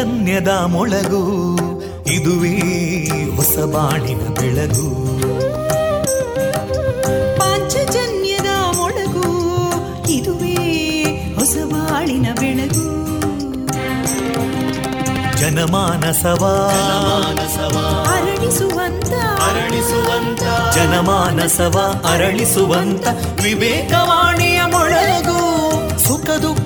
ಪಾಂಚಜನ್ಯದ ಮೊಳಗು ಇದುವೇ ಹೊಸ ಬಾಳಿನ ಬೆಳಗು. ಪಾಂಚಜನ್ಯದ ಮೊಳಗು ಇದುವೇ ಹೊಸ ಬಾಳಿನ ಬೆಳಗು. ಜನಮಾನಸವ ಅರಳಿಸುವಂತ ಅರಳಿಸುವಂತ ಜನಮಾನಸವ ಅರಳಿಸುವಂತ ವಿವೇಕವಾಣಿಯ ಮೊಳಗು. ಸುಖ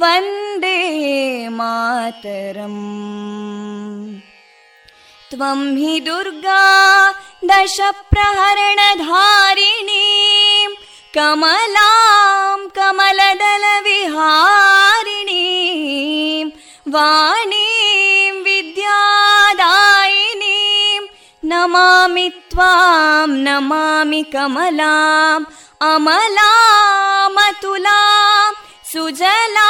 वन्दे मातरम् त्वं हि दुर्गा दशप्रहरणधारिणीं कमलां कमलदलविहारिणीं वाणीं विद्यादायिनीं नमामि त्वां नमामि कमलाम् अमलामतुलां सुजलां सुफलां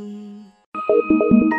Música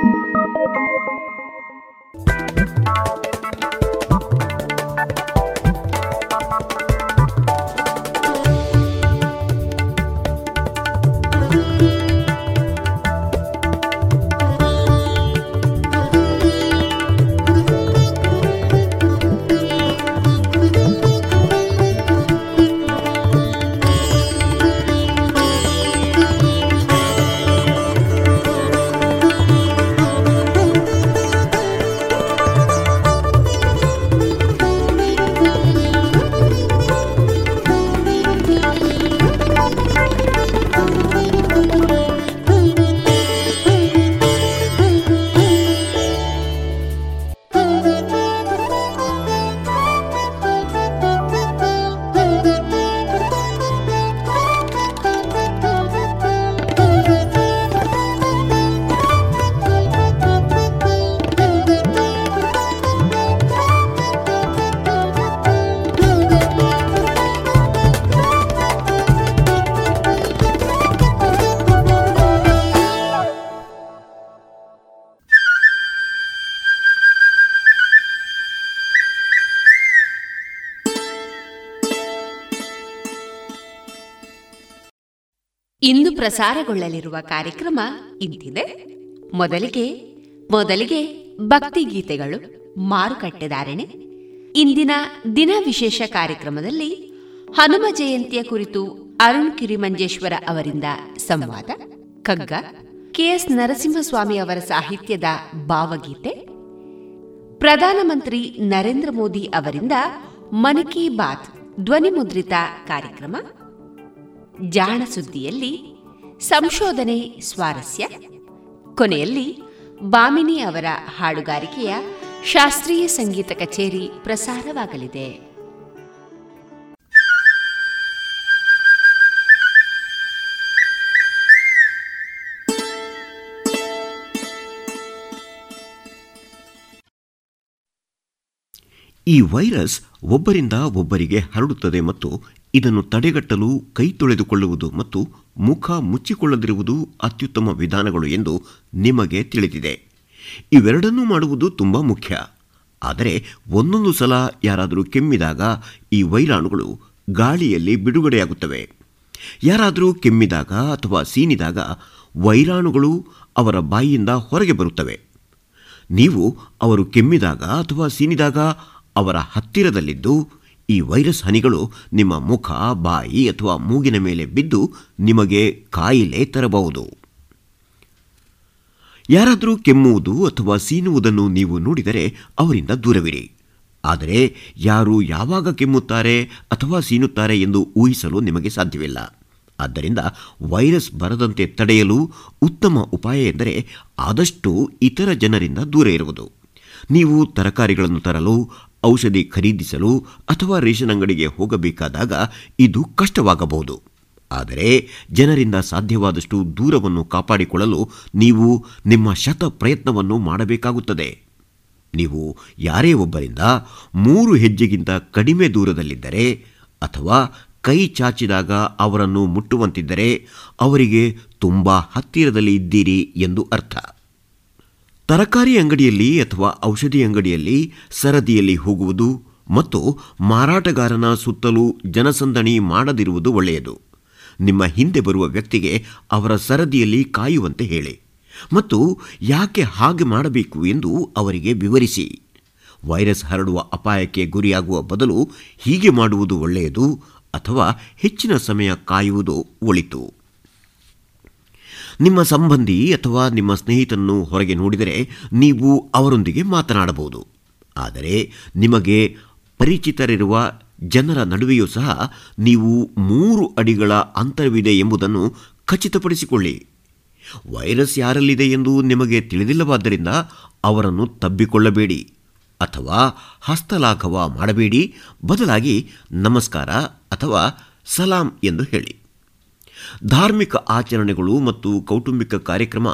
ಪ್ರಸಾರಗೊಳ್ಳಲಿರುವ ಕಾರ್ಯಕ್ರಮ ಇಂತಿದೆ. ಮೊದಲಿಗೆ ಮೊದಲಿಗೆ ಭಕ್ತಿ ಗೀತೆಗಳು ಮಾರುಕಟ್ಟೆ ಧಾರಣೆ. ಇಂದಿನ ದಿನ ವಿಶೇಷ ಕಾರ್ಯಕ್ರಮದಲ್ಲಿ ಹನುಮ ಜಯಂತಿಯ ಕುರಿತು ಅರುಣ್ ಕಿರಿಮಂಜೇಶ್ವರ ಅವರಿಂದ ಸಂವಾದ ಕಗ್ಗ ಕೆಎಸ್ ನರಸಿಂಹಸ್ವಾಮಿ ಅವರ ಸಾಹಿತ್ಯದ ಭಾವಗೀತೆ ಪ್ರಧಾನಮಂತ್ರಿ ನರೇಂದ್ರ ಮೋದಿ ಅವರಿಂದ ಮನ್ ಕಿ ಬಾತ್ ಧ್ವನಿಮುದ್ರಿತ ಕಾರ್ಯಕ್ರಮ, ಜಾಣ ಸುದ್ದಿಯಲ್ಲಿ ಸಂಶೋಧನೆ ಸ್ವಾರಸ್ಯ. ಕೊನೆಯಲ್ಲಿ ಬಾಮಿನಿ ಅವರ ಹಾಡುಗಾರಿಕೆಯ ಶಾಸ್ತ್ರೀಯ ಸಂಗೀತ ಕಚೇರಿ ಪ್ರಸಾರವಾಗಲಿದೆ. ಈ ವೈರಸ್ ಒಬ್ಬರಿಂದ ಒಬ್ಬರಿಗೆ ಹರಡುತ್ತದೆ ಮತ್ತು ಇದನ್ನು ತಡೆಗಟ್ಟಲು ಕೈ ತೊಳೆದುಕೊಳ್ಳುವುದು ಮತ್ತು ಮುಖ ಮುಚ್ಚಿಕೊಳ್ಳದಿರುವುದು ಅತ್ಯುತ್ತಮ ವಿಧಾನಗಳು ಎಂದು ನಿಮಗೆ ತಿಳಿದಿದೆ. ಇವೆರಡನ್ನೂ ಮಾಡುವುದು ತುಂಬ ಮುಖ್ಯ. ಆದರೆ ಒಂದೊಂದು ಸಲ ಯಾರಾದರೂ ಕೆಮ್ಮಿದಾಗ ಈ ವೈರಾಣುಗಳು ಗಾಳಿಯಲ್ಲಿ ಬಿಡುಗಡೆಯಾಗುತ್ತವೆ. ಯಾರಾದರೂ ಕೆಮ್ಮಿದಾಗ ಅಥವಾ ಸೀನಿದಾಗ ವೈರಾಣುಗಳು ಅವರ ಬಾಯಿಯಿಂದ ಹೊರಗೆ ಬರುತ್ತವೆ. ನೀವು ಅವರು ಕೆಮ್ಮಿದಾಗ ಅಥವಾ ಸೀನಿದಾಗ ಅವರ ಹತ್ತಿರದಲ್ಲಿದ್ದು ಈ ವೈರಸ್ ಹನಿಗಳು ನಿಮ್ಮ ಮುಖ, ಬಾಯಿ ಅಥವಾ ಮೂಗಿನ ಮೇಲೆ ಬಿದ್ದು ನಿಮಗೆ ಕಾಯಿಲೆ ತರಬಹುದು. ಯಾರಾದರೂ ಕೆಮ್ಮುವುದು ಅಥವಾ ಸೀನುವುದನ್ನು ನೀವು ನೋಡಿದರೆ ಅವರಿಂದ ದೂರವಿರಿ. ಆದರೆ ಯಾರು ಯಾವಾಗ ಕೆಮ್ಮುತ್ತಾರೆ ಅಥವಾ ಸೀನುತ್ತಾರೆ ಎಂದು ಊಹಿಸಲು ನಿಮಗೆ ಸಾಧ್ಯವಿಲ್ಲ. ಆದ್ದರಿಂದ ವೈರಸ್ ಬರದಂತೆ ತಡೆಯಲು ಉತ್ತಮ ಉಪಾಯ ಎಂದರೆ ಆದಷ್ಟು ಇತರ ಜನರಿಂದ ದೂರ ಇರುವುದು. ನೀವು ತರಕಾರಿಗಳನ್ನು ತರಲು ಔಷಧಿ ಖರೀದಿಸಲು ಅಥವಾ ರೇಷನ್ ಅಂಗಡಿಗೆ ಹೋಗಬೇಕಾದಾಗ ಇದು ಕಷ್ಟವಾಗಬಹುದು. ಆದರೆ ಜನರಿಂದ ಸಾಧ್ಯವಾದಷ್ಟು ದೂರವನ್ನು ಕಾಪಾಡಿಕೊಳ್ಳಲು ನೀವು ನಿಮ್ಮ ಶತ ಪ್ರಯತ್ನವನ್ನು ಮಾಡಬೇಕಾಗುತ್ತದೆ. ನೀವು ಯಾರೇ ಒಬ್ಬರಿಂದ ಮೂರು ಹೆಜ್ಜೆಗಿಂತ ಕಡಿಮೆ ದೂರದಲ್ಲಿದ್ದರೆ ಅಥವಾ ಕೈ ಚಾಚಿದಾಗ ಅವರನ್ನು ಮುಟ್ಟುವಂತಿದ್ದರೆ ಅವರಿಗೆ ತುಂಬ ಹತ್ತಿರದಲ್ಲಿ ಇದ್ದೀರಿ ಎಂದು ಅರ್ಥ. ತರಕಾರಿ ಅಂಗಡಿಯಲ್ಲಿ ಅಥವಾ ಔಷಧಿ ಅಂಗಡಿಯಲ್ಲಿ ಸರದಿಯಲ್ಲಿ ಹೋಗುವುದು ಮತ್ತು ಮಾರಾಟಗಾರನ ಸುತ್ತಲೂ ಜನಸಂದಣಿ ಮಾಡದಿರುವುದು ಒಳ್ಳೆಯದು. ನಿಮ್ಮ ಹಿಂದೆ ಬರುವ ವ್ಯಕ್ತಿಗೆ ಅವರ ಸರದಿಯಲ್ಲಿ ಕಾಯುವಂತೆ ಹೇಳಿ ಮತ್ತು ಯಾಕೆ ಹಾಗೆ ಮಾಡಬೇಕು ಎಂದು ಅವರಿಗೆ ವಿವರಿಸಿ. ವೈರಸ್ ಹರಡುವ ಅಪಾಯಕ್ಕೆ ಗುರಿಯಾಗುವ ಬದಲು ಹೀಗೆ ಮಾಡುವುದು ಒಳ್ಳೆಯದು ಅಥವಾ ಹೆಚ್ಚಿನ ಸಮಯ ಕಾಯುವುದು ಒಳಿತು. ನಿಮ್ಮ ಸಂಬಂಧಿ ಅಥವಾ ನಿಮ್ಮ ಸ್ನೇಹಿತನನ್ನು ಹೊರಗೆ ನೋಡಿದರೆ ನೀವು ಅವರೊಂದಿಗೆ ಮಾತನಾಡಬಹುದು. ಆದರೆ ನಿಮಗೆ ಪರಿಚಿತರಿರುವ ಜನರ ನಡುವೆಯೂ ಸಹ ನೀವು ಮೂರು ಅಡಿಗಳ ಅಂತರವಿದೆ ಎಂಬುದನ್ನು ಖಚಿತಪಡಿಸಿಕೊಳ್ಳಿ. ವೈರಸ್ ಯಾರಲ್ಲಿದೆ ಎಂದು ನಿಮಗೆ ತಿಳಿದಿಲ್ಲವಾದ್ದರಿಂದ ಅವರನ್ನು ತಬ್ಬಿಕೊಳ್ಳಬೇಡಿ ಅಥವಾ ಹಸ್ತಲಾಘವ ಮಾಡಬೇಡಿ. ಬದಲಾಗಿ ನಮಸ್ಕಾರ ಅಥವಾ ಸಲಾಂ ಎಂದು ಹೇಳಿ. ಧಾರ್ಮಿಕ ಆಚರಣೆಗಳು ಮತ್ತು ಕೌಟುಂಬಿಕ ಕಾರ್ಯಕ್ರಮ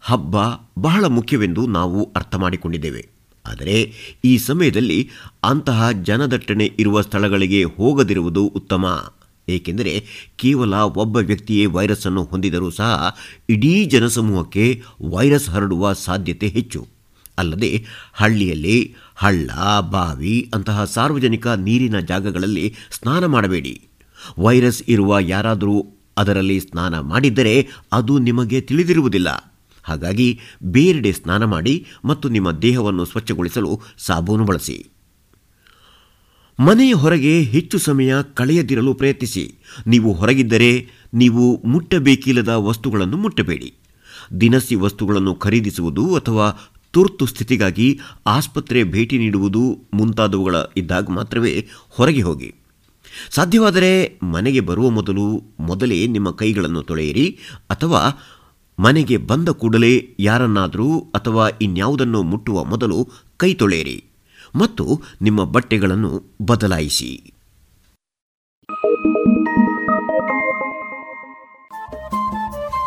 ಹಬ್ಬ ಬಹಳ ಮುಖ್ಯವೆಂದು ನಾವು ಅರ್ಥ ಮಾಡಿಕೊಂಡಿದ್ದೇವೆ. ಆದರೆ ಈ ಸಮಯದಲ್ಲಿ ಅಂತಹ ಜನದಟ್ಟಣೆ ಇರುವ ಸ್ಥಳಗಳಿಗೆ ಹೋಗದಿರುವುದು ಉತ್ತಮ. ಏಕೆಂದರೆ ಕೇವಲ ಒಬ್ಬ ವ್ಯಕ್ತಿಯೇ ವೈರಸ್ ಅನ್ನು ಹೊಂದಿದರೂ ಸಹ ಇಡೀ ಜನಸಮೂಹಕ್ಕೆ ವೈರಸ್ ಹರಡುವ ಸಾಧ್ಯತೆ ಹೆಚ್ಚು. ಅಲ್ಲದೆ ಹಳ್ಳಿಯಲ್ಲಿ ಹಳ್ಳ, ಬಾವಿ ಅಂತಹ ಸಾರ್ವಜನಿಕ ನೀರಿನ ಜಾಗಗಳಲ್ಲಿ ಸ್ನಾನ ಮಾಡಬೇಡಿ. ವೈರಸ್ ಇರುವ ಯಾರಾದರೂ ಅದರಲ್ಲಿ ಸ್ನಾನ ಮಾಡಿದ್ದರೆ ಅದು ನಿಮಗೆ ತಿಳಿದಿರುವುದಿಲ್ಲ. ಹಾಗಾಗಿ ಬೇರೆಡೆ ಸ್ನಾನ ಮಾಡಿ ಮತ್ತು ನಿಮ್ಮ ದೇಹವನ್ನು ಸ್ವಚ್ಛಗೊಳಿಸಲು ಸಾಬೂನು ಬಳಸಿ. ಮನೆಯ ಹೊರಗೆ ಹೆಚ್ಚು ಸಮಯ ಕಳೆಯದಿರಲು ಪ್ರಯತ್ನಿಸಿ. ನೀವು ಹೊರಗಿದ್ದರೆ ನೀವು ಮುಟ್ಟಬೇಕಿಲ್ಲದ ವಸ್ತುಗಳನ್ನು ಮುಟ್ಟಬೇಡಿ. ದಿನಸಿ ವಸ್ತುಗಳನ್ನು ಖರೀದಿಸುವುದು ಅಥವಾ ತುರ್ತು ಸ್ಥಿತಿಗಾಗಿ ಆಸ್ಪತ್ರೆ ಭೇಟಿ ನೀಡುವುದು ಮುಂತಾದವುಗಳ ಇದ್ದಾಗ ಮಾತ್ರವೇ ಹೊರಗೆ ಹೋಗಿ. ಸಾಧ್ಯವಾದರೆ ಮನೆಗೆ ಬರುವ ಮೊದಲು ಮೊದಲೇ ನಿಮ್ಮ ಕೈಗಳನ್ನು ತೊಳೆಯಿರಿ, ಅಥವಾ ಮನೆಗೆ ಬಂದ ಕೂಡಲೇ ಯಾರನ್ನಾದರೂ ಅಥವಾ ಇನ್ಯಾವುದನ್ನು ಮುಟ್ಟುವ ಮೊದಲು ಕೈ ತೊಳೆಯಿರಿ, ಮತ್ತು ನಿಮ್ಮ ಬಟ್ಟೆಗಳನ್ನು ಬದಲಾಯಿಸಿ.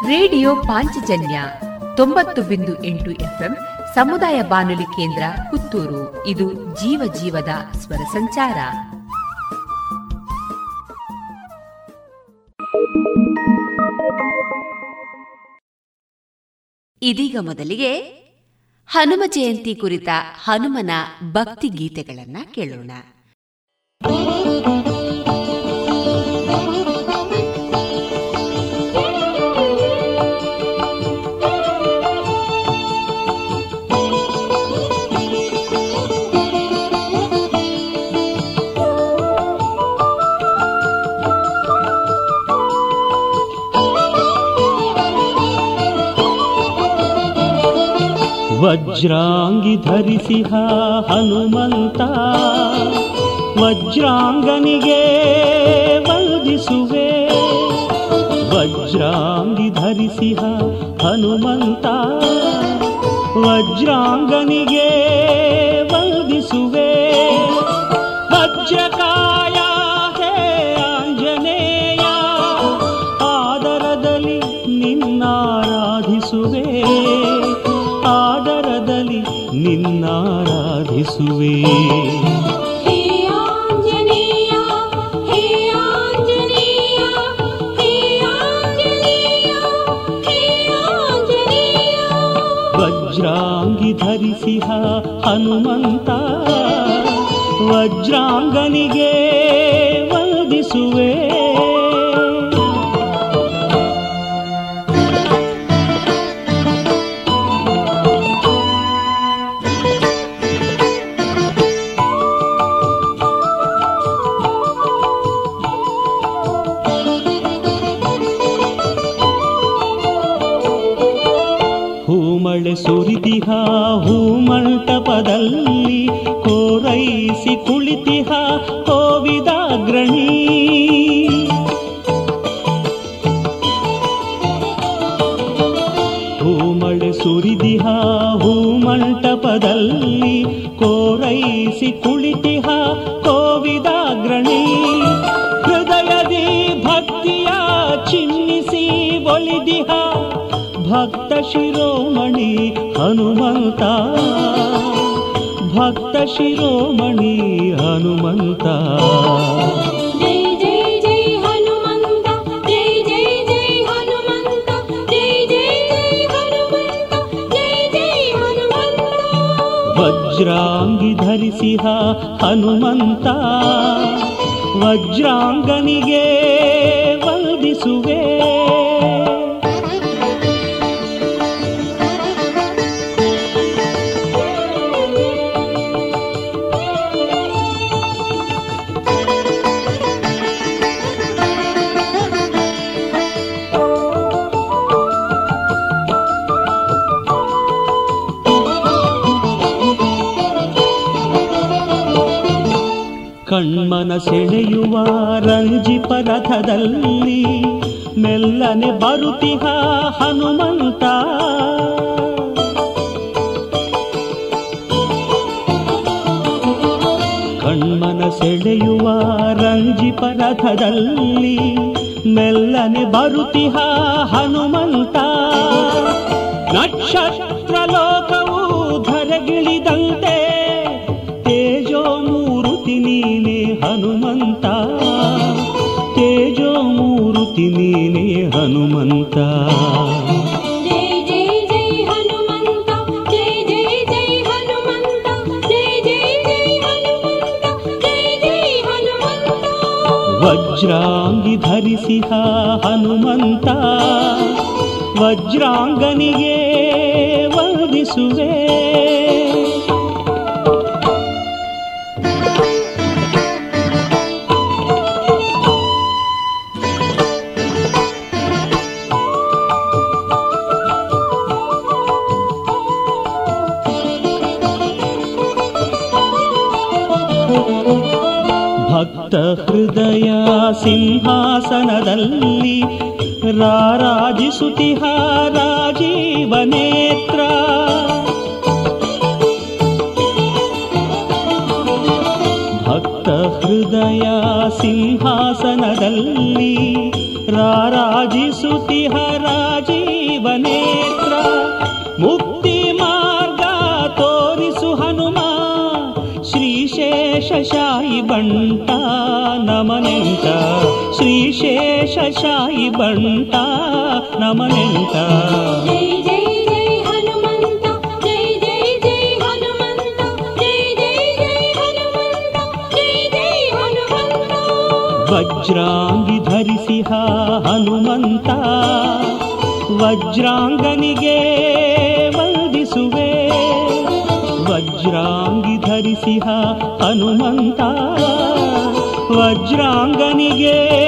ರೇಡಿಯೋ ಪಾಂಚಜನ್ಯ ತೊಂಬತ್ತು ಬಿಂದು ಎಂಟು ಎಫ್ಎಂ ಸಮುದಾಯ ಬಾನುಲಿ ಕೇಂದ್ರ ಪುತ್ತೂರು. ಇದು ಜೀವ ಜೀವದ ಸ್ವರ ಸಂಚಾರ. ಇದೀಗ ಮೊದಲಿಗೆ ಹನುಮ ಜಯಂತಿ ಕುರಿತ ಹನುಮನ ಭಕ್ತಿ ಗೀತೆಗಳನ್ನ ಕೇಳೋಣ. ವಜ್ರಾಂಗಿ ಧರಿಸಿಹ ಹನುಮಂತ ವಜ್ರಾಂಗನಿಗೆ ವಂದಿಸುವೆ. ವಜ್ರಾಂಗಿ ಧರಿಸಿಹ ಹನುಮಂತ ವಜ್ರಾಂಗನಿಗೆ ವಂದಿಸುವೆ. ನಿನ್ನಾರಾಧಿಸುವೆ ವಜ್ರಾಂಗಿ ಧರಿಸಿಹ ಹನುಮಂತ ವಜ್ರಾಂಗನಿಗೆ ವಂದಿಸುವೆ ಸುರಿದಿಹ ಹೂಮಂಟಪದಲ್ಲಿ ಕೋರೈಸಿ ಕುಳಿತಿಹ ಕೋವಿದಾಗ್ರಣಿ ಹೂಮಳೆ ಸುರಿದಿಹ ಹೂಮಂಟಪದಲ್ಲಿ ಕೋರೈಸಿ ಕುಳಿತಿಹ ಕೋವಿದಾಗ್ರಣಿ ಹೃದಯದಿ ಭಕ್ತಿಯ ಚಿನ್ನಿಸಿ ಒಳಿದಿಹ ಭಕ್ತ ಶಿರೋಮಣಿ ಹನುಮಂತ. ಭಕ್ತ ಶಿರೋಮಣಿ ಹನುಮಂತ. ವಜ್ರಾಂಗಿ ಧರಿಸಿಹ ಹನುಮಂತ. ವಜ್ರಾಂಗನಿಗೆ ಕಣ್ಮನ ಸೆಳೆಯುವ ರಂಜಿ ಪರಥದಲ್ಲಿ ಮೆಲ್ಲನೆ ಬರುತಿಹ ಹನುಮಂತ. ಕಣ್ಮನ ಸೆಳೆಯುವ ರಂಜಿ ಪರಥದಲ್ಲಿ ಮೆಲ್ಲನೆ ಬರುತಿಹ ಹನುಮಂತ. ನಕ್ಷತ್ರ ಲೋಕವು హనుమంత తేజోమూర్తి నేనే హనుమంత ವಜ್ರಾಂಗಿ ಧರಿಸಿದ ಹನುಮಂತ ವಜ್ರಾಂಗನಿಗೆ ವಂದಿಸುವೆ राराजिसुतिहारा जीवनेत्रा राजीवनेत्रा सिंहासनदल्ली राराजिसुतिहरा ವಿಶೇಷ ಶಾಯಿ ಬಂಟ ನಮನೆಂಟ ವಜ್ರಾಂಗಿ ಧರಿಸಿಹ ಹನುಮಂತ. ವಜ್ರಾಂಗನಿಗೆ ವಂದಿಸುವೆ. ವಜ್ರಾಂಗಿ ಧರಿಸಿಹ ಹನುಮಂತ. ವಜ್ರಾಂಗನಿಗೆ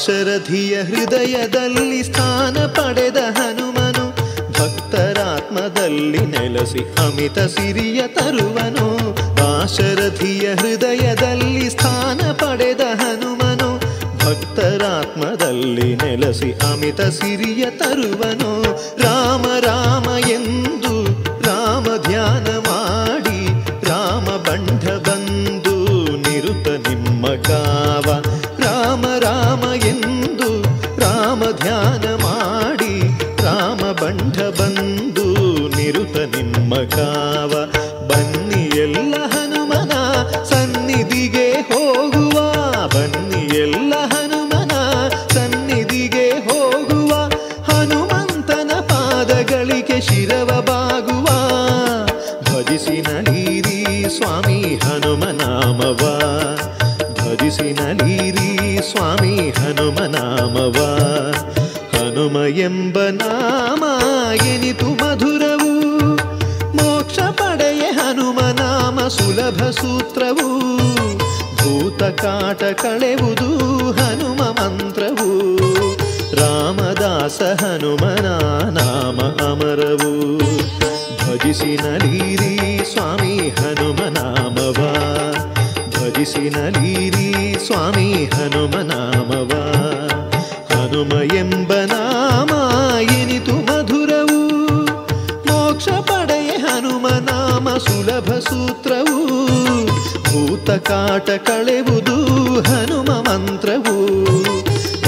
ದಾಶರಥಿಯ ಹೃದಯದಲ್ಲಿ ಸ್ಥಾನ ಪಡೆದ ಹನುಮನು, ಭಕ್ತರಾತ್ಮದಲ್ಲಿ ನೆಲೆಸಿ ಅಮಿತ ಸಿರಿಯ ತರುವನು. ದಾಶರಥಿಯ ಹೃದಯದಲ್ಲಿ ಸ್ಥಾನ ಪಡೆದ ಹನುಮನು, ಭಕ್ತರಾತ್ಮದಲ್ಲಿ ನೆಲೆಸಿ ಅಮಿತ ಸಿರಿಯ ತರುವನು. ರಾಮ ರಾಮ ಎಂದು ಕಾಟ ಕಳೆವುದು ಹನುಮ ಮಂತ್ರವು. ರಾಮದಾಸ ಹನುಮನ ನಾಮ ಅಮರವು. ಭಜಿಸಿ ನಲೀರಿ ಸ್ವಾಮಿ ಹನುಮ ನಾಮವ. ಭಜಿಸಿ ನಲೀರಿ ಸ್ವಾಮಿ ಹನುಮ ಕಾಟ ಕಳೆವುದು ಹನುಮ ಮಂತ್ರವು.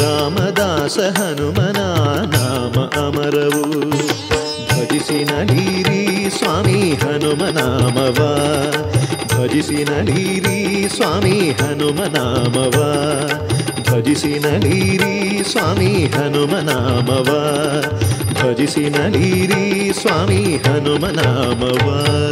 ರಾಮದಾಸ ಹನುಮನ ನಾಮ ಅಮರವು. ಭಜಿಸಿ ನಲೀರಿ ಸ್ವಾಮಿ ಹನುಮ ನಾಮವ. ಭಜಿಸಿ ನಲೀರಿ ಸ್ವಾಮಿ ಹನುಮ ನಾಮವ. ಭಜಿಸಿ ನಲೀರಿ ಸ್ವಾಮಿ ಹನುಮ ನಾಮವ. ಭಜಿಸಿ ನಲೀರಿ ಸ್ವಾಮಿ ಹನುಮ ನಾಮವ.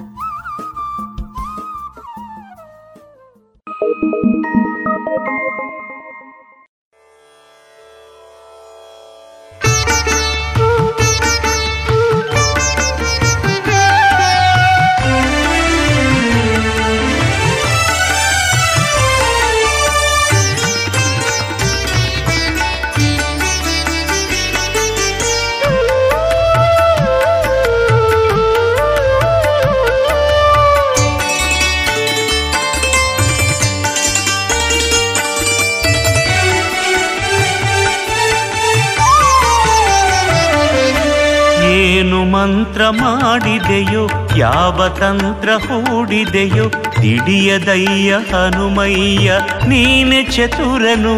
ಯಾವ ತಂತ್ರ ಹೂಡಿದೆಯೋ ತಿಳಿಯದಯ್ಯ ಹನುಮಯ್ಯ, ನೀನೆ ಚತುರನು.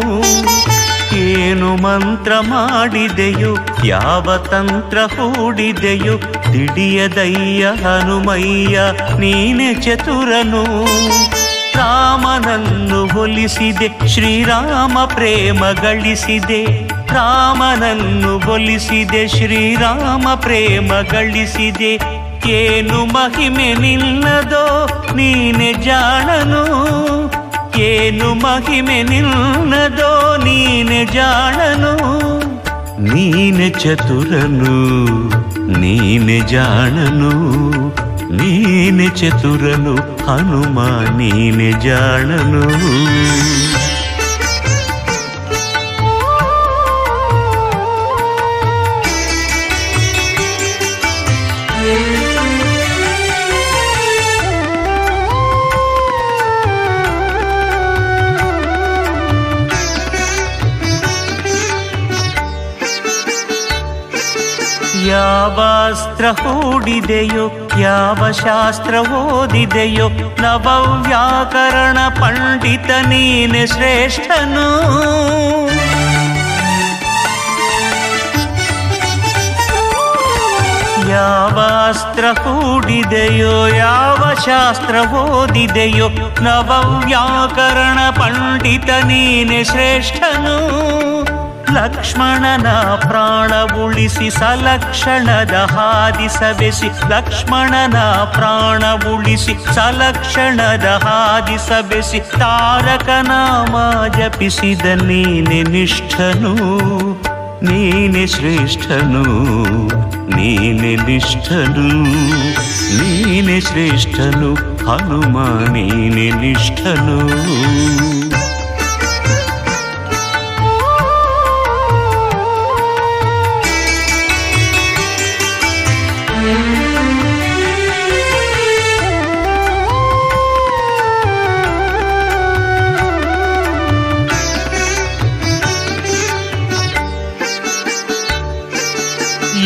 ಏನು ಮಂತ್ರ ಮಾಡಿದೆಯೋ, ಯಾವ ತಂತ್ರ ಹೂಡಿದೆಯೋ ತಿಳಿಯದಯ್ಯ ಹನುಮಯ್ಯ, ನೀನೆ ಚತುರನು. ರಾಮನನ್ನು ಹೊಲಿಸಿದೆ, ಶ್ರೀರಾಮ ಪ್ರೇಮ ಗಳಿಸಿದೆ. ರಾಮನನ್ನು ಬೊಲಿಸಿದೆ ಶ್ರೀರಾಮ ಪ್ರೇಮ ಗಳಿಸಿದೆ. ಏನು ಮಹಿಮೆ ನಿನ್ನದೋ ನೀನೆ ಜಾಣನು ಏನು ಮಹಿಮೆ ನಿನ್ನದೋ ನೀನೆ ಜಾಣನು ನೀನೆ ಚತುರನು ನೀನೆ ಜಾಣನು ನೀನೆ ಚತುರನು ಹನುಮ ನೀನೆ ಜಾಣನು ಯಾವಾಸ್ತ್ರ ಹೂಡಿದೆಯೋ, ಯಾವ ಶಾಸ್ತ್ರ ಓದಿದೆಯೋ, ನವವ್ಯಾಕರಣ ಪಂಡಿತ ನೀನೆ ಶ್ರೇಷ್ಠನು. ಯಾವ ಅಸ್ತ್ರ ಹೂಡಿದೆಯೋ, ಯಾವ ಶಾಸ್ತ್ರ ಓದಿದೆಯೋ, ನವವ್ಯಾಕರಣ ಪಂಡಿತ ನೀನೆ ಶ್ರೇಷ್ಠನು. ಲಕ್ಷ್ಮಣನ ಪ್ರಾಣ ಉಳಿಸಿ ಸಲಕ್ಷಣದ ಹಾದಿ ಸವೆಸಿ ಲಕ್ಷ್ಮಣನ ಪ್ರಾಣ ಉಳಿಸಿ ಸಲಕ್ಷಣದ ಹಾದಿ ಸವೆಸಿ ತಾರಕ ನಾಮ ಜಪಿಸಿದ ನೀನೆ ನಿಷ್ಠನು, ನೀನೆ ಶ್ರೇಷ್ಠನು, ನೀನೆ ನಿಷ್ಠನು, ನೀನೆ ಶ್ರೇಷ್ಠನು, ಹನುಮ ನೀನೆ ನಿಷ್ಠನು.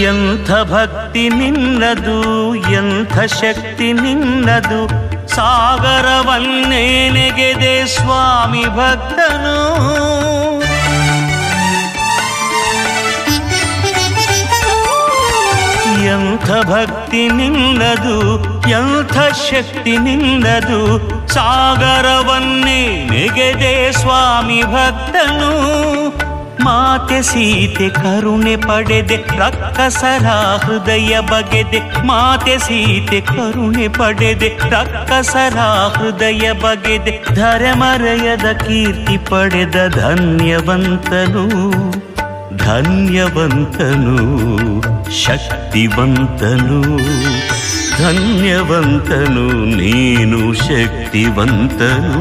ಎಂಥ ಭಕ್ತಿ ನಿನ್ನದು, ಎಂಥ ಶಕ್ತಿ ನಿನ್ನದು? ಸಾಗರವನ್ನೇ ನೆಗೆದೆ ಸ್ವಾಮಿ ಭಕ್ತನು. ಎಂಥ ಭಕ್ತಿ ನಿನ್ನದು, ಎಂಥ ಶಕ್ತಿ ನಿನ್ನದು? ಸಾಗರವನ್ನೇ ನೆಗೆದೆ ಸ್ವಾಮಿ ಭಕ್ತನು. ಮಾತೆ ಸೀತೆ ಕರುಣೆ ಪಡೆದೆ ರಕ್ಕಸರ ಹೃದಯ ಬಗೆದೆ. ಮಾತೆ ಸೀತೆ ಕರುಣೆ ಪಡೆದೆ ರಕ್ಕಸರ ಹೃದಯ ಬಗೆದೆ. ಧರೆಮರೆಯದ ಕೀರ್ತಿ ಪಡೆದ ಧನ್ಯವಂತನು ಧನ್ಯವಂತನು, ಶಕ್ತಿವಂತನು. ಧನ್ಯವಂತನು, ನೀನು ಶಕ್ತಿವಂತನು.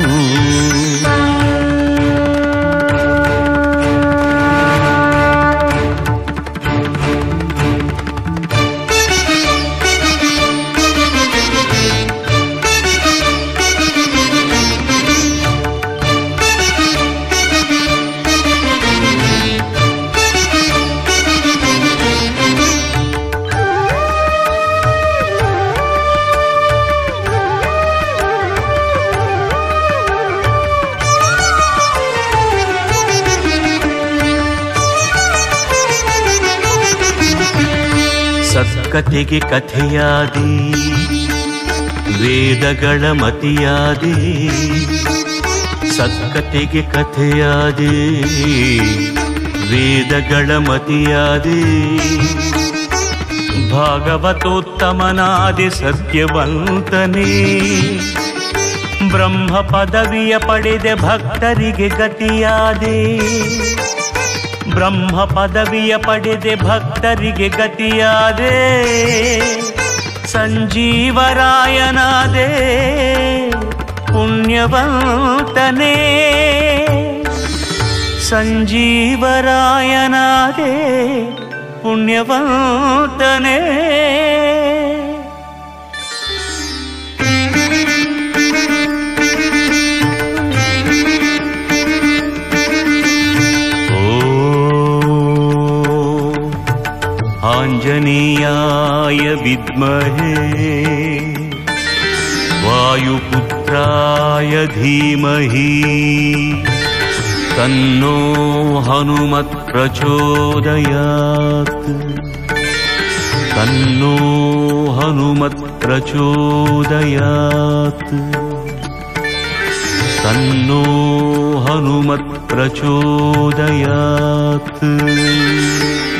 ಸತ್ಕತೆಗೆ ಕಥೆಯಾದಿ, ವೇದಗಳ ಮತಿಯಾದಿ ಸತ್ಕತೆಗೆ ಕಥೆಯಾದಿ, ವೇದಗಳ ಮತಿಯಾದಿ. ಭಾಗವತೋತ್ತಮನಾದಿ ಸತ್ಯವಂತನೇ, ಬ್ರಹ್ಮ ಪದವಿಯ ಪಡೆದೆ ಭಕ್ತರಿಗೆ ಗತಿಯಾದೆ. ಬ್ರಹ್ಮ ಪದವಿಯ ಪಡೆದೆ ಭಕ್ತರಿಗೆ ಗತಿಯಾದೆ ಸಂಜೀವರಾಯನಾದೆ ಪುಣ್ಯವಂತನೇ. ಸಂಜೀವರಾಯನಾದೆ ಪುಣ್ಯವಂತನೇ. आञ्जनेयाय विद्महे। वायुपुत्राय धीमहि। तन्नो हनुमत्प्रचोदयात्। तन्नो हनुमत्प्रचोदयात्। तन्नो हनुमत्प्रचोदयात्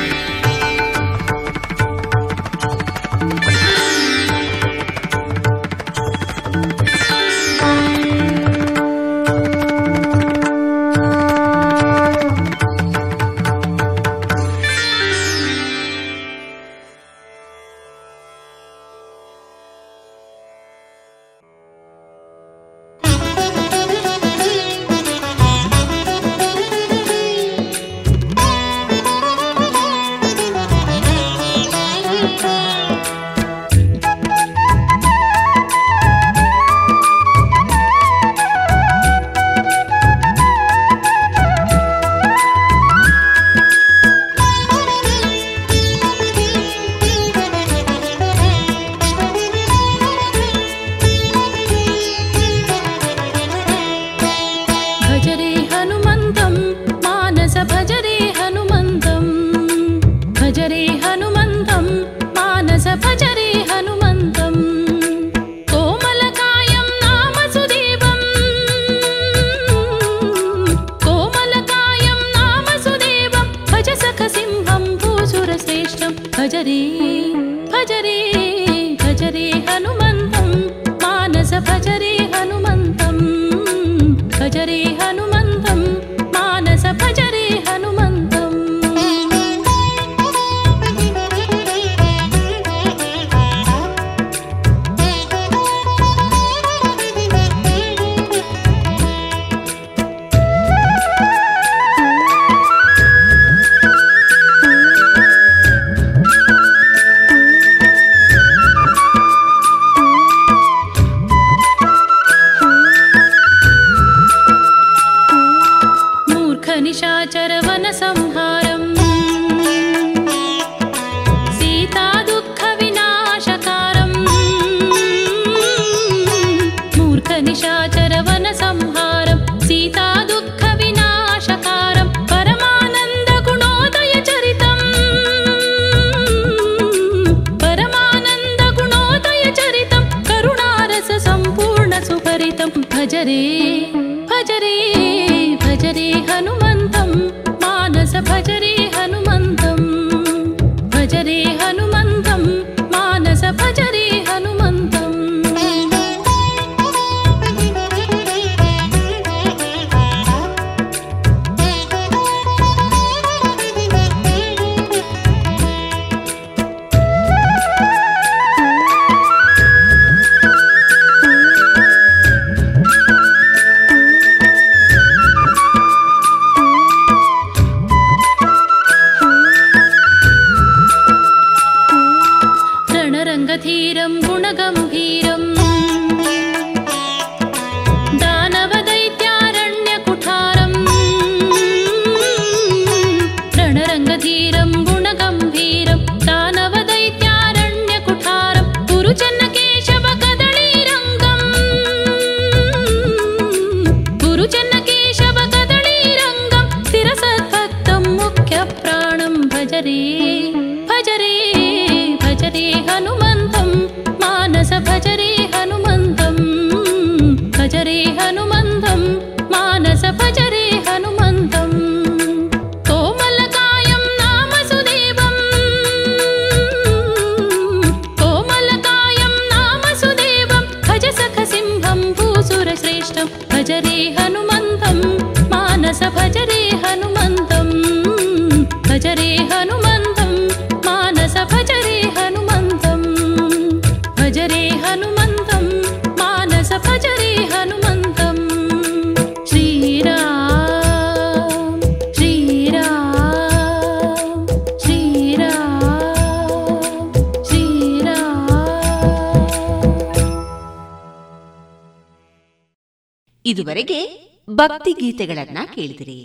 ಇದುವರೆಗೆ ಭಕ್ತಿ ಗೀತೆಗಳನ್ನ ಕೇಳಿದಿರಿ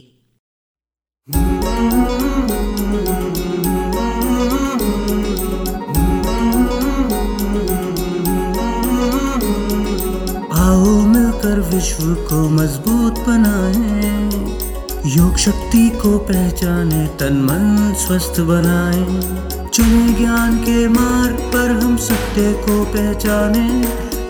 आओ मिलकर विश्व को मजबूत बनाए योग शक्ति को पहचाने तन मन स्वस्थ बनाए चुने ज्ञान के मार्ग पर हम सत्य को पहचाने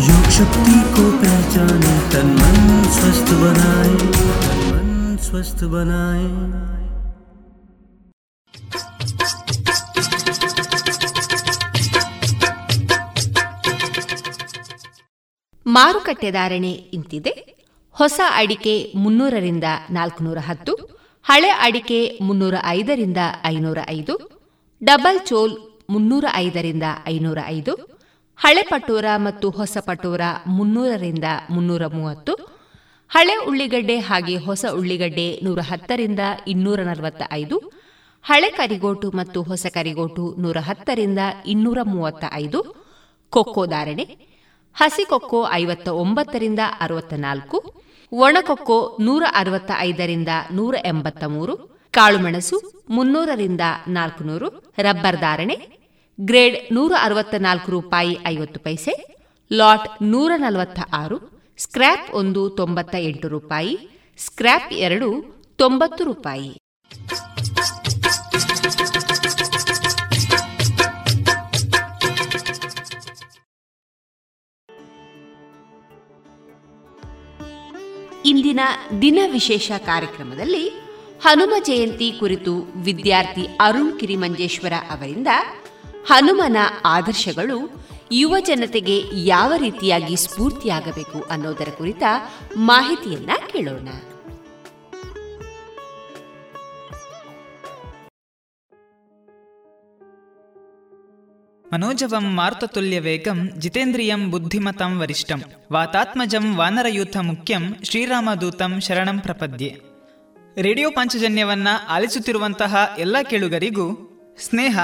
योग शक्ति को पहचाने तन मन स्वस्थ बनाए तन मन स्वस्थ बनाए ಮಾರುಕಟ್ಟೆ ಧಾರಣೆ ಇಂತಿದೆ ಹೊಸ ಅಡಿಕೆ ಮುನ್ನೂರರಿಂದ ನಾಲ್ಕುನೂರ ಹತ್ತು ಹಳೆ ಅಡಿಕೆ ಮುನ್ನೂರ ಐದರಿಂದ ಐನೂರ ಐದು ಡಬಲ್ ಚೋಲ್ ಮುನ್ನೂರ ಐದರಿಂದ ಐನೂರ ಐದು ಹಳೆ ಪಟೋರ ಮತ್ತು ಹೊಸ ಪಟೋರ ಮುನ್ನೂರರಿಂದ ಮುನ್ನೂರ ಮೂವತ್ತು, ಹಳೆ ಉಳ್ಳಿಗಡ್ಡೆ ಹಾಗೆ ಹೊಸ ಉಳ್ಳಿಗಡ್ಡೆ ನೂರ ಹತ್ತರಿಂದ ಇನ್ನೂರ ನಲವತ್ತ ಐದು ಹಳೆ ಕರಿಗೋಟು ಮತ್ತು ಹೊಸ ಕರಿಗೋಟು ನೂರ ಹತ್ತರಿಂದ ಇನ್ನೂರ ಮೂವತ್ತ ಐದು ಕೊಕ್ಕೋ ಧಾರಣೆ, ಹಸಿ ಕೊಕ್ಕೋ ಐವತ್ತ ಒಂಬತ್ತರಿಂದ ಅರವತ್ತ ನಾಲ್ಕು ಒಣಕೊಕ್ಕೋ ನೂರ ಅರವತ್ತ ಐದರಿಂದ ನೂರ ಎಂಬತ್ತ ಮೂರು ಕಾಳುಮೆಣಸು ಮುನ್ನೂರರಿಂದ ನಾಲ್ಕುನೂರು, ರಬ್ಬರ್ ಧಾರಣೆ ಗ್ರೇಡ್ ನೂರ ಅರವತ್ತ ನಾಲ್ಕು ರೂಪಾಯಿ ಐವತ್ತು ಪೈಸೆ, ಲಾಟ್ ನೂರ ನಲವತ್ತ ಆರು, ಸ್ಕ್ರ್ಯಾಪ್ ಒಂದು ತೊಂಬತ್ತ ಎಂಟು ರೂಪಾಯಿ, ಸ್ಕ್ರ್ಯಾಪ್ ಎರಡು ತೊಂಬತ್ತು ರೂಪಾಯಿ. ಇಂದಿನ ದಿನ ವಿಶೇಷ ಕಾರ್ಯಕ್ರಮದಲ್ಲಿ ಹನುಮ ಜಯಂತಿ ಕುರಿತು ವಿದ್ಯಾರ್ಥಿ ಅರುಣ್ ಕಿರಿಮಂಜೇಶ್ವರ ಅವರಿಂದ ಹನುಮನ ಆದರ್ಶಗಳು ಯುವ ಜನತೆಗೆ ಯಾವ ರೀತಿಯಾಗಿ ಸ್ಫೂರ್ತಿಯಾಗಬೇಕು ಅನ್ನೋದರ ಕುರಿತ ಮಾಹಿತಿಯನ್ನ ಕೇಳೋಣ. ಮನೋಜವಂ ಮಾರ್ತುಲ್ಯವೇಗಂ ಜಿತೇಂದ್ರಿಯಂ ಬುದ್ಧಿಮತಂ ವರಿಷ್ಠಂ ವಾತಾತ್ಮಜಂ ವಾನರಯೂಥ ಮುಖ್ಯಂ ಶ್ರೀರಾಮದೂತಂ ಶರಣಂ ಪ್ರಪದ್ಯೆ. ರೇಡಿಯೋ ಪಂಚಜನ್ಯವನ್ನ ಆಲಿಸುತ್ತಿರುವಂತಹ ಎಲ್ಲ ಕೇಳುಗರಿಗೂ ಸ್ನೇಹ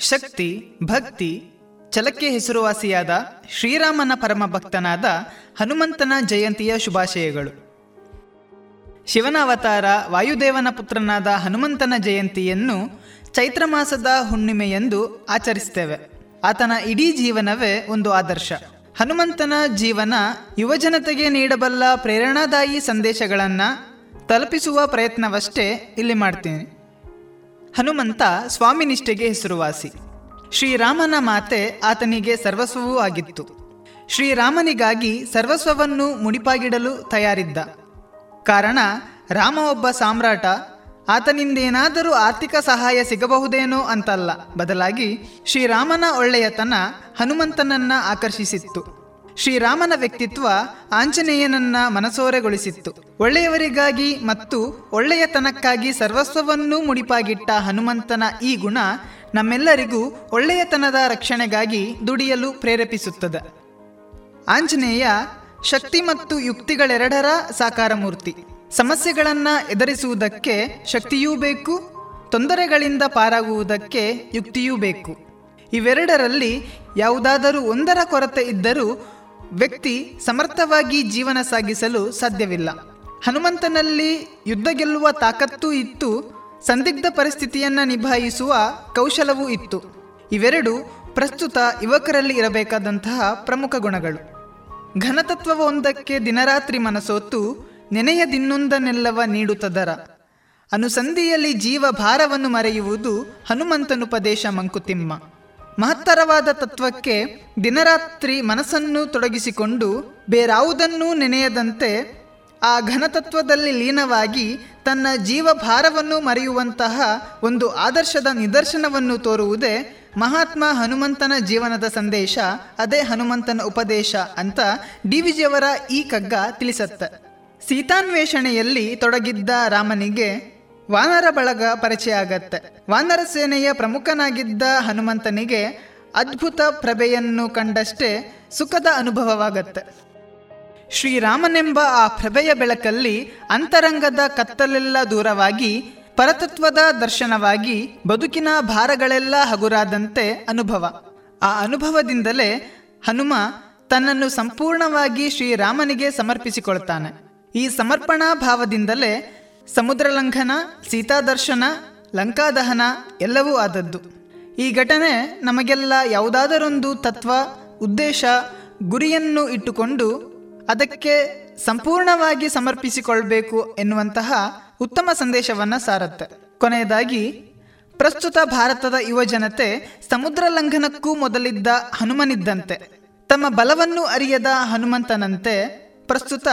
ಶಕ್ತಿ, ಭಕ್ತಿ, ಚಲಕ್ಕೆ ಹೆಸರುವಾಸಿಯಾದ ಶ್ರೀರಾಮನ ಪರಮ ಭಕ್ತನಾದ ಹನುಮಂತನ ಜಯಂತಿಯ ಶುಭಾಶಯಗಳು. ಶಿವನ ಅವತಾರ ವಾಯುದೇವನ ಪುತ್ರನಾದ ಹನುಮಂತನ ಜಯಂತಿಯನ್ನು ಚೈತ್ರ ಮಾಸದ ಹುಣ್ಣಿಮೆಯೆಂದು ಆಚರಿಸ್ತೇವೆ. ಆತನ ಇಡೀ ಜೀವನವೇ ಒಂದು ಆದರ್ಶ. ಹನುಮಂತನ ಜೀವನ ಯುವಜನತೆಗೆ ನೀಡಬಲ್ಲ ಪ್ರೇರಣಾದಾಯಿ ಸಂದೇಶಗಳನ್ನು ತಲುಪಿಸುವ ಪ್ರಯತ್ನವಷ್ಟೇ ಇಲ್ಲಿ ಮಾಡ್ತೀನಿ. ಹನುಮಂತ ಸ್ವಾಮಿನಿಷ್ಠೆಗೆ ಹೆಸರುವಾಸಿ. ಶ್ರೀರಾಮನ ಮಾತೆ ಆತನಿಗೆ ಸರ್ವಸ್ವವೂ ಆಗಿತ್ತು. ಶ್ರೀರಾಮನಿಗಾಗಿ ಸರ್ವಸ್ವವನ್ನು ಮುಡಿಪಾಗಿಡಲು ತಯಾರಿದ್ದ. ಕಾರಣ, ರಾಮ ಒಬ್ಬ ಸಾಮ್ರಾಟ, ಆತನಿಂದೇನಾದರೂ ಆರ್ಥಿಕ ಸಹಾಯ ಸಿಗಬಹುದೇನೋ ಅಂತಲ್ಲ. ಬದಲಾಗಿ, ಶ್ರೀರಾಮನ ಒಳ್ಳೆಯತನ ಹನುಮಂತನನ್ನ ಆಕರ್ಷಿಸಿತ್ತು. ಶ್ರೀರಾಮನ ವ್ಯಕ್ತಿತ್ವ ಆಂಜನೇಯನನ್ನ ಮನಸೋರೆಗೊಳಿಸಿತ್ತು. ಒಳ್ಳೆಯವರಿಗಾಗಿ ಮತ್ತು ಒಳ್ಳೆಯತನಕ್ಕಾಗಿ ಸರ್ವಸ್ವವನ್ನೂ ಮುಡಿಪಾಗಿಟ್ಟ ಹನುಮಂತನ ಈ ಗುಣ ನಮ್ಮೆಲ್ಲರಿಗೂ ಒಳ್ಳೆಯತನದ ರಕ್ಷಣೆಗಾಗಿ ದುಡಿಯಲು ಪ್ರೇರೇಪಿಸುತ್ತದೆ. ಆಂಜನೇಯ ಶಕ್ತಿ ಮತ್ತು ಯುಕ್ತಿಗಳೆರಡರ ಸಾಕಾರ ಮೂರ್ತಿ ಸಮಸ್ಯೆಗಳನ್ನು ಎದುರಿಸುವುದಕ್ಕೆ ಶಕ್ತಿಯೂ ಬೇಕು, ತೊಂದರೆಗಳಿಂದ ಪಾರಾಗುವುದಕ್ಕೆ ಯುಕ್ತಿಯೂ ಬೇಕು. ಇವೆರಡರಲ್ಲಿ ಯಾವುದಾದರೂ ಒಂದರ ಕೊರತೆ ಇದ್ದರೂ ವ್ಯಕ್ತಿ ಸಮರ್ಥವಾಗಿ ಜೀವನ ಸಾಗಿಸಲು ಸಾಧ್ಯವಿಲ್ಲ. ಹನುಮಂತನಲ್ಲಿ ಯುದ್ಧ ಗೆಲ್ಲುವ ತಾಕತ್ತೂ ಇತ್ತು, ಸಂದಿಗ್ಧ ಪರಿಸ್ಥಿತಿಯನ್ನು ನಿಭಾಯಿಸುವ ಕೌಶಲವೂ ಇತ್ತು. ಇವೆರಡು ಪ್ರಸ್ತುತ ಯುವಕರಲ್ಲಿ ಇರಬೇಕಾದಂತಹ ಪ್ರಮುಖ ಗುಣಗಳು. ಘನತತ್ವವೊಂದಕ್ಕೆ ದಿನರಾತ್ರಿ ಮನಸೋತು ನೆನೆಯದಿನ್ನೊಂದನ್ನೆಲ್ಲವ ನೀಡುತ್ತದರ ಅನುಸಂಧಿಯಲ್ಲಿ ಜೀವ ಭಾರವನ್ನು ಮರೆಯುವುದು ಹನುಮಂತನುಪದೇಶ ಮಂಕುತಿಮ್ಮ. ಮಹತ್ತರವಾದ ತತ್ವಕ್ಕೆ ದಿನರಾತ್ರಿ ಮನಸ್ಸನ್ನು ತೊಡಗಿಸಿಕೊಂಡು ಬೇರಾವುದನ್ನೂ ನೆನೆಯದಂತೆ ಆ ಘನತತ್ವದಲ್ಲಿ ಲೀನವಾಗಿ ತನ್ನ ಜೀವಭಾರವನ್ನು ಮರೆಯುವಂತಹ ಒಂದು ಆದರ್ಶದ ನಿದರ್ಶನವನ್ನು ತೋರುವುದೇ ಮಹಾತ್ಮ ಹನುಮಂತನ ಜೀವನದ ಸಂದೇಶ, ಅದೇ ಹನುಮಂತನ ಉಪದೇಶ ಅಂತ ಡಿ ವಿಜಿಯವರ ಈ ಕಗ್ಗ ತಿಳಿಸತ್ತ. ಸೀತಾನ್ವೇಷಣೆಯಲ್ಲಿ ತೊಡಗಿದ್ದ ರಾಮನಿಗೆ ವಾನರ ಬಳಗ ಪರಿಚಯ ಆಗತ್ತೆ. ವಾನರ ಸೇನೆಯ ಪ್ರಮುಖನಾಗಿದ್ದ ಹನುಮಂತನಿಗೆ ಅದ್ಭುತ ಪ್ರಭೆಯನ್ನು ಕಂಡಷ್ಟೇ ಸುಖದ ಅನುಭವವಾಗತ್ತೆ. ಶ್ರೀರಾಮನೆಂಬ ಆ ಪ್ರಭೆಯ ಬೆಳಕಲ್ಲಿ ಅಂತರಂಗದ ಕತ್ತಲೆಲ್ಲ ದೂರವಾಗಿ ಪರತತ್ವದ ದರ್ಶನವಾಗಿ ಬದುಕಿನ ಭಾರಗಳೆಲ್ಲ ಹಗುರಾದಂತೆ ಅನುಭವ. ಆ ಅನುಭವದಿಂದಲೇ ಹನುಮ ತನ್ನನ್ನು ಸಂಪೂರ್ಣವಾಗಿ ಶ್ರೀರಾಮನಿಗೆ ಸಮರ್ಪಿಸಿಕೊಳ್ತಾನೆ. ಈ ಸಮರ್ಪಣಾ ಭಾವದಿಂದಲೇ ಸಮುದ್ರ ಲಂಘನ ಸೀತಾದರ್ಶನ, ಲಂಕಾದಹನ ಎಲ್ಲವೂ ಆದದ್ದು. ಈ ಘಟನೆ ನಮಗೆಲ್ಲ ಯಾವುದಾದರೊಂದು ತತ್ವ, ಉದ್ದೇಶ, ಗುರಿಯನ್ನು ಇಟ್ಟುಕೊಂಡು ಅದಕ್ಕೆ ಸಂಪೂರ್ಣವಾಗಿ ಸಮರ್ಪಿಸಿಕೊಳ್ಬೇಕು ಎನ್ನುವಂತಹ ಉತ್ತಮ ಸಂದೇಶವನ್ನು ಸಾರುತ್ತೆ. ಕೊನೆಯದಾಗಿ, ಪ್ರಸ್ತುತ ಭಾರತದ ಯುವಜನತೆ ಸಮುದ್ರ ಲಂಘನಕ್ಕೂ ಮೊದಲಿದ್ದ ಹನುಮನಿದ್ದಂತೆ. ತಮ್ಮ ಬಲವನ್ನು ಅರಿಯದ ಹನುಮಂತನಂತೆ ಪ್ರಸ್ತುತ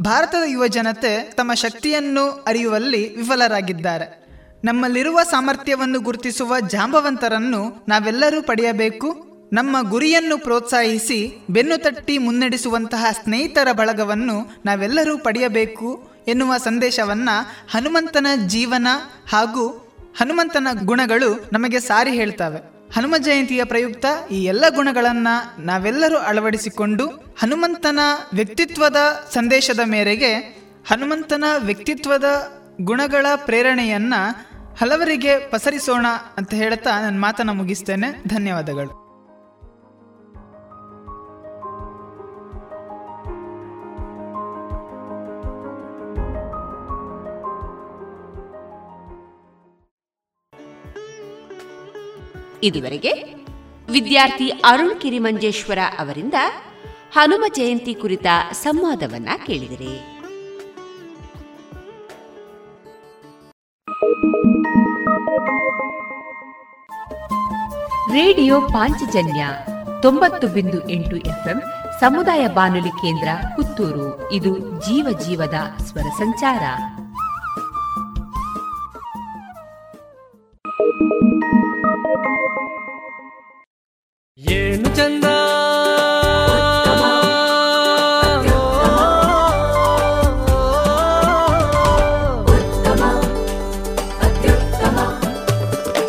ಭಾರತದ ಯುವ ಜನತೆ ತಮ್ಮ ಶಕ್ತಿಯನ್ನು ಅರಿಯುವಲ್ಲಿ ವಿಫಲರಾಗಿದ್ದಾರೆ. ನಮ್ಮಲ್ಲಿರುವ ಸಾಮರ್ಥ್ಯವನ್ನು ಗುರುತಿಸುವ ಜಾಂಬವಂತರನ್ನು ನಾವೆಲ್ಲರೂ ಪಡೆಯಬೇಕು. ನಮ್ಮ ಗುರಿಯನ್ನು ಪ್ರೋತ್ಸಾಹಿಸಿ ಬೆನ್ನು ತಟ್ಟಿ ಮುನ್ನಡೆಸುವಂತಹ ಸ್ನೇಹಿತರ ಬಳಗವನ್ನು ನಾವೆಲ್ಲರೂ ಪಡೆಯಬೇಕು ಎನ್ನುವ ಸಂದೇಶವನ್ನು ಹನುಮಂತನ ಜೀವನ ಹಾಗೂ ಹನುಮಂತನ ಗುಣಗಳು ನಮಗೆ ಸಾರಿ ಹೇಳ್ತವೆ. ಹನುಮ ಜಯಂತಿಯ ಪ್ರಯುಕ್ತ ಈ ಎಲ್ಲ ಗುಣಗಳನ್ನ ನಾವೆಲ್ಲರೂ ಅಳವಡಿಸಿಕೊಂಡು ಹನುಮಂತನ ವ್ಯಕ್ತಿತ್ವದ ಸಂದೇಶದ ಮೇರೆಗೆ ಹನುಮಂತನ ವ್ಯಕ್ತಿತ್ವದ ಗುಣಗಳ ಪ್ರೇರಣೆಯನ್ನ ಹಲವರಿಗೆ ಪಸರಿಸೋಣ ಅಂತ ಹೇಳ್ತಾ ನನ್ನ ಮಾತನ್ನ ಮುಗಿಸ್ತೇನೆ. ಧನ್ಯವಾದಗಳು. ಇದುವರೆಗೆ ವಿದ್ಯಾರ್ಥಿ ಅರುಣ್ ಕಿರಿಮಂಜೇಶ್ವರ ಅವರಿಂದ ಹನುಮ ಜಯಂತಿ ಕುರಿತ ಸಂವಾದವನ್ನ ಕೇಳಿದರೆ. ರೇಡಿಯೋ ಪಾಂಚಜನ್ಯ ತೊಂಬತ್ತು ಬಿಂದು ಎಂಟು ಎಫ್ಎಂ ಸಮುದಾಯ ಬಾನುಲಿ ಕೇಂದ್ರ ಪುತ್ತೂರು. ಇದು ಜೀವ ಜೀವದ ಸ್ವರ ಸಂಚಾರ. ಏನು ಚಂದ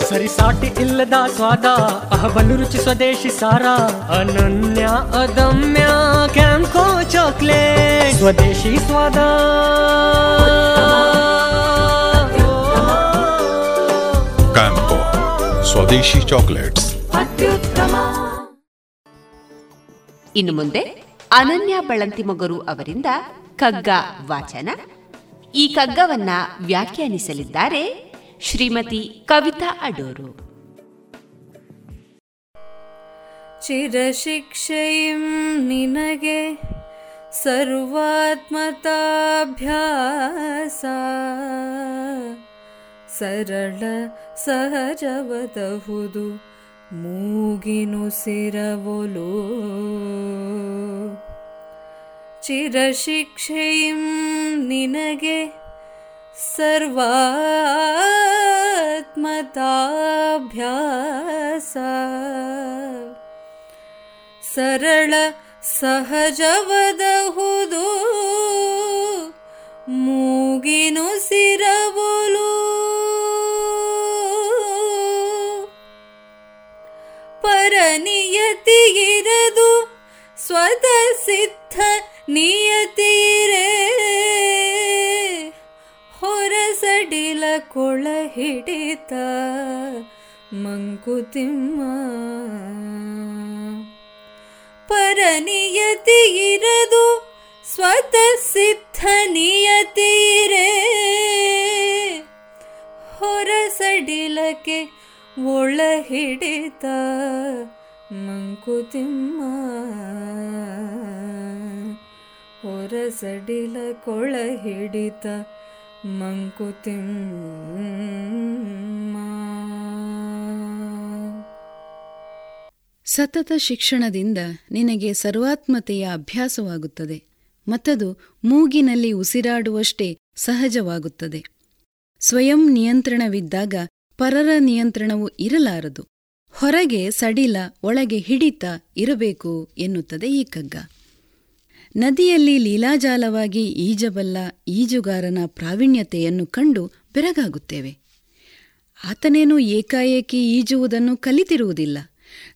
ಸರಿಸಾಟಿ ಇಲ್ಲದ ಸ್ವಾದ ಅಹಬಲು ರುಚಿ ಸ್ವದೇಶಿ ಸಾರ ಅನನ್ಯ ಅದಮ್ಯ ಕ್ಯಾಂಕೋ ಚಾಕ್ಲೇಟ್ ಸ್ವದೇಶಿ ಸ್ವಾದ ಸ್ವದೇಶಿ ಚಾಕ್ಲೇಟ್ಸ್. ಇನ್ನು ಮುಂದೆ ಅನನ್ಯ ಬಳಂತಿಮೊಗರು ಅವರಿಂದ ಕಗ್ಗ ವಾಚನ. ಈ ಕಗ್ಗವನ್ನ ವ್ಯಾಖ್ಯಾನಿಸಲಿದ್ದಾರೆ ಶ್ರೀಮತಿ ಕವಿತಾ ಅಡೂರು. ಚಿರಶಿಕ್ಷೆಯಂ ನಿನಗೆ ಸರ್ವಾತ್ಮತಾಭ್ಯಾಸ. ಸರಳ ಸಹಜವದಹುದು. ಮೂಗಿನುಸಿರವೊಲು ಚಿರಶಿಕ್ಷೆಯಂ ನಿನಗೆ ಸರ್ವಾತ್ಮತಾಭ್ಯಾಸ. ಸರಳ ಸಹಜವದಹುದು. ಮೂಗಿನು ಪರನಿಯತಿಗಿರದು ಸ್ವತಃ ಸಿದ್ಧ ನಿಯತಿರೇ ಹೊರಸಡಿಲ ಕೊಳ ಹಿಡಿತ ಮಂಕುತಿಮ್ಮ. ಪರನಿಯತಿಗಿರದು ಸ್ವತಃ ಸಿದ್ಧ ನಿಯತಿರೇ ಹೊರಸಡಿಲಕ್ಕೆ ಒಳ ಹಿಡಿತ ಮಂಕುತಿಮ್ಮ ಹೊರಸಡಿಲ ಕೊಳ ಹಿಡಿತ ಮಂಕುತಿಮ್ಮ ಸತತ ಶಿಕ್ಷಣದಿಂದ ನಿನಗೆ ಸರ್ವಾತ್ಮತೆಯ ಅಭ್ಯಾಸವಾಗುತ್ತದೆ, ಮತ್ತದು ಮೂಗಿನಲ್ಲಿ ಉಸಿರಾಡುವಷ್ಟೇ ಸಹಜವಾಗುತ್ತದೆ. ಸ್ವಯಂ ನಿಯಂತ್ರಣವಿದ್ದಾಗ ಪರರ ನಿಯಂತ್ರಣವು ಇರಲಾರದು. ಹೊರಗೆ ಸಡಿಲ, ಒಳಗೆ ಹಿಡಿತ ಇರಬೇಕು ಎನ್ನುತ್ತದೆ ಈ ಕಗ್ಗ ನದಿಯಲ್ಲಿ ಲೀಲಾಜಾಲವಾಗಿ ಈಜಬಲ್ಲ ಈಜುಗಾರನ ಪ್ರಾವೀಣ್ಯತೆಯನ್ನು ಕಂಡು ಬೆರಗಾಗುತ್ತೇವೆ. ಆತನೇನು ಏಕಾಏಕಿ ಈಜುವುದನ್ನು ಕಲಿತಿರುವುದಿಲ್ಲ.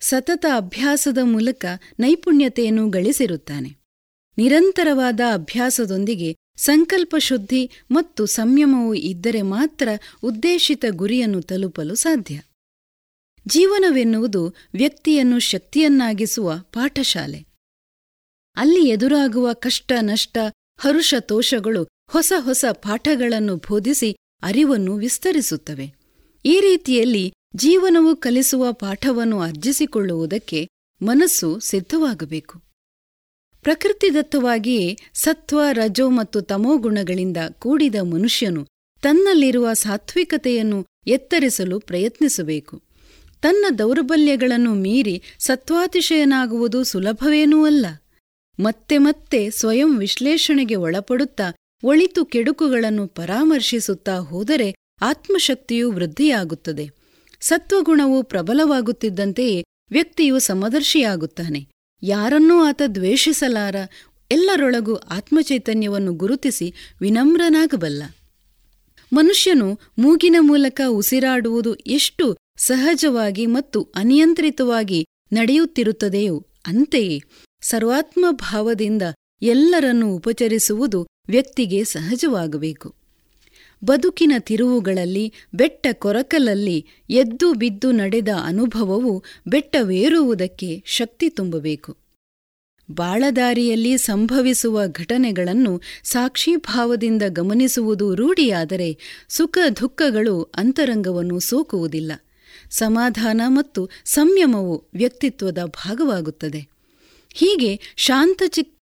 ಸತತ ಅಭ್ಯಾಸದ ಮೂಲಕ ನೈಪುಣ್ಯತೆಯನ್ನು ಗಳಿಸಿರುತ್ತಾನೆ. ನಿರಂತರವಾದ ಅಭ್ಯಾಸದೊಂದಿಗೆ ಸಂಕಲ್ಪ ಶುದ್ಧಿ ಮತ್ತು ಸಂಯಮವು ಇದ್ದರೆ ಮಾತ್ರ ಉದ್ದೇಶಿತ ಗುರಿಯನ್ನು ತಲುಪಲು ಸಾಧ್ಯ. ಜೀವನವೆನ್ನುವುದು ವ್ಯಕ್ತಿಯನ್ನು ಶಕ್ತಿಯನ್ನಾಗಿಸುವ ಪಾಠಶಾಲೆ. ಅಲ್ಲಿ ಎದುರಾಗುವ ಕಷ್ಟ, ನಷ್ಟ, ಹರುಷ ತೋಷಗಳು ಹೊಸ ಹೊಸ ಪಾಠಗಳನ್ನು ಬೋಧಿಸಿ ಅರಿವನ್ನು ವಿಸ್ತರಿಸುತ್ತವೆ. ಈ ರೀತಿಯಲ್ಲಿ ಜೀವನವು ಕಲಿಸುವ ಪಾಠವನ್ನು ಅರ್ಜಿಸಿಕೊಳ್ಳುವುದಕ್ಕೆ ಮನಸ್ಸು ಸಿದ್ಧವಾಗಬೇಕು. ಪ್ರಕೃತಿದತ್ತವಾಗಿಯೇ ಸತ್ವ, ರಜೋ ಮತ್ತು ತಮೋಗುಣಗಳಿಂದ ಕೂಡಿದ ಮನುಷ್ಯನು ತನ್ನಲ್ಲಿರುವ ಸಾತ್ವಿಕತೆಯನ್ನು ಎತ್ತರಿಸಲು ಪ್ರಯತ್ನಿಸಬೇಕು. ತನ್ನ ದೌರ್ಬಲ್ಯಗಳನ್ನು ಮೀರಿ ಸತ್ವಾತಿಶಯನಾಗುವುದು ಸುಲಭವೇನೂ ಅಲ್ಲ. ಮತ್ತೆ ಮತ್ತೆ ಸ್ವಯಂ ವಿಶ್ಲೇಷಣೆಗೆ ಒಳಪಡುತ್ತಾ ಒಳಿತು ಕೆಡುಕುಗಳನ್ನು ಪರಾಮರ್ಶಿಸುತ್ತಾ ಹೋದರೆ ಆತ್ಮಶಕ್ತಿಯು ವೃದ್ಧಿಯಾಗುತ್ತದೆ. ಸತ್ವಗುಣವು ಪ್ರಬಲವಾಗುತ್ತಿದ್ದಂತೆಯೇ ವ್ಯಕ್ತಿಯು ಸಮದರ್ಶಿಯಾಗುತ್ತಾನೆ. ಯಾರನ್ನೂ ಆತ ದ್ವೇಷಿಸಲಾರ ಎಲ್ಲರೊಳಗೂ ಆತ್ಮಚೈತನ್ಯವನ್ನು ಗುರುತಿಸಿ ವಿನಮ್ರನಾಗಬಲ್ಲ. ಮನುಷ್ಯನು ಮೂಗಿನ ಮೂಲಕ ಉಸಿರಾಡುವುದು ಎಷ್ಟು ಸಹಜವಾಗಿ ಮತ್ತು ಅನಿಯಂತ್ರಿತವಾಗಿ ನಡೆಯುತ್ತಿರುತ್ತದೆಯೋ ಅಂತೆಯೇ ಸರ್ವಾತ್ಮ ಭಾವದಿಂದ ಎಲ್ಲರನ್ನೂ ಉಪಚರಿಸುವುದು ವ್ಯಕ್ತಿಗೆ ಸಹಜವಾಗಬೇಕು. ಬದುಕಿನ ತಿರುವುಗಳಲ್ಲಿ, ಬೆಟ್ಟ ಕೊರಕಲಲ್ಲಿ ಎದ್ದು ಬಿದ್ದು ನಡೆದ ಅನುಭವವು ಬೆಟ್ಟವೇರುವುದಕ್ಕೆ ಶಕ್ತಿ ತುಂಬಬೇಕು. ಬಾಳದಾರಿಯಲ್ಲಿ ಸಂಭವಿಸುವ ಘಟನೆಗಳನ್ನು ಸಾಕ್ಷೀಭಾವದಿಂದ ಗಮನಿಸುವುದು ರೂಢಿಯಾದರೆ ಸುಖ ದುಃಖಗಳು ಅಂತರಂಗವನ್ನು ಸೋಕುವುದಿಲ್ಲ. ಸಮಾಧಾನ ಮತ್ತು ಸಂಯಮವು ವ್ಯಕ್ತಿತ್ವದ ಭಾಗವಾಗುತ್ತದೆ. ಹೀಗೆ ಶಾಂತಚಿ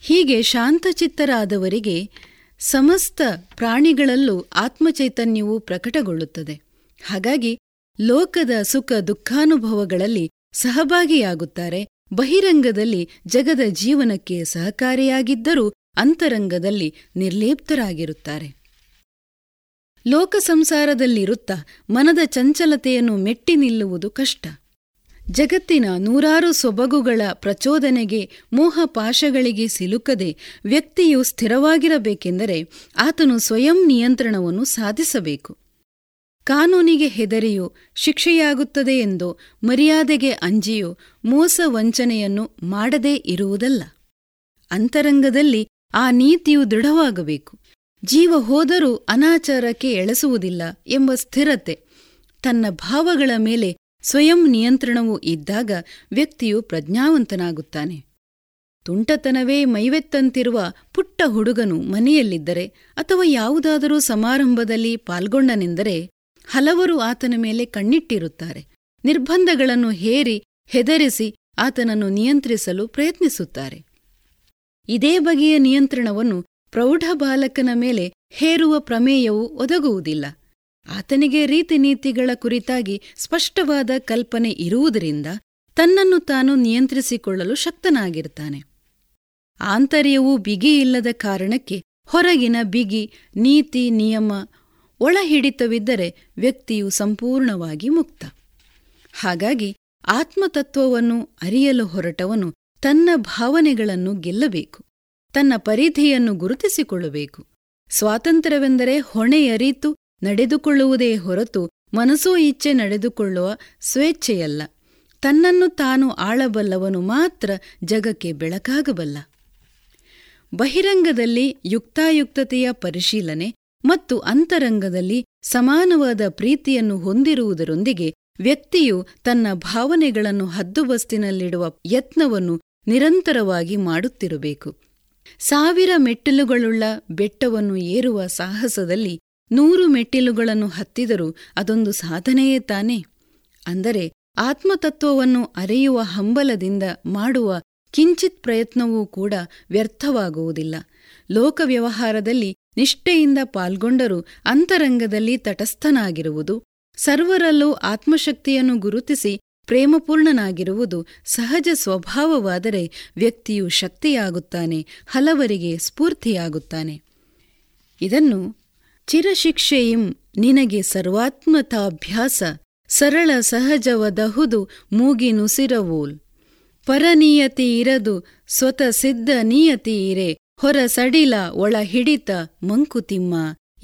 ಹೀಗೆ ಶಾಂತಚಿತ್ತರಾದವರಿಗೆ ಸಮಸ್ತ ಪ್ರಾಣಿಗಳಲ್ಲೂ ಆತ್ಮಚೈತನ್ಯವು ಪ್ರಕಟಗೊಳ್ಳುತ್ತದೆ. ಹಾಗಾಗಿ ಲೋಕದ ಸುಖ ದುಃಖಾನುಭವಗಳಲ್ಲಿ ಸಹಭಾಗಿಯಾಗುತ್ತಾರೆ. ಬಹಿರಂಗದಲ್ಲಿ ಜಗದ ಜೀವನಕ್ಕೆ ಸಹಕಾರಿಯಾಗಿದ್ದರೂ ಅಂತರಂಗದಲ್ಲಿ ನಿರ್ಲಿಪ್ತರಾಗಿರುತ್ತಾರೆ. ಲೋಕ ಸಂಸಾರದಲ್ಲಿರುತ್ತಾ ಮನದ ಚಂಚಲತೆಯನ್ನು ಮೆಟ್ಟಿ ನಿಲ್ಲುವುದು ಕಷ್ಟ. ಜಗತ್ತಿನ ನೂರಾರು ಸೊಬಗುಗಳ ಪ್ರಚೋದನೆಗೆ ಮೋಹ ಪಾಶಗಳಿಗೆ ಸಿಲುಕದೆ ವ್ಯಕ್ತಿಯು ಸ್ಥಿರವಾಗಿರಬೇಕೆಂದರೆ ಆತನು ಸ್ವಯಂ ನಿಯಂತ್ರಣವನ್ನು ಸಾಧಿಸಬೇಕು. ಕಾನೂನಿಗೆ ಹೆದರಿಯೋ ಶಿಕ್ಷೆಯಾಗುತ್ತದೆ ಎಂದು ಮರ್ಯಾದೆಗೆ ಅಂಜಿಯೋ ಮೋಸ ವಂಚನೆಯನ್ನು ಮಾಡದೇ ಇರುವುದಲ್ಲ. ಅಂತರಂಗದಲ್ಲಿ ಆ ನೀತಿಯು ದೃಢವಾಗಬೇಕು. ಜೀವ ಹೋದರೂ ಅನಾಚಾರಕ್ಕೆ ಎಳಸುವುದಿಲ್ಲ ಎಂಬ ಸ್ಥಿರತೆ. ತನ್ನ ಭಾವಗಳ ಮೇಲೆ ಸ್ವಯಂ ನಿಯಂತ್ರಣವು ಇದ್ದಾಗ ವ್ಯಕ್ತಿಯು ಪ್ರಜ್ಞಾವಂತನಾಗುತ್ತಾನೆ. ತುಂಟತನವೇ ಮೈವೆತ್ತಂತಿರುವ ಪುಟ್ಟ ಹುಡುಗನು ಮನೆಯಲ್ಲಿದ್ದರೆ ಅಥವಾ ಯಾವುದಾದರೂ ಸಮಾರಂಭದಲ್ಲಿ ಪಾಲ್ಗೊಂಡನೆಂದರೆ ಹಲವರು ಆತನ ಮೇಲೆ ಕಣ್ಣಿಟ್ಟಿರುತ್ತಾರೆ. ನಿರ್ಬಂಧಗಳನ್ನು ಹೇರಿ ಹೆದರಿಸಿ ಆತನನ್ನು ನಿಯಂತ್ರಿಸಲು ಪ್ರಯತ್ನಿಸುತ್ತಾರೆ. ಇದೇ ಬಗೆಯ ನಿಯಂತ್ರಣವನ್ನು ಪ್ರೌಢ ಬಾಲಕನ ಮೇಲೆ ಹೇರುವ ಪ್ರಮೇಯವು ಒದಗುವುದಿಲ್ಲ. ಆತನಿಗೆ ರೀತಿನೀತಿಗಳ ಕುರಿತಾಗಿ ಸ್ಪಷ್ಟವಾದ ಕಲ್ಪನೆ ಇರುವುದರಿಂದ ತನ್ನನ್ನು ತಾನು ನಿಯಂತ್ರಿಸಿಕೊಳ್ಳಲು ಶಕ್ತನಾಗಿರ್ತಾನೆ. ಆಂತರ್ಯವು ಬಿಗಿಯಿಲ್ಲದ ಕಾರಣಕ್ಕೆ ಹೊರಗಿನ ಬಿಗಿ ನೀತಿ ನಿಯಮ ಒಳಹಿಡಿತವಿದ್ದರೆ ವ್ಯಕ್ತಿಯು ಸಂಪೂರ್ಣವಾಗಿ ಮುಕ್ತ. ಹಾಗಾಗಿ ಆತ್ಮತತ್ವವನ್ನು ಅರಿಯಲು ಹೊರಟವನು ತನ್ನ ಭಾವನೆಗಳನ್ನು ಗೆಲ್ಲಬೇಕು. ತನ್ನ ಪರಿಧಿಯನ್ನು ಗುರುತಿಸಿಕೊಳ್ಳಬೇಕು. ಸ್ವಾತಂತ್ರ್ಯವೆಂದರೆ ಹೊಣೆಯರಿತು ನಡೆದುಕೊಳ್ಳುವುದೇ ಹೊರತು ಮನಸೋ ಇಚ್ಛೆ ನಡೆದುಕೊಳ್ಳುವ ಸ್ವೇಚ್ಛೆಯಲ್ಲ. ತನ್ನನ್ನು ತಾನು ಆಳಬಲ್ಲವನು ಮಾತ್ರ ಜಗಕ್ಕೆ ಬೆಳಕಾಗಬಲ್ಲ. ಬಹಿರಂಗದಲ್ಲಿ ಯುಕ್ತಾಯುಕ್ತತೆಯ ಪರಿಶೀಲನೆ ಮತ್ತು ಅಂತರಂಗದಲ್ಲಿ ಸಮಾನವಾದ ಪ್ರೀತಿಯನ್ನು ಹೊಂದಿರುವುದರೊಂದಿಗೆ ವ್ಯಕ್ತಿಯು ತನ್ನ ಭಾವನೆಗಳನ್ನು ಹದ್ದುಬಸ್ತಿನಲ್ಲಿಡುವ ಯತ್ನವನ್ನು ನಿರಂತರವಾಗಿ ಮಾಡುತ್ತಿರಬೇಕು. ಸಾವಿರ ಮೆಟ್ಟಿಲುಗಳುಳ್ಳ ಬೆಟ್ಟವನ್ನು ಏರುವ ಸಾಹಸದಲ್ಲಿ ನೂರು ಮೆಟ್ಟಿಲುಗಳನ್ನು ಹತ್ತಿದರೂ ಅದೊಂದು ಸಾಧನೆಯೇ ತಾನೆ? ಅಂದರೆ ಆತ್ಮತತ್ವವನ್ನು ಅರೆಯುವ ಹಂಬಲದಿಂದ ಮಾಡುವ ಕಿಂಚಿತ್ ಪ್ರಯತ್ನವೂ ಕೂಡ ವ್ಯರ್ಥವಾಗುವುದಿಲ್ಲ. ಲೋಕವ್ಯವಹಾರದಲ್ಲಿ ನಿಷ್ಠೆಯಿಂದ ಪಾಲ್ಗೊಂಡರೂ ಅಂತರಂಗದಲ್ಲಿ ತಟಸ್ಥನಾಗಿರುವುದು, ಸರ್ವರಲ್ಲೂ ಆತ್ಮಶಕ್ತಿಯನ್ನು ಗುರುತಿಸಿ ಪ್ರೇಮಪೂರ್ಣನಾಗಿರುವುದು ಸಹಜ ಸ್ವಭಾವವಾದರೆ ವ್ಯಕ್ತಿಯು ಶಕ್ತಿಯಾಗುತ್ತಾನೆ, ಹಲವರಿಗೆ ಸ್ಫೂರ್ತಿಯಾಗುತ್ತಾನೆ. ಇದನ್ನು ಚಿರಶಿಕ್ಷೆಯಿಂ ನಿನಗೆ ಸರ್ವಾತ್ಮತಾಭ್ಯಾಸ, ಸರಳ ಸಹಜವದಹುದು ಮೂಗಿನುಸಿರವೋಲ್ ಪರನಿಯತಿ ಇರದು ಸ್ವತ ಸಿದ್ಧ ನಿಯತಿ ಇರೆ, ಹೊರ ಸಡಿಲ ಒಳ ಹಿಡಿತ ಮಂಕುತಿಮ್ಮ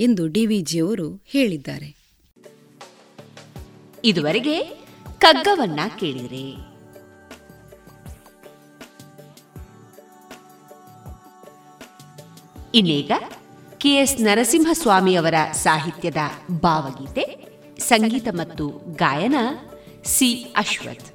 ಎಂದು ಡಿವಿಜಿಯವರು ಹೇಳಿದ್ದಾರೆ. ಇದುವರೆಗೆ ಕಗ್ಗವನ್ನ ಕೇಳಿರಿ. ಇನ್ನೀಗ ಕೆಎಸ್ ನರಸಿಂಹಸ್ವಾಮಿಯವರ ಸಾಹಿತ್ಯದ ಭಾವಗೀತೆ ಸಂಗೀತ ಮತ್ತು ಗಾಯನ ಸಿ. ಅಶ್ವಥ್.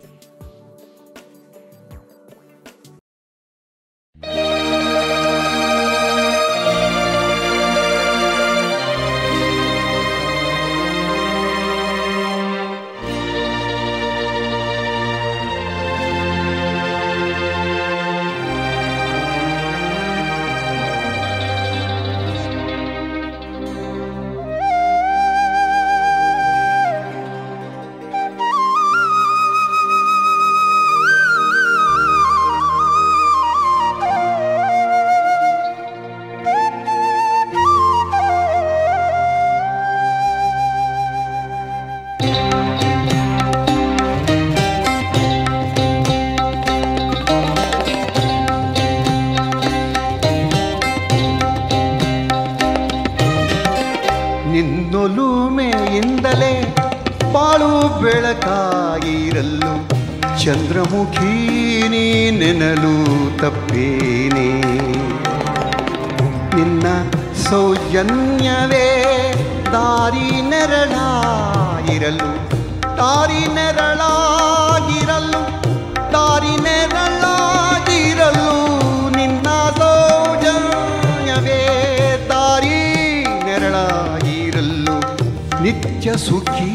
ಸುಖಿ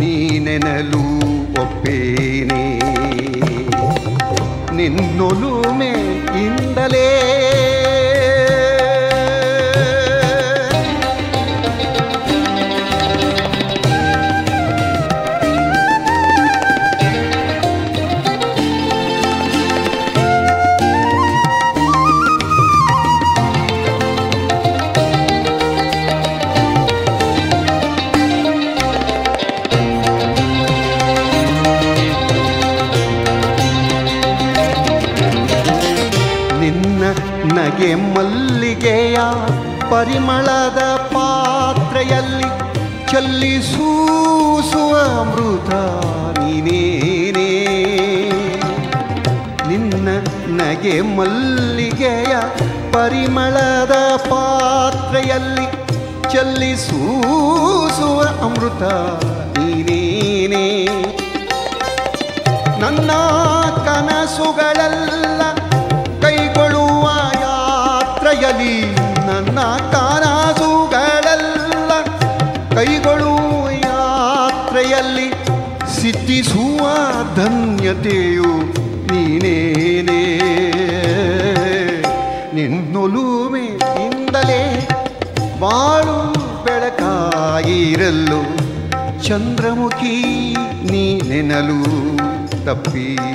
ನೀನೆನಲು ಒಪ್ಪೇನೆ. ನಿನ್ನೊಲುಮೆಯಿಂದಲೇ ನಿನ್ನ ಚಲ್ಲಿಸೂಸುವ ಅಮೃತ ನೀನೇನೇ. ನಿನ್ನ ನಗೆ ಮಲ್ಲಿಗೆಯ ಪರಿಮಳದ ಪಾತ್ರೆಯಲ್ಲಿ ಚಲ್ಲಿಸೂಸುವ ಅಮೃತ ನೀನೇನೇ. ನನ್ನ ಕನಸುಗಳೆಲ್ಲ ಕೈಗೊಳ್ಳುವ ಯಾತ್ರೆಯಲ್ಲಿ ನನ್ನ ಧನ್ಯತೆಯು ನೀನೇನೇ. ನಿನ್ನೊಲುಮೆಯಿಂದಲೇ ಬಾಳು ಬೆಳಕಾಗಿರಲು ಚಂದ್ರಮುಖಿ ನೀನೆನಲು ತಪ್ಪೀರಿ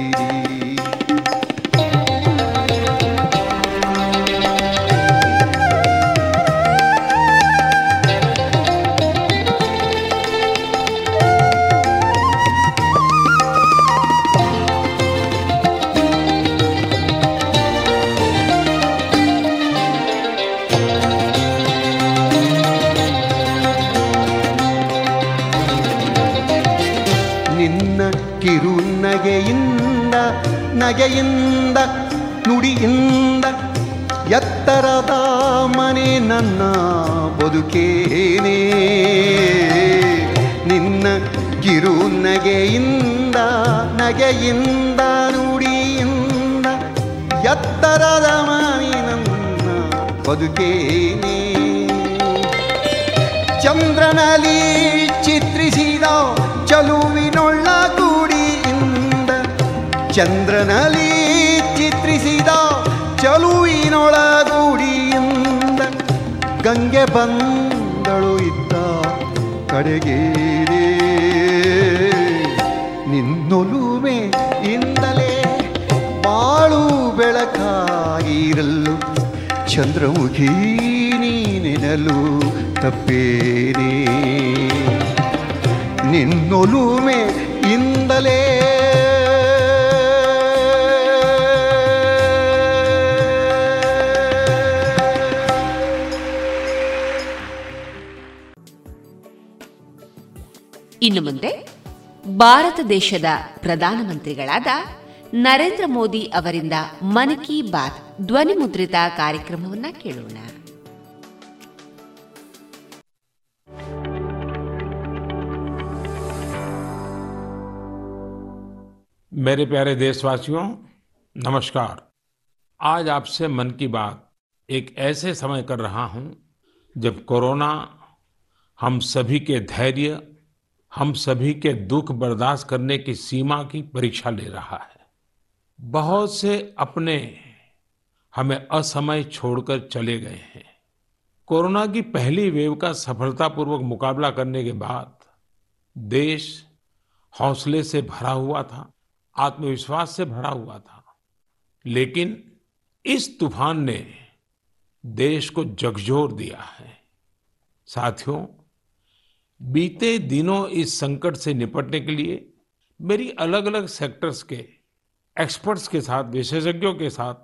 ನಗೆಯಿಂದ ನುಡಿಯಿಂದ ಎತ್ತರದ ಮನೆ ನನ್ನ ಬದುಕೇನೆ. ನಿನ್ನ ಕಿರು ನಗೆಯಿಂದ ನಗೆಯಿಂದ ನುಡಿಯಿಂದ ಎತ್ತರದ ಮನೆ ನನ್ನ ಬದುಕೇನೆ. ಚಂದ್ರನಲ್ಲಿ ಚಿತ್ರಿಸಿದ ಚಲುವಿನೊಳ್ಳ ಚಂದ್ರನಲ್ಲಿ ಚಿತ್ರಿಸಿದ ಚಲುವಿನೊಳ ಗುಡಿಯಿಂದ ಗಂಗೆ ಬಂದಳು ಇದ್ದ ಕಡೆಗೇರಿ. ನಿನ್ನೊಲುಮೆ ಇಂದಲೇ ಬಾಳು ಬೆಳಕಾಗಿರಲು ಚಂದ್ರಮುಖಿ ನೀನೆನಲು ತಪ್ಪೇನೆ. ನಿನ್ನೊಲುಮೆ ಇಂದಲೇ ಭಾರತ ದೇಶದ ಪ್ರಧಾನಮಂತ್ರಿಗಳಾದ ನರೇಂದ್ರ ಮೋದಿ ಅವರಿಂದ ಮನ್ ಕಿ ಬಾತ್ ಧ್ವನಿ ಮುದ್ರಿತ ಕಾರ್ಯಕ್ರಮವನ್ನ ಕೇಳೋಣ मेरे प्यारे देशवासियों नमस्कार आज आपसे मन की बात एक ऐसे समय कर रहा हूं जब कोरोना हम सभी के धैर्य हम सभी के दुख बर्दाश्त करने की सीमा की परीक्षा ले रहा है। बहुत से अपने हमें असमय छोड़कर चले गए हैं। कोरोना की पहली वेव का सफलतापूर्वक मुकाबला करने के बाद देश हौसले से भरा हुआ था, आत्मविश्वास से भरा हुआ था। लेकिन इस तूफ़ान ने देश को झकझोर दिया है। साथियों बीते दिनों इस संकट से निपटने के लिए मेरी अलग अलग सेक्टर्स के एक्सपर्ट्स के साथ, विशेषज्ञों के साथ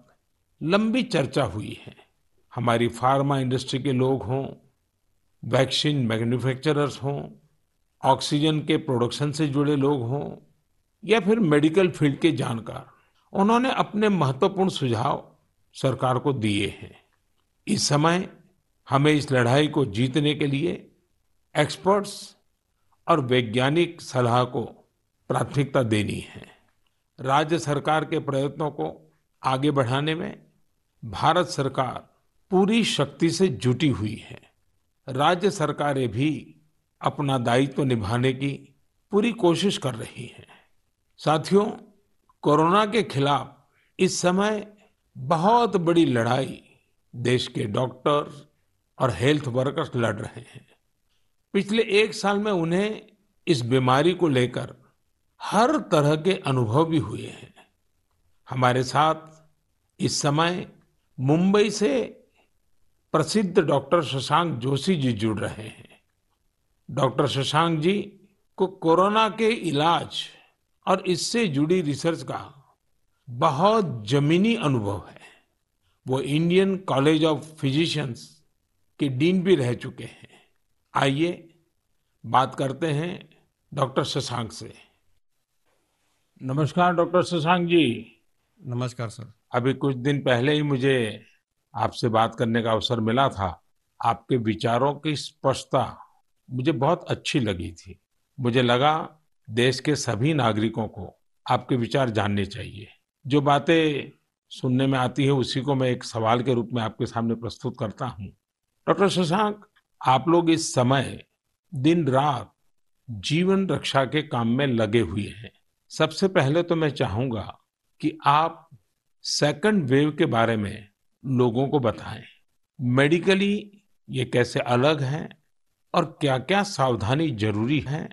लंबी चर्चा हुई है। हमारी फार्मा इंडस्ट्री के लोग हों वैक्सीन मैन्युफैक्चरर्स हों ऑक्सीजन के प्रोडक्शन से जुड़े लोग हों, या फिर मेडिकल फ़ील्ड के जानकार, उन्होंने अपने महत्वपूर्ण सुझाव सरकार को दिए हैं। इस समय हमें इस लड़ाई को जीतने के लिए एक्सपर्ट्स और वैज्ञानिक सलाह को प्राथमिकता देनी है। राज्य सरकार के प्रयत्नों को आगे बढ़ाने में भारत सरकार पूरी शक्ति से जुटी हुई है। राज्य सरकारें भी अपना दायित्व निभाने की पूरी कोशिश कर रही हैं। साथियों, कोरोना के खिलाफ इस समय बहुत बड़ी लड़ाई देश के डॉक्टर्स और हेल्थ वर्कर्स लड़ रहे हैं। पिछले एक साल में उन्हें इस बीमारी को लेकर हर तरह के अनुभव भी हुए हैं। हमारे साथ इस समय मुंबई से प्रसिद्ध डॉक्टर शशांक जोशी जी जुड़ रहे हैं। डॉक्टर शशांक जी को कोरोना के इलाज और इससे जुड़ी रिसर्च का बहुत जमीनी अनुभव है। वो इंडियन कॉलेज ऑफ़ फिजिशियंस के डीन भी रह चुके हैं। आइए बात करते हैं डॉक्टर शशांक से। नमस्कार डॉक्टर शशांक जी। नमस्कार सर। अभी कुछ दिन पहले ही मुझे आपसे बात करने का अवसर मिला था। आपके विचारों की स्पष्टता मुझे बहुत अच्छी लगी थी। मुझे लगा देश के सभी नागरिकों को आपके विचार जानने चाहिए। जो बातें सुनने में आती है उसी को मैं एक सवाल के रूप में आपके सामने प्रस्तुत करता हूँ। डॉक्टर शशांक आप लोग इस समय दिन रात जीवन रक्षा के काम में लगे हुए हैं। सबसे पहले तो मैं चाहूँगा कि आप सेकंड वेव के बारे में लोगों को बताएँ। मेडिकली ये कैसे अलग है और क्या-क्या सावधानी ज़रूरी है?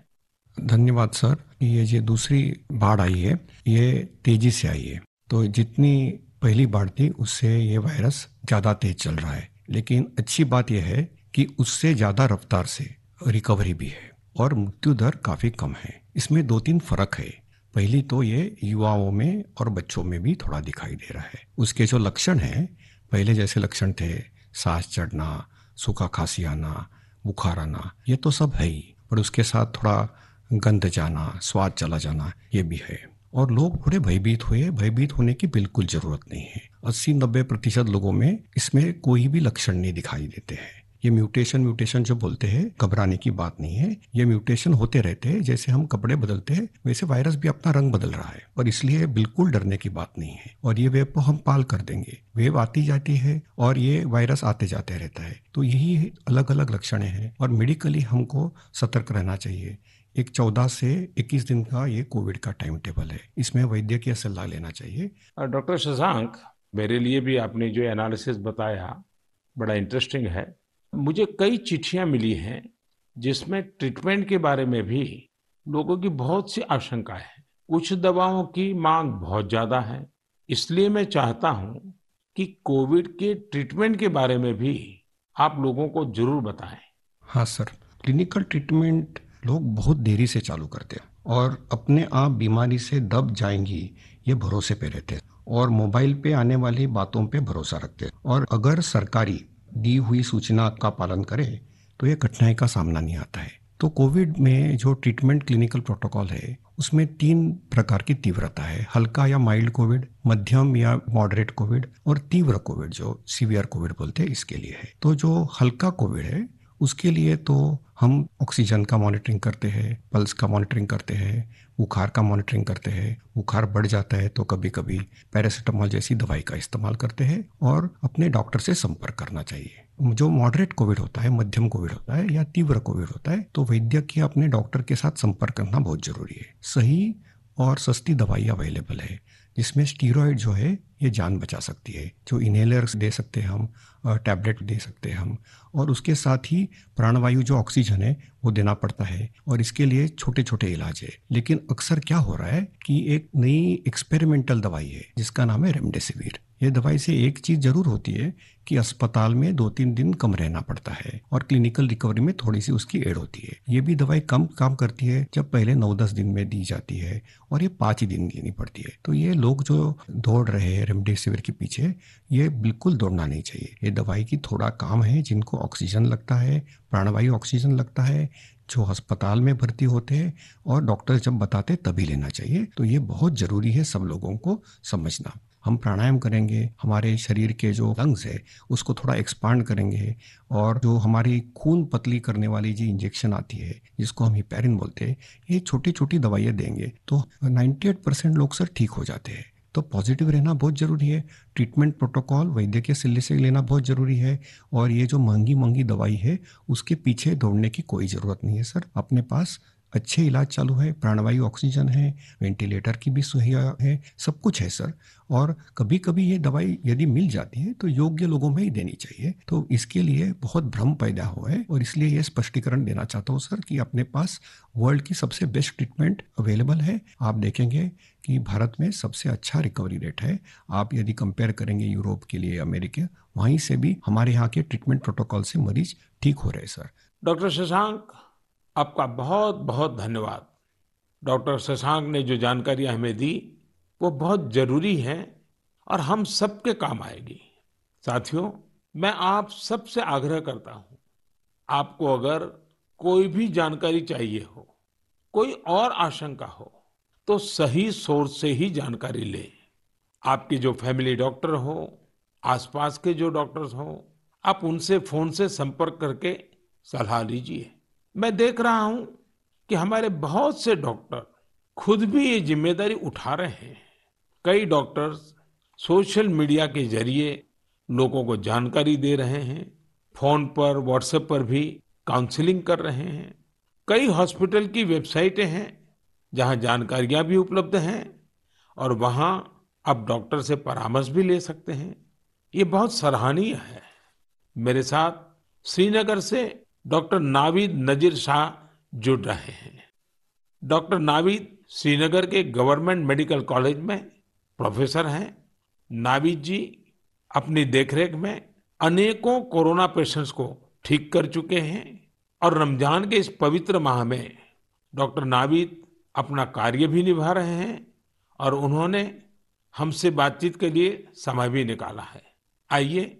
धन्यवाद, सर। ये जो दूसरी बाढ़ आई है, ये तेज़ी से आई है। तो जितनी पहली बाढ़ थी, उससे ये वायरस ज़्यादा तेज चल रहा है। लेकिन अच्छी बात यह है कि उससे ज़्यादा रफ्तार से रिकवरी भी है और मृत्यु दर काफ़ी कम है। इसमें दो तीन फ़र्क है। पहली तो ये युवाओं में और बच्चों में भी थोड़ा दिखाई दे रहा है। उसके जो लक्षण हैं, पहले जैसे लक्षण थे, सांस चढ़ना, सूखा खांसी आना, बुखार आना, ये तो सब है ही, पर उसके साथ थोड़ा गंध जाना, स्वाद चला जाना, ये भी है। और लोग थोड़े भयभीत हुए भयभीत होने की बिल्कुल ज़रूरत नहीं है। अस्सी नब्बे प्रतिशत लोगों में इसमें कोई भी लक्षण नहीं दिखाई देते हैं। ये म्यूटेशन म्यूटेशन जो बोलते हैं, घबराने की बात नहीं है। ये म्यूटेशन होते रहते हैं, जैसे हम कपड़े बदलते हैं, वैसे वायरस भी अपना रंग बदल रहा है, और इसलिए बिल्कुल डरने की बात नहीं है। और ये वेव को हम पाल कर देंगे। वेव आती जाती है, और ये वायरस आते जाते रहता है। तो यही अलग अलग लक्षण हैं, और मेडिकली हमको सतर्क रहना चाहिए। एक चौदह से इक्कीस दिन का ये कोविड का टाइम टेबल है। इसमें वैद्य की सलाह लेना चाहिए। डॉक्टर शशांक, मेरे लिए भी आपने जो एनालिसिस बताया, बड़ा इंटरेस्टिंग है। मुझे कई चिट्ठियाँ मिली हैं जिसमें ट्रीटमेंट के बारे में भी लोगों की बहुत सी आशंका है। कुछ दवाओं की मांग बहुत ज़्यादा है। इसलिए मैं चाहता हूँ कि कोविड के ट्रीटमेंट के बारे में भी आप लोगों को ज़रूर बताएँ। हाँ सर क्लिनिकल ट्रीटमेंट लोग बहुत देरी से चालू करते हैं और अपने आप बीमारी से दब जाएँगी, ये भरोसे पे रहते हैं और मोबाइल पे आने वाली बातों पे भरोसा रखते हैं। और अगर सरकारी दी हुई सूचना का पालन करें तो ये कठिनाई का सामना नहीं आता है। तो कोविड में जो ट्रीटमेंट क्लिनिकल प्रोटोकॉल है, उसमें तीन प्रकार की तीव्रता है। हल्का या माइल्ड कोविड, मध्यम या मॉडरेट कोविड और तीव्र कोविड, जो सीवियर कोविड बोलते हैं, इसके लिए है। तो जो हल्का कोविड है उसके लिए तो हम ऑक्सीजन का मॉनिटरिंग करते हैं पल्स का मॉनिटरिंग करते हैं, बुखार का मॉनिटरिंग करते हैं। बुखार बढ़ जाता है तो कभी कभी पैरासीटामोल जैसी दवाई का इस्तेमाल करते हैं और अपने डॉक्टर से संपर्क करना चाहिए। जो मॉडरेट कोविड होता है, मध्यम कोविड होता है या तीव्र कोविड होता है तो वैद्य की अपने डॉक्टर के साथ संपर्क करना बहुत ज़रूरी है। सही और सस्ती दवाई अवेलेबल है, जिसमें स्टीरोइड जो है, ये जान बचा सकती है। जो इनहेलर्स दे सकते हैं हम टैबलेट दे सकते हैं हम। और उसके साथ ही प्राणवायु जो ऑक्सीजन है, वो देना पड़ता है। और इसके लिए छोटे छोटे इलाज है। लेकिन अक्सर क्या हो रहा है कि एक नई एक्सपेरिमेंटल दवाई है, जिसका नाम है रेमडेसिविर ये दवाई से एक चीज़ ज़रूर होती है कि अस्पताल में दो तीन दिन कम रहना पड़ता है और क्लिनिकल रिकवरी में थोड़ी सी उसकी एड होती है। ये भी दवाई कम काम करती है जब पहले नौ दस दिन में दी जाती है और ये पाँच ही दिन लेनी पड़ती है। तो ये लोग जो दौड़ रहे हैं रेमडेसिविर के पीछे, ये बिल्कुल दौड़ना नहीं चाहिए। ये दवाई की थोड़ा काम है, जिनको ऑक्सीजन लगता है, प्राणवायु ऑक्सीजन लगता है, जो अस्पताल में भर्ती होते हैं और डॉक्टर जब बताते तभी लेना चाहिए। तो ये बहुत ज़रूरी है सब लोगों को समझना। हम प्राणायाम करेंगे, हमारे शरीर के जो लंग्स है, उसको थोड़ा एक्सपांड करेंगे और जो हमारी खून पतली करने वाली जो इंजेक्शन आती है, जिसको हम हिपेरिन बोलते हैं, ये छोटी छोटी दवाइयाँ देंगे तो 98 परसेंट लोग सर ठीक हो जाते हैं। तो पॉजिटिव रहना बहुत ज़रूरी है ट्रीटमेंट प्रोटोकॉल वैद्य के सिले से लेना बहुत ज़रूरी है और ये जो महँगी महँगी दवाई है, उसके पीछे दौड़ने की कोई ज़रूरत नहीं है सर अपने पास अच्छे इलाज चालू है, प्राणवायु ऑक्सीजन है, वेंटिलेटर की भी सुविधा है, सब कुछ है सर। और कभी कभी ये दवाई यदि मिल जाती है तो योग्य लोगों में ही देनी चाहिए। तो इसके लिए बहुत भ्रम पैदा हुआ है और इसलिए ये स्पष्टीकरण देना चाहता हूँ सर कि अपने पास वर्ल्ड की सबसे बेस्ट ट्रीटमेंट अवेलेबल है। आप देखेंगे कि भारत में सबसे अच्छा रिकवरी रेट है। आप यदि कंपेयर करेंगे यूरोप के लिए, अमेरिका, वहीं से भी हमारे यहाँ के ट्रीटमेंट प्रोटोकॉल से मरीज़ ठीक हो रहे सर। डॉक्टर शशांक आपका बहुत बहुत धन्यवाद। डॉक्टर शशांक ने जो जानकारी हमें दी, वो बहुत ज़रूरी है और हम सबके काम आएगी। साथियों, मैं आप सबसे आग्रह करता हूँ, आपको अगर कोई भी जानकारी चाहिए हो, कोई और आशंका हो तो सही सोर्स से ही जानकारी ले। आपके जो फैमिली डॉक्टर हो, आसपास के जो डॉक्टर्स हो, आप उनसे, फ़ोन से संपर्क करके सलाह लीजिए। मैं देख रहा हूँ कि हमारे बहुत से डॉक्टर खुद भी ये ज़िम्मेदारी उठा रहे हैं। कई डॉक्टर्स सोशल मीडिया के ज़रिए लोगों को जानकारी दे रहे हैं, फ़ोन पर, व्हाट्सएप पर भी काउंसलिंग कर रहे हैं। कई हॉस्पिटल की वेबसाइटें हैं जहाँ जानकारियाँ भी उपलब्ध हैं और वहाँ आप डॉक्टर से परामर्श भी ले सकते हैं। ये बहुत सराहनीय है। मेरे साथ श्रीनगर से डॉक्टर नावीद नजीर शाह जुड़ रहे हैं। डॉक्टर नावीद श्रीनगर के गवर्नमेंट मेडिकल कॉलेज में प्रोफेसर हैं। नावीद जी अपनी देखरेख में अनेकों कोरोना पेशेंट्स को ठीक कर चुके हैं और रमज़ान के इस पवित्र माह में डॉक्टर नावीद अपना कार्य भी निभा रहे हैं और उन्होंने हमसे बातचीत के लिए समय भी निकाला है। आइए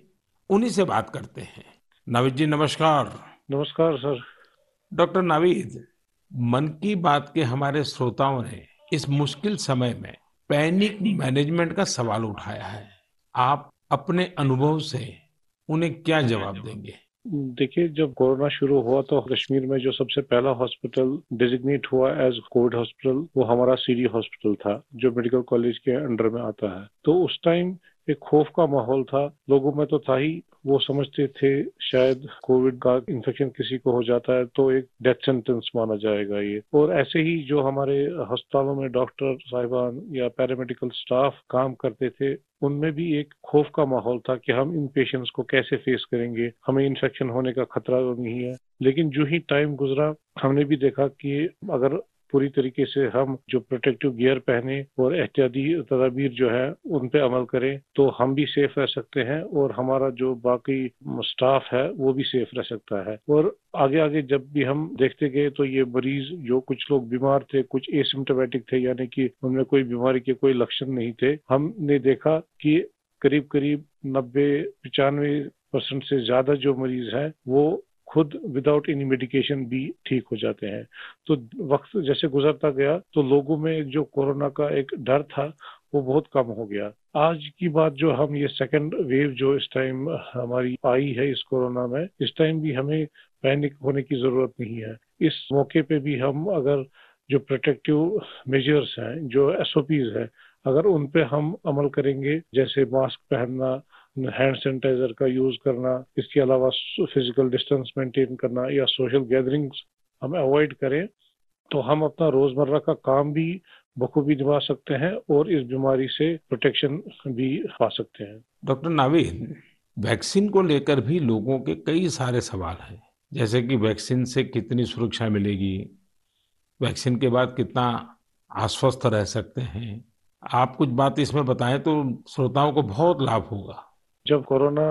उन्हीं से बात करते हैं। नावीद जी, नमस्कार। नमस्कार सर। डॉक्टर नावीद मन की बात के हमारे श्रोताओं ने इस मुश्किल समय में पैनिक मैनेजमेंट का सवाल उठाया है। आप अपने अनुभव से उन्हें क्या जवाब देंगे? देखिए जब कोरोना शुरू हुआ तो कश्मीर में जो सबसे पहला हॉस्पिटल डिजिग्नेट हुआ एज कोविड हॉस्पिटल वो हमारा सीडी हॉस्पिटल था जो मेडिकल कॉलेज के अंडर में आता है। तो उस टाइम एक खौफ का माहौल था। लोगों में तो था ही। वो समझते थे शायद कोविड का इन्फेक्शन किसी को हो जाता है तो एक डेथ सेंटेंस माना जाएगा ये। और ऐसे ही जो हमारे अस्पतालों में डॉक्टर साहिबान या पैरामेडिकल स्टाफ काम करते थे, उनमें भी एक खौफ का माहौल था कि हम इन पेशेंट्स को कैसे फेस करेंगे। हमें इन्फेक्शन होने का खतरा तो नहीं है। लेकिन जो ही टाइम गुजरा, हमने भी देखा कि अगर पूरी तरीके से हम जो प्रोटेक्टिव गियर पहने और एहतियाती तदाबीर जो है, उन पे अमल करें तो हम भी सेफ़ रह सकते हैं और हमारा जो बाकी स्टाफ है, वो भी सेफ़ रह सकता है। और आगे आगे जब भी हम देखते गए तो ये मरीज़ जो कुछ लोग बीमार थे, कुछ एसिम्टोमेटिक थे, यानी कि उनमें कोई बीमारी के कोई लक्षण नहीं थे, हमने देखा कि करीब करीब नब्बे पचानवे परसेंट से ज़्यादा जो मरीज़ है, वो खुद विदाउट एनी मेडिकेशन भी ठीक हो जाते हैं। तो वक्त जैसे गुजरता गया तो लोगों में जो कोरोना का एक डर था, वो बहुत कम हो गया। आज की बात जो हम ये सेकंड वेव जो इस टाइम हमारी आई है इस कोरोना में, इस टाइम भी हमें पैनिक होने की ज़रूरत नहीं है। इस मौके पे भी हम अगर जो प्रोटेक्टिव मेजर्स हैं, जो एस है, अगर उन पे हम अमल करेंगे, जैसे मास्क पहनना हैंड सैनिटाइजर का यूज़ करना, इसके अलावा फ़िज़िकल डिस्टेंस मेंटेन करना या सोशल गैदरिंग्स हम अवॉइड करें तो हम अपना रोज़मर्रा का काम भी बखूबी निभा सकते हैं और इस बीमारी से प्रोटेक्शन भी पा सकते हैं। डॉक्टर नावीद, वैक्सीन को लेकर भी लोगों के कई सारे सवाल हैं। जैसे कि वैक्सीन से कितनी सुरक्षा मिलेगी, वैक्सीन के बाद कितना आश्वस्त रह सकते हैं। आप कुछ बात इसमें बताएँ तो श्रोताओं को बहुत लाभ होगा। जब कोरोना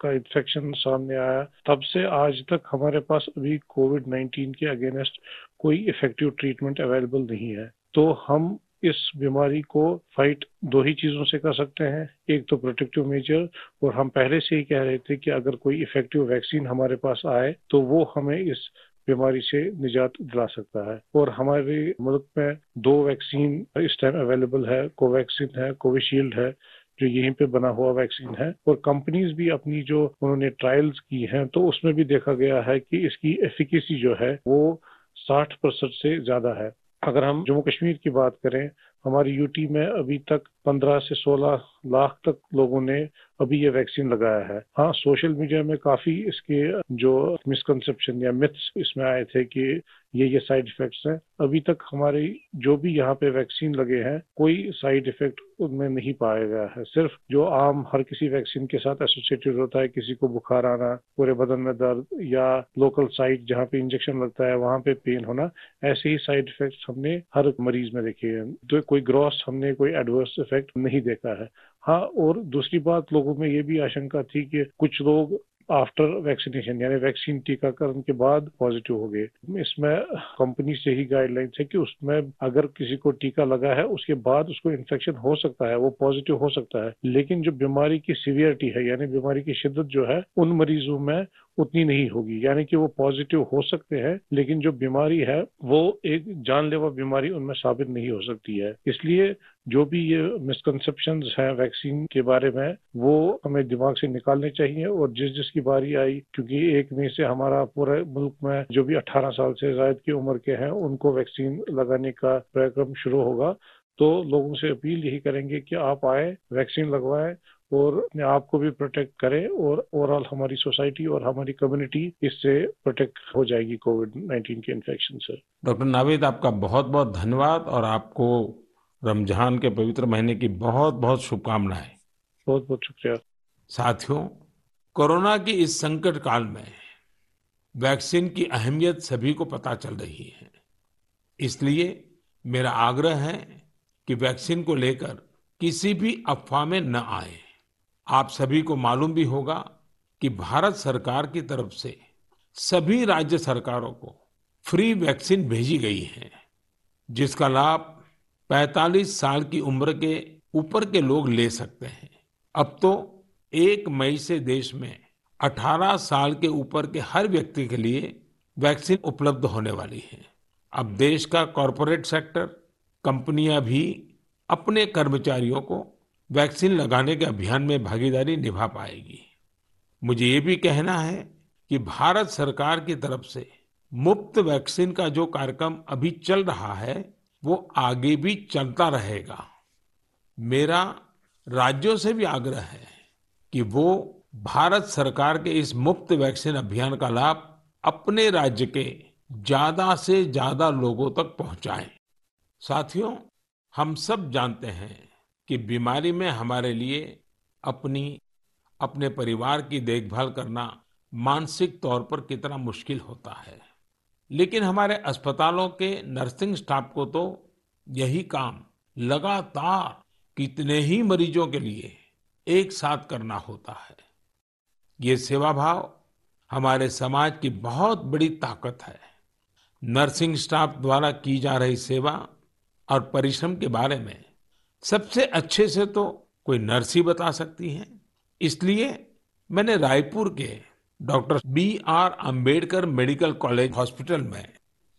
का इन्फेक्शन सामने आया, तब से आज तक हमारे पास अभी कोविड 19 के अगेंस्ट कोई इफ़ेक्टिव ट्रीटमेंट अवेलेबल नहीं है। तो हम इस बीमारी को फाइट दो ही चीज़ों से कर सकते हैं। एक तो प्रोटेक्टिव मेजर और हम पहले से ही कह रहे थे कि अगर कोई इफ़ेक्टिव वैक्सीन हमारे पास आए तो वो हमें इस बीमारी से निजात दिला सकता है। और हमारे मुल्क में दो वैक्सीन इस टाइम अवेलेबल है कोवैक्सीन है कोविशील्ड है। जो यहीं पे बना हुआ वैक्सीन है और कंपनीज़ भी अपनी जो उन्होंने ट्रायल्स की हैं तो उसमें भी देखा गया है कि इसकी एफिकेसी जो है वो 60 परसेंट से ज़्यादा है। अगर हम जम्मू कश्मीर की बात करें हमारी यूटी में अभी तक 15 से 16 लाख तक लोगों ने अभी ये वैक्सीन लगाया है। हाँ सोशल मीडिया में काफ़ी इसके जो मिसकंसेप्शन या मिथ्स इसमें आए थे कि ये ये साइड इफेक्ट्स हैं। अभी तक हमारे जो भी यहाँ पे वैक्सीन लगे हैं, कोई साइड इफ़ेक्ट उनमें नहीं पाया गया है। सिर्फ़ जो आम हर किसी वैक्सीन के साथ एसोसिएटेड होता है, किसी को बुखार आना, पूरे बदन में दर्द या लोकल साइट जहाँ पे इंजेक्शन लगता है, वहाँ पे पेन होना, ऐसे ही साइड इफ़ेक्ट हमने हर मरीज़ में देखे हैं। तो ग्रॉस हमने कोई एडवर्स इफ़ेक्ट नहीं देखा है। हाँ और दूसरी बात, लोगों में ये भी आशंका थी कि कुछ लोग आफ्टर वैक्सीनेशन यानी वैक्सीन टीकाकरण के बाद पॉजिटिव हो गए। इसमें कंपनी से ही गाइडलाइन है कि उसमें अगर किसी को टीका लगा है, उसके बाद उसको इन्फेक्शन हो सकता है, वो पॉजिटिव हो सकता है। लेकिन जो बीमारी की सीवियरिटी है, यानी बीमारी की शिद्दत जो है, उन मरीजों में उतनी नहीं होगी। यानी कि वो पॉजिटिव हो सकते हैं, लेकिन जो बीमारी है, वो एक जानलेवा बीमारी उनमें साबित नहीं हो सकती है। इसलिए जो भी ये मिसकंसेप्शन है वैक्सीन के बारे में, वो हमें दिमाग से निकालने चाहिए और जिस जिसकी बारी आई, क्योंकि एक मई से हमारा पूरे मुल्क में जो भी 18 साल से जायद की उम्र के हैं, उनको वैक्सीन लगाने का कार्यक्रम शुरू होगा। तो लोगों से अपील यही करेंगे कि आप आए वैक्सीन लगवाएँ और अपने आप को भी प्रोटेक्ट करें और ओवरऑल हमारी सोसाइटी और हमारी कम्युनिटी इससे प्रोटेक्ट हो जाएगी कोविड 19 के इन्फेक्शन से। डॉक्टर नावेद आपका बहुत बहुत धन्यवाद और आपको रमज़ान के पवित्र महीने की बहुत बहुत शुभकामनाएँ। बहुत बहुत शुक्रिया। साथियों कोरोना के इस संकट काल में वैक्सीन की अहमियत सभी को पता चल रही है। इसलिए मेरा आग्रह है कि वैक्सीन को लेकर किसी भी अफवाह में न आए। आप सभी को मालूम भी होगा कि भारत सरकार की तरफ़ से सभी राज्य सरकारों को फ्री वैक्सीन भेजी गई है, जिसका लाभ 45 साल की उम्र के ऊपर के लोग ले सकते हैं। अब तो एक मई से देश में 18 साल के ऊपर के हर व्यक्ति के लिए वैक्सीन उपलब्ध होने वाली है। अब देश का कॉरपोरेट सेक्टर, कंपनियाँ भी अपने कर्मचारियों को वैक्सीन लगाने के अभियान में भागीदारी निभा पाएगी। मुझे ये भी कहना है कि भारत सरकार की तरफ़ से मुफ़्त वैक्सीन का जो कार्यक्रम अभी चल रहा है, वो आगे भी चलता रहेगा। मेरा राज्यों से भी आग्रह है कि वो भारत सरकार के इस मुफ़्त वैक्सीन अभियान का लाभ अपने राज्य के ज़्यादा से ज़्यादा लोगों तक पहुंचाएँ। साथियों, हम सब जानते हैं कि बीमारी में हमारे लिए अपनी, अपने परिवार की देखभाल करना मानसिक तौर पर कितना मुश्किल होता है। लेकिन हमारे अस्पतालों के नर्सिंग स्टाफ को तो यही काम लगातार कितने ही मरीजों के लिए एक साथ करना होता है। ये सेवा भाव हमारे समाज की बहुत बड़ी ताकत है। नर्सिंग स्टाफ द्वारा की जा रही सेवा और परिश्रम के बारे में सबसे अच्छे से तो कोई नर्स ही बता सकती है। इसलिए मैंने रायपुर के doctor B R Ambedkar medical college hospital में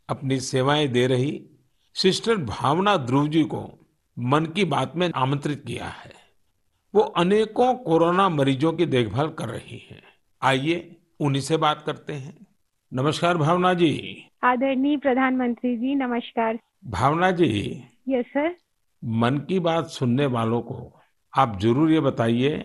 अपनी सेवाएँ दे रही सिस्टर भावना ध्रुव जी को मन की बात में आमंत्रित किया है। वो अनेकों कोरोना मरीजों की देखभाल कर रही हैं। आइए उन्हीं से बात करते हैं। नमस्कार भावना जी। आदरणीय प्रधानमंत्री जी नमस्कार। भावना जी। यस सर मन की बात सुनने वालों को आप ज़रूर ये बताइए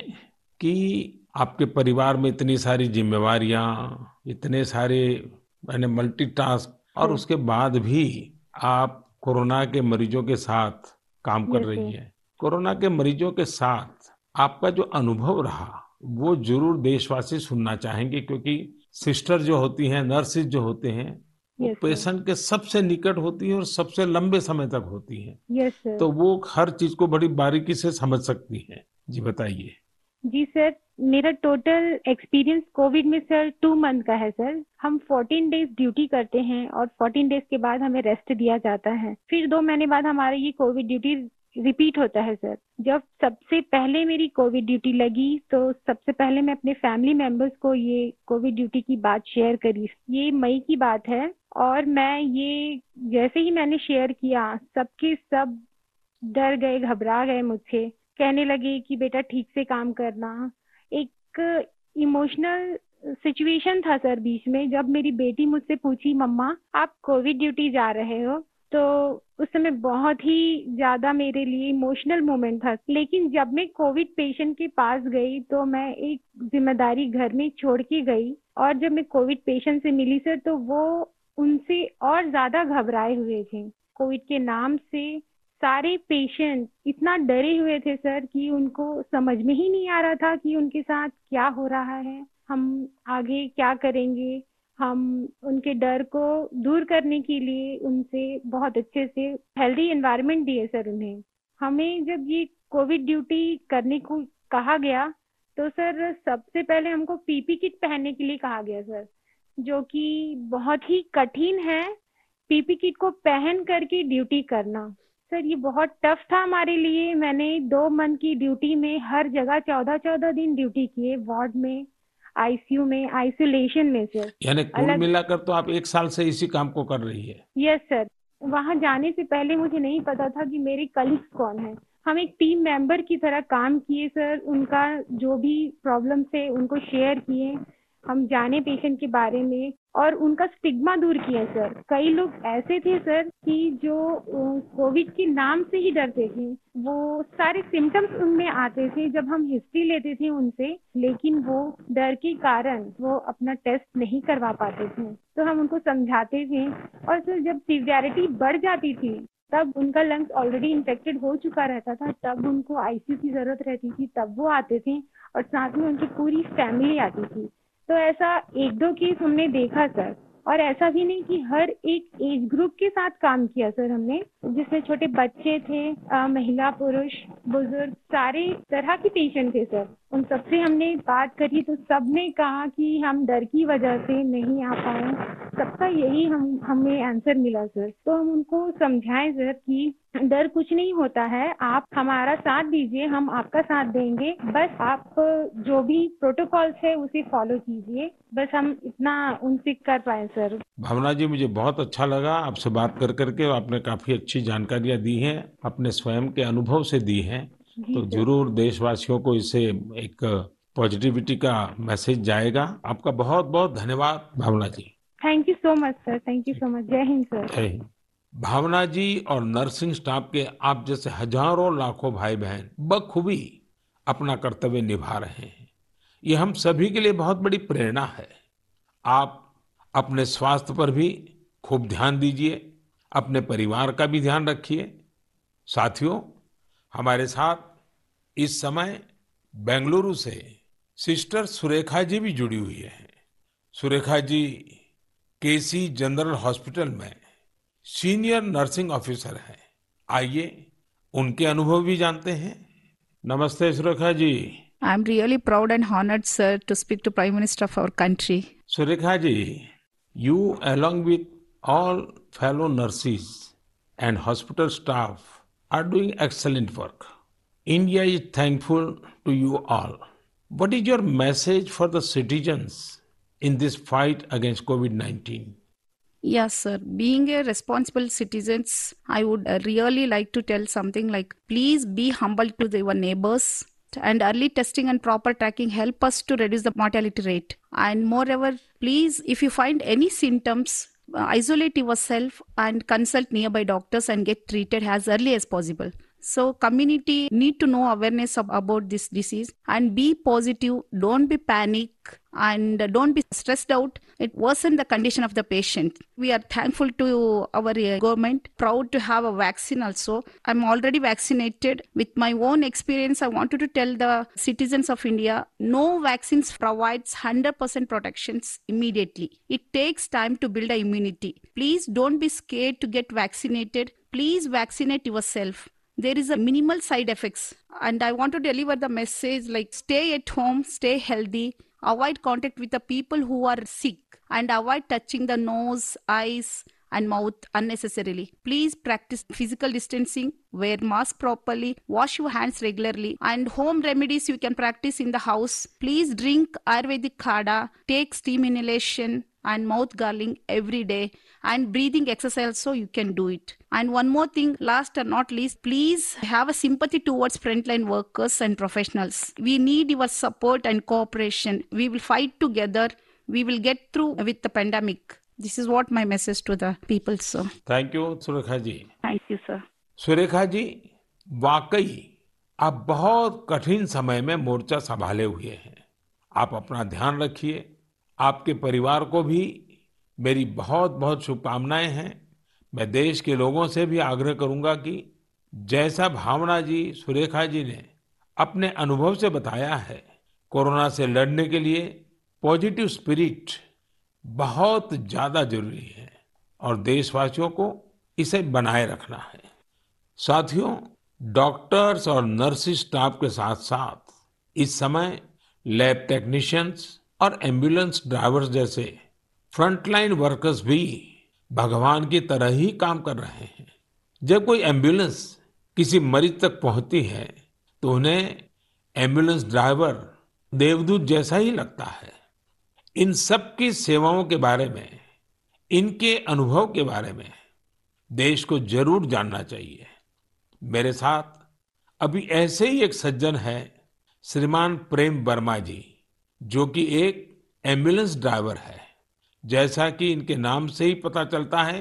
कि आपके परिवार में इतनी सारी जिम्मेवारियाँ इतने सारे मैंने मल्टीटास्क और उसके बाद भी आप कोरोना के मरीजों के साथ काम कर रही. हैं कोरोना के मरीजों के साथ आपका जो अनुभव रहा वो ज़रूर देशवासी सुनना चाहेंगे क्योंकि सिस्टर जो होती हैं नर्सिस जो होते हैं Yes, पेशेंट के सबसे निकट होती है और सबसे लंबे समय तक होती है। यस सर तो वो हर चीज़ को बड़ी बारीकी से समझ सकती है। जी बताइए। जी सर मेरा टोटल एक्सपीरियंस कोविड में सर टू मंथ का है सर हम 14 डेज़ ड्यूटी करते हैं और 14 डेज़ के बाद हमें रेस्ट दिया जाता है। फिर दो महीने बाद हमारी ये कोविड ड्यूटी रिपीट होता है सर जब सबसे पहले मेरी कोविड ड्यूटी लगी तो सबसे पहले मैं अपने फैमिली मेंबर्स को ये कोविड ड्यूटी की बात शेयर करी। ये मई की बात है। और मैं ये, जैसे ही मैंने शेयर किया, सबके सब डर गए, घबरा गए मुझसे। कहने लगे कि बेटा ठीक से काम करना। एक इमोशनल सिचुएशन था सर बीच में, जब मेरी बेटी मुझसे पूछी, मम्मा, आप कोविड ड्यूटी जा रहे हो? तो उस समय बहुत ही ज़्यादा मेरे लिए इमोशनल मोमेंट था। लेकिन जब मैं कोविड पेशेंट के पास गई तो मैं एक ज़िम्मेदारी घर में छोड़ के गई। और जब मैं कोविड पेशेंट से मिली, सर तो वो उनसे और ज़्यादा घबराए हुए थे। कोविड के नाम से सारे पेशेंट इतना डरे हुए थे सर कि उनको समझ में ही नहीं आ रहा था कि उनके साथ क्या हो रहा है। हम आगे क्या करेंगे? हम उनके डर को दूर करने के लिए उनसे बहुत अच्छे से हेल्दी एनवायरनमेंट दिए सर उन्हें। हमें जब ये कोविड ड्यूटी करने को कहा गया तो सर सबसे पहले हमको पीपी किट पहनने के लिए कहा गया सर। जो कि बहुत ही कठिन है पीपी किट को पहन करके ड्यूटी करना। सर ये बहुत टफ था हमारे लिए। मैंने दो मंथ की ड्यूटी में हर जगह चौदह चौदह दिन ड्यूटी किए वार्ड में आईसीयू में आइसोलेशन में सर। यानी कुल अलग- मिलाकर तो आप एक साल से इसी काम को कर रही है। Yes sir. वहाँ जाने से पहले मुझे नहीं पता था कि मेरे कलीग्स कौन है। हम एक टीम मेंबर की तरह काम किए सर। उनका जो भी प्रॉब्लम थे उनको शेयर किए। हम जाने पेशेंट के बारे में और उनका स्टिग्मा दूर किया सर कई लोग ऐसे थे सर कि जो कोविड के नाम से ही डरते थे। वो सारे सिम्टम्स उनमें आते थे जब हम हिस्ट्री लेते थे उनसे, लेकिन वो डर के कारण वो अपना टेस्ट नहीं करवा पाते थे। तो हम उनको समझाते थे और सर जब सिवियरिटी बढ़ जाती थी, तब उनका लंग्स ऑलरेडी इन्फेक्टेड हो चुका रहता था, तब उनको आईसीयू की ज़रूरत रहती थी, तब वो आते थे और साथ में उनकी पूरी फैमिली आती थी। तो ऐसा एक दो केस हमने देखा सर और ऐसा भी नहीं कि हर एक एज ग्रुप के साथ काम किया सर हमने। जिसमें छोटे बच्चे थे आ, महिला पुरुष बुज़ुर्ग सारे तरह के पेशेंट थे सर उन सबसे हमने बात करी तो सबने कहा कि हम डर की वजह से नहीं आ पाए। सबका यही हम, हमें आंसर मिला सर तो हम उनको समझाएँ सर कि डर कुछ नहीं होता है। आप हमारा साथ दीजिए, हम आपका साथ देंगे। बस आप जो भी प्रोटोकॉल्स है उसे फॉलो कीजिए। बस हम इतना उनसे कर पाए सर भावना जी, मुझे बहुत अच्छा लगा आपसे बात कर करके। आपने काफ़ी अच्छी जानकारियाँ दी हैं, अपने स्वयं के अनुभव से दी हैं। तो ज़रूर देशवासियों को इसे एक पॉजिटिविटी का मैसेज जाएगा। आपका बहुत बहुत धन्यवाद Bhavna ji. Thank you so much sir thank you so much जय हिंद सर जय हिंद। भावना जी और नर्सिंग स्टाफ के आप जैसे हज़ारों लाखों भाई बहन बखूबी अपना कर्तव्य निभा रहे हैं। ये हम सभी के लिए बहुत बड़ी प्रेरणा है। आप अपने स्वास्थ्य पर भी खूब ध्यान दीजिए अपने परिवार का भी ध्यान रखिए। साथियों हमारे साथ इस समय बेंगलुरु से सिस्टर सुरेखा जी भी जुड़ी हुई है। Surekha ji KC general hospital में सीनियर नर्सिंग ऑफिसर है। आइए उनके अनुभव भी जानते हैं। नमस्ते Surekha ji. I am really proud and honoured sir to speak to prime minister of our country Surekha ji you along with all fellow nurses and hospital staff are doing excellent work india is thankful to you all what is your message for the citizens in this fight against covid-19 Yes, sir. Being a responsible citizens, I would really like to tell something like please be humble to the- your neighbors and early testing and proper tracking help us to reduce the mortality rate. And moreover, please, if you find any symptoms, Uh, isolate yourself and consult nearby doctors and get treated as early as possible. So community need to know awareness ab- about this disease and be positive. Don't be panic and don't be stressed out. It worsen the condition of the patient. We are thankful to our uh, government, proud to have a vaccine also. I'm already vaccinated. With my own experience, I wanted to tell the citizens of India, no vaccines provides 100% protections immediately. It takes time to build a immunity. Please don't be scared to get vaccinated. Please vaccinate yourself there is a minimal side effects and i want to deliver the message like stay at home stay healthy avoid contact with the people who are sick and avoid touching the nose eyes and mouth unnecessarily. Please practice physical distancing wear mask properly wash your hands regularly and home remedies you can practice in the house. Please drink ayurvedic kada take steam inhalation and mouth gargling every day and breathing exercise so you can do it. And one more thing last and not least please have a sympathy towards frontline workers and professionals. We need your support and cooperation. We will fight together. We will get through with the pandemic this is what my message to the people sir. Thank you Surekha ji thank you sir. Surekha ji वाकई आप बहुत कठिन समय में मोर्चा संभाले हुए हैं। आप अपना ध्यान रखिए। आपके परिवार को भी मेरी बहुत बहुत शुभकामनाएँ हैं। मैं देश के लोगों से भी आग्रह करूँगा कि जैसा भावना जी सुरेखा जी ने अपने अनुभव से बताया है कोरोना से लड़ने के लिए पॉजिटिव स्पिरिट बहुत ज़्यादा ज़रूरी है और देशवासियों को इसे बनाए रखना है। साथियों डॉक्टर्स और नर्सिंग स्टाफ के साथ साथ इस समय लैब टेक्नीशियंस और एंबुलेंस ड्राइवर्स जैसे फ्रंटलाइन वर्कर्स भी भगवान की तरह ही काम कर रहे हैं। जब कोई एंबुलेंस किसी मरीज़ तक पहुँचती है तो उन्हें एंबुलेंस ड्राइवर देवदूत जैसा ही लगता है। इन सब की सेवाओं के बारे में, इनके अनुभव के बारे में देश को ज़रूर जानना चाहिए। मेरे साथ अभी ऐसे ही एक सज्जन है श्रीमान प्रेम वर्मा जी, जो कि एक एंबुलेंस ड्राइवर है। जैसा कि इनके नाम से ही पता चलता है,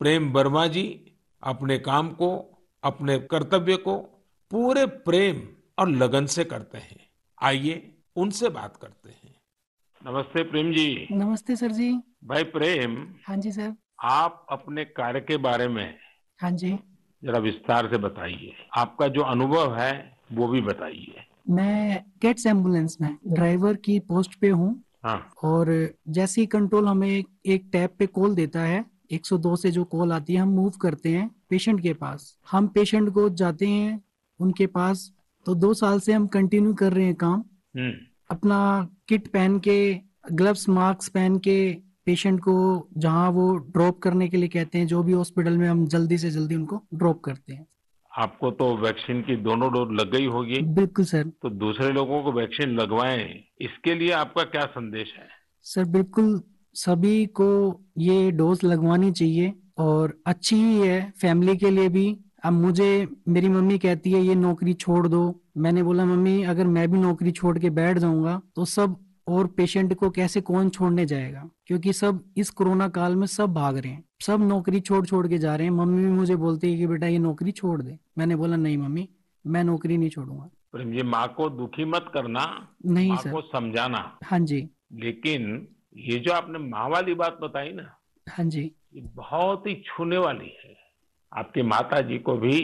प्रेम वर्मा जी अपने काम को, अपने कर्तव्य को पूरे प्रेम और लगन से करते हैं। आइए उनसे बात करते हैं। नमस्ते प्रेम जी। नमस्ते सर जी। भाई प्रेम हाँ जी सर। आप अपने कार्य के बारे में हाँ जी। जरा विस्तार से बताइए। आपका जो अनुभव है वो भी बताइए। मैं गेट्स एंबुलेंस में ड्राइवर की पोस्ट पे हूँ। हाँ। और जैसे ही कंट्रोल हमें एक, एक टैब पे कॉल देता है 102 से जो कॉल आती है हम मूव करते हैं पेशेंट के पास। हम पेशेंट को जाते हैं उनके पास तो दो साल से हम कंटिन्यू कर रहे हैं काम। हम्म। अपना किट पहन के ग्लव्स मास्क पहन के पेशेंट को जहाँ वो ड्रॉप करने के लिए कहते हैं जो भी हॉस्पिटल में हम जल्दी से जल्दी उनको ड्रॉप करते हैं। आपको तो वैक्सीन की दोनों डोज लग गई होगी। बिल्कुल सर तो दूसरे लोगों को वैक्सीन लगवाएँ इसके लिए आपका क्या संदेश है? सर बिल्कुल सभी को ये डोज लगवानी चाहिए और अच्छी ही है फैमिली के लिए भी। अब मुझे मेरी मम्मी कहती है ये नौकरी छोड़ दो। मैंने बोला मम्मी अगर मैं भी नौकरी छोड़ के बैठ जाऊँगा तो सब और पेशेंट को कैसे कौन छोड़ने जाएगा? क्योंकि सब इस कोरोना काल में सब भाग रहे हैं। सब नौकरी छोड़ छोड़ के जा रहे हैं। मम्मी भी मुझे बोलती है कि बेटा ये नौकरी छोड़ दे। मैंने बोला नहीं मम्मी मैं नौकरी नहीं छोड़ूँगा। प्रेम जी माँ को दुखी मत करना नहीं माँ सर। को समझाना। हाँ जी। लेकिन ये जो आपने माँ वाली बात बताई ना हाँ जी। ये बहुत ही छूने वाली है। आपकी माता जी को भी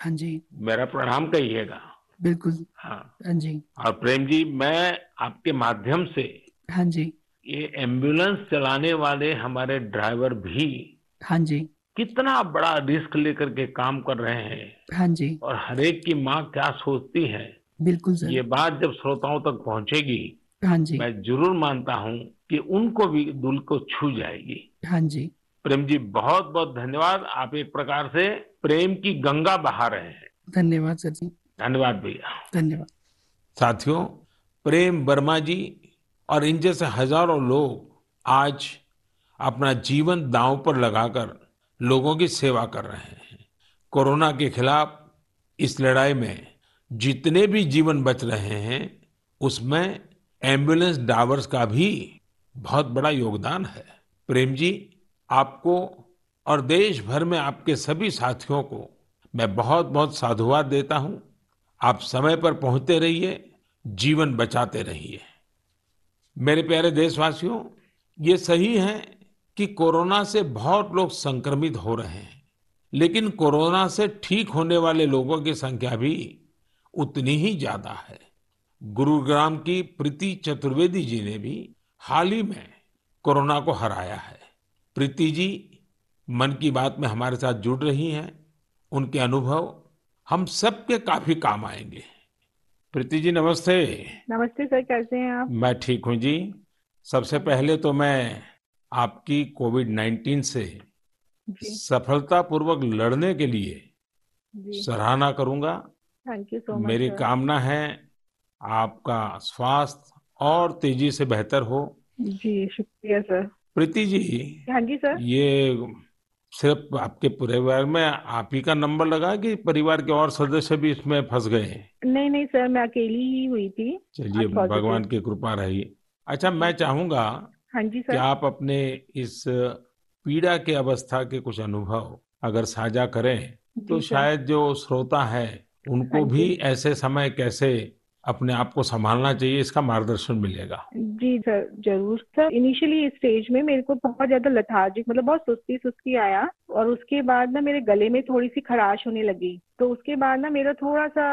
हाँ जी। मेरा प्रणाम कहिएगा। बिल्कुल। हाँ। हाँ जी। और प्रेम जी मैं आपके माध्यम से हाँ जी। ये एंबुलेंस चलाने वाले हमारे ड्राइवर भी हाँ जी। कितना बड़ा रिस्क लेकर के काम कर रहे हैं। हाँ जी। और हरेक की माँ क्या सोचती है? बिल्कुल सर। ये बात जब श्रोताओं तक पहुंचेगी हाँ जी। मैं ज़रूर मानता हूँ कि उनको भी दिल को छू जाएगी। हाँ जी। प्रेम जी बहुत बहुत धन्यवाद। आप एक प्रकार से प्रेम की गंगा बहा रहे हैं। धन्यवाद सर जी। धन्यवाद भैया। धन्यवाद। साथियों प्रेम वर्मा जी और इन जैसे हज़ारों लोग आज अपना जीवन दांव पर लगाकर लोगों की सेवा कर रहे हैं। कोरोना के खिलाफ इस लड़ाई में जितने भी जीवन बच रहे हैं उसमें एंबुलेंस ड्राइवर्स का भी बहुत बड़ा योगदान है। प्रेम जी आपको और देश भर में आपके सभी साथियों को मैं बहुत बहुत साधुवाद देता हूँ। आप समय पर पहुँचते रहिए, जीवन बचाते रहिए। मेरे प्यारे देशवासियों, ये सही है कि कोरोना से बहुत लोग संक्रमित हो रहे हैं, लेकिन कोरोना से ठीक होने वाले लोगों की संख्या भी उतनी ही ज़्यादा है। गुरुग्राम की प्रीति चतुर्वेदी जी ने भी हाल ही में कोरोना को हराया है। प्रीति जी मन की बात में हमारे साथ जुड़ रही हैं। उनके अनुभव हम सबके काफ़ी काम आएँगे। प्रीति जी नमस्ते। नमस्ते सर कैसे हैं आप? मैं ठीक हूँ जी। सबसे पहले तो मैं आपकी कोविड 19 से सफलतापूर्वक लड़ने के लिए सराहना करूँगा। थैंक यू सो मच मेरी। कामना है आपका स्वास्थ्य और तेज़ी से बेहतर हो। जी शुक्रिया सर प्रीति जी हाँ जी सर। ये सिर्फ़ आपके परिवार में आप ही का नंबर लगा कि परिवार के और सदस्य भी इसमें फंस गए नहीं नहीं सर मैं अकेली ही हुई थी। चलिए भगवान की कृपा रही। अच्छा मैं चाहूँगा हाँ जी सर। कि आप अपने इस पीड़ा के अवस्था के कुछ अनुभव अगर साझा करें तो शायद जो श्रोता है उनको हाँ भी ऐसे समय कैसे अपने आप को संभालना चाहिए, इसका मार्गदर्शन मिलेगा। जी सर ज़रूर सर। इनिशियली स्टेज में मेरे को बहुत ज़्यादा लथार्जिक मतलब बहुत सुस्ती सुस्ती आया और उसके बाद ना मेरे गले में थोड़ी सी खराश होने लगी। तो उसके बाद ना मेरा थोड़ा सा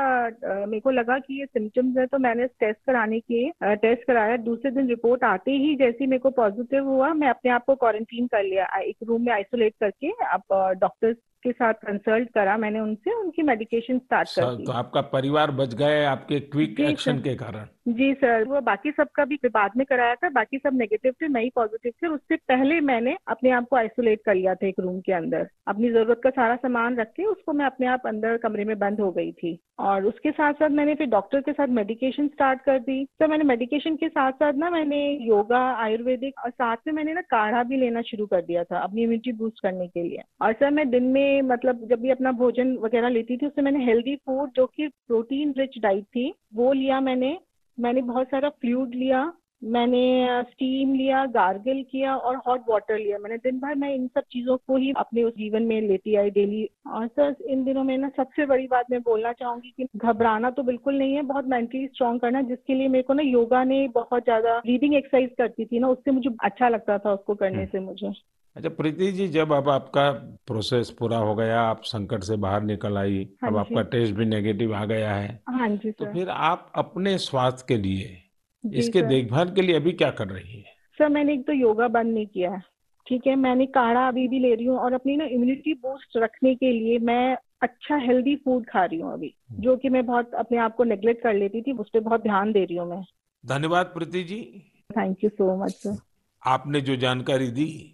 मेरे को लगा कि ये सिम्टम्स है तो मैंने टेस्ट कराने के टेस्ट कराया। दूसरे दिन रिपोर्ट आते ही जैसे मेरे को पॉजिटिव हुआ मैं अपने आप को क्वारंटीन कर लिया। एक रूम में आइसोलेट करके अब डॉक्टर्स के साथ कंसल्ट करा मैंने उनसे उनकी मेडिकेशन स्टार्ट कर दी। तो आपका परिवार बच गए आपके क्विक एक्शन के कारण? जी सर, वो बाकी सबका भी बाद में कराया था, बाकी सब नेगेटिव थे, मैं ही पॉजिटिव थे उससे पहले मैंने अपने आप को आइसोलेट कर लिया था एक रूम के अंदर। अपनी ज़रूरत का सारा सामान रख के उसको मैं अपने आप अंदर कमरे में बंद हो गई थी। और उसके साथ साथ मैंने फिर डॉक्टर के साथ मेडिकेशन स्टार्ट कर दी। तो मैंने मेडिकेशन के साथ साथ ना मैंने योगा आयुर्वेदिक और साथ में मैंने ना काढ़ा भी लेना शुरू कर दिया था अपनी इम्यूनिटी बूस्ट करने के लिए। और सर, मैं दिन में मतलब जब भी अपना भोजन वगैरह लेती थी उससे मैंने हेल्दी फ़ूड जो कि प्रोटीन रिच डाइट थी, वो लिया मैंने। मैंने बहुत सारा फ्लूड लिया मैंने स्टीम लिया गार्गल किया और हॉट वाटर लिया। मैंने दिन भर मैं इन सब चीज़ों को ही अपने उस जीवन में लेती आई डेली। और सर इन दिनों में ना सबसे बड़ी बात मैं बोलना चाहूँगी कि घबराना तो बिल्कुल नहीं है बहुत मेंटली स्ट्रांग करना जिसके लिए मेरे को ना योगा ने बहुत ज़्यादा ब्रीदिंग एक्सरसाइज करती थी ना उससे मुझे अच्छा लगता था उसको करने से मुझे। अच्छा प्रीति जी जब अब आपका प्रोसेस पूरा हो गया आप संकट से बाहर निकल आई हाँ अब आपका टेस्ट भी नेगेटिव आ गया है हाँ जी तो फिर आप अपने स्वास्थ्य के लिए इसके देखभाल के लिए अभी क्या कर रही है? सर मैंने एक तो योगा बंद नहीं किया है ठीक है? मैंने काढ़ा अभी भी ले रही हूँ और अपनी ना इम्यूनिटी बूस्ट रखने के लिए मैं अच्छा हेल्दी फ़ूड खा रही हूँ अभी जो कि मैं बहुत अपने आप को नेग्लेक्ट कर लेती थी उस पर बहुत ध्यान दे रही हूँ मैं। धन्यवाद Preeti ji. Thank you so much sir आपने जो जानकारी दी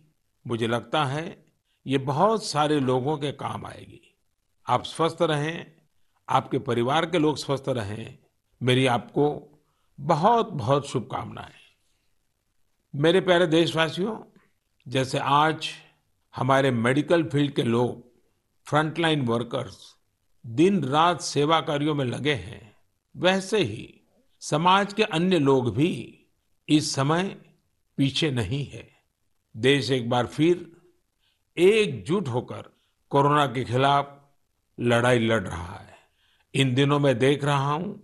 मुझे लगता है ये बहुत सारे लोगों के काम आएगी। आप स्वस्थ रहें, आपके परिवार के लोग स्वस्थ रहें। मेरी आपको बहुत बहुत शुभकामनाएँ। मेरे प्यारे देशवासियों, जैसे आज हमारे मेडिकल फ़ील्ड के लोग, फ्रंटलाइन वर्कर्स दिन रात सेवा कार्यों में लगे हैं, वैसे ही समाज के अन्य लोग भी इस समय पीछे नहीं है। देश एक बार फिर एकजुट होकर कोरोना के खिलाफ लड़ाई लड़ रहा है। इन दिनों में देख रहा हूँ,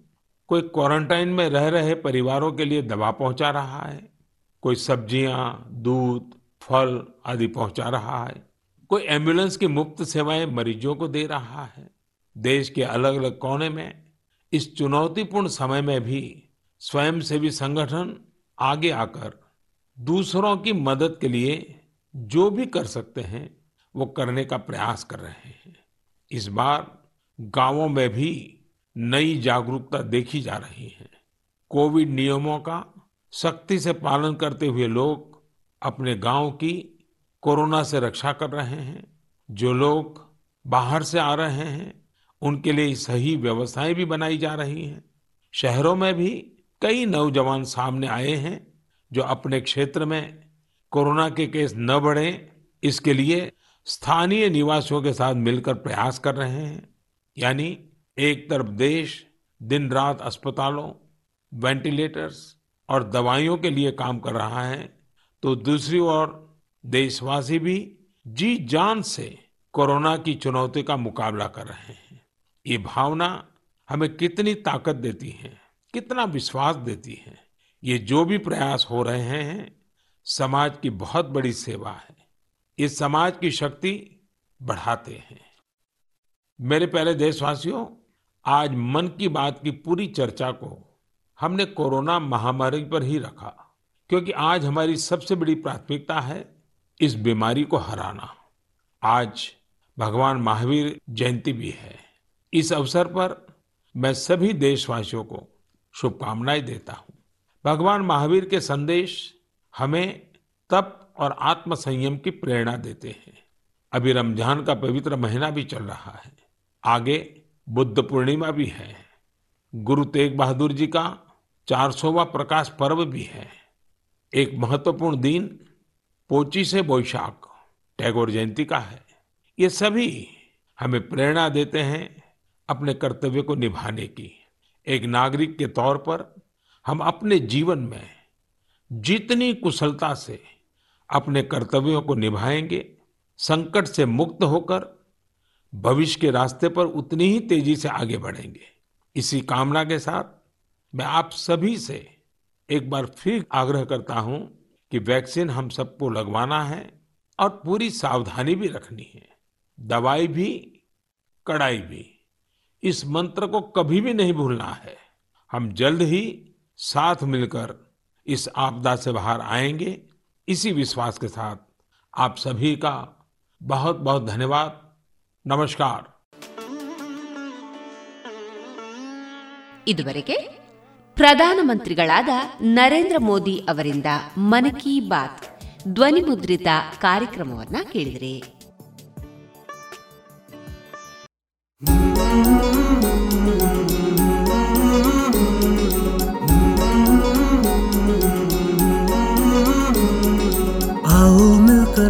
कोई क्वारंटाइन में रह रहे परिवारों के लिए दवा पहुँचा रहा है, कोई सब्ज़ियाँ, दूध, फल आदि पहुँचा रहा है, कोई एंबुलेंस की मुफ़्त सेवाएँ मरीजों को दे रहा है। देश के अलग अलग कोने में इस चुनौतीपूर्ण समय में भी स्वयंसेवी संगठन आगे आकर दूसरों की मदद के लिए जो भी कर सकते हैं, वो करने का प्रयास कर रहे हैं। इस बार गाँवों में भी नई जागरूकता देखी जा रही है। कोविड नियमों का सख्ती से पालन करते हुए लोग अपने गाँव की कोरोना से रक्षा कर रहे हैं। जो लोग बाहर से आ रहे हैं, उनके लिए सही व्यवस्थाएँ भी बनाई जा रही हैं। शहरों में भी कई नौजवान सामने आए हैं। जो अपने क्षेत्र में कोरोना के केस न बढ़े, इसके लिए स्थानीय निवासियों के साथ मिलकर प्रयास कर रहे हैं। यानी एक तरफ़ देश दिन रात अस्पतालों, वेंटिलेटर्स और दवाइयों के लिए काम कर रहा है तो दूसरी ओर देशवासी भी जी जान से कोरोना की चुनौती का मुकाबला कर रहे हैं। ये भावना हमें कितनी ताकत देती है, कितना विश्वास देती है। ये जो भी प्रयास हो रहे हैं, समाज की बहुत बड़ी सेवा है। ये समाज की शक्ति बढ़ाते हैं। मेरे प्यारे देशवासियों, आज मन की बात की पूरी चर्चा को हमने कोरोना महामारी पर ही रखा, क्योंकि आज हमारी सबसे बड़ी प्राथमिकता है इस बीमारी को हराना। आज भगवान महावीर जयंती भी है। इस अवसर पर मैं सभी देशवासियों को शुभकामनाएँ देता हूँ। भगवान महावीर के संदेश हमें तप और आत्म संयम की प्रेरणा देते हैं। अभी रमज़ान का पवित्र महीना भी चल रहा है। आगे बुद्ध पूर्णिमा भी है। गुरु तेग बहादुर जी का 400वां प्रकाश पर्व भी है। एक महत्वपूर्ण दिन पोची से बोईशाख टैगोर जयंती का है। ये सभी हमें प्रेरणा देते हैं अपने कर्तव्य को निभाने की। एक नागरिक के तौर पर हम अपने जीवन में जितनी कुशलता से अपने कर्तव्यों को निभाएँगे, संकट से मुक्त होकर भविष्य के रास्ते पर उतनी ही तेज़ी से आगे बढ़ेंगे। इसी कामना के साथ मैं आप सभी से एक बार फिर आग्रह करता हूँ कि वैक्सीन हम सबको लगवाना है और पूरी सावधानी भी रखनी है। दवाई भी, कड़ाई भी। इस मंत्र को कभी भी नहीं भूलना है। हम जल्द ही साथ मिलकर इस आपदा से बाहर आएंगे इसी विश्वास के साथ आप सभी का बहुत बहुत धन्यवाद नमस्कार ಇದುವರೆಗೆ ಪ್ರಧಾನಮಂತ್ರಿಗಳಾದ ನರೇಂದ್ರ ಮೋದಿ ಅವರಿಂದ ಮನ್ ಕಿ ಬಾತ್ ಧ್ವನಿ ಮುದ್ರಿತ ಕಾರ್ಯಕ್ರಮವನ್ನ ಕೇಳಿದ್ರಿ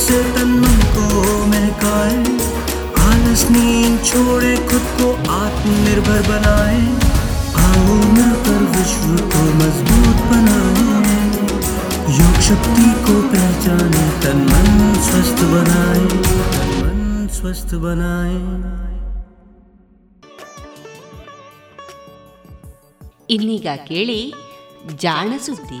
से तन मन को महकाए आलस नींद छोड़े खुद को आत्मनिर्भर बनाए आओ मिलकर विश्व को मजबूत बनाए योग शक्ति को पहचाने तन मन स्वस्थ बनाए तन मन स्वस्थ बनाए ಇನ್ನೀಗ ಕೇಳಿ ಜಾಣ ಸುದ್ದಿ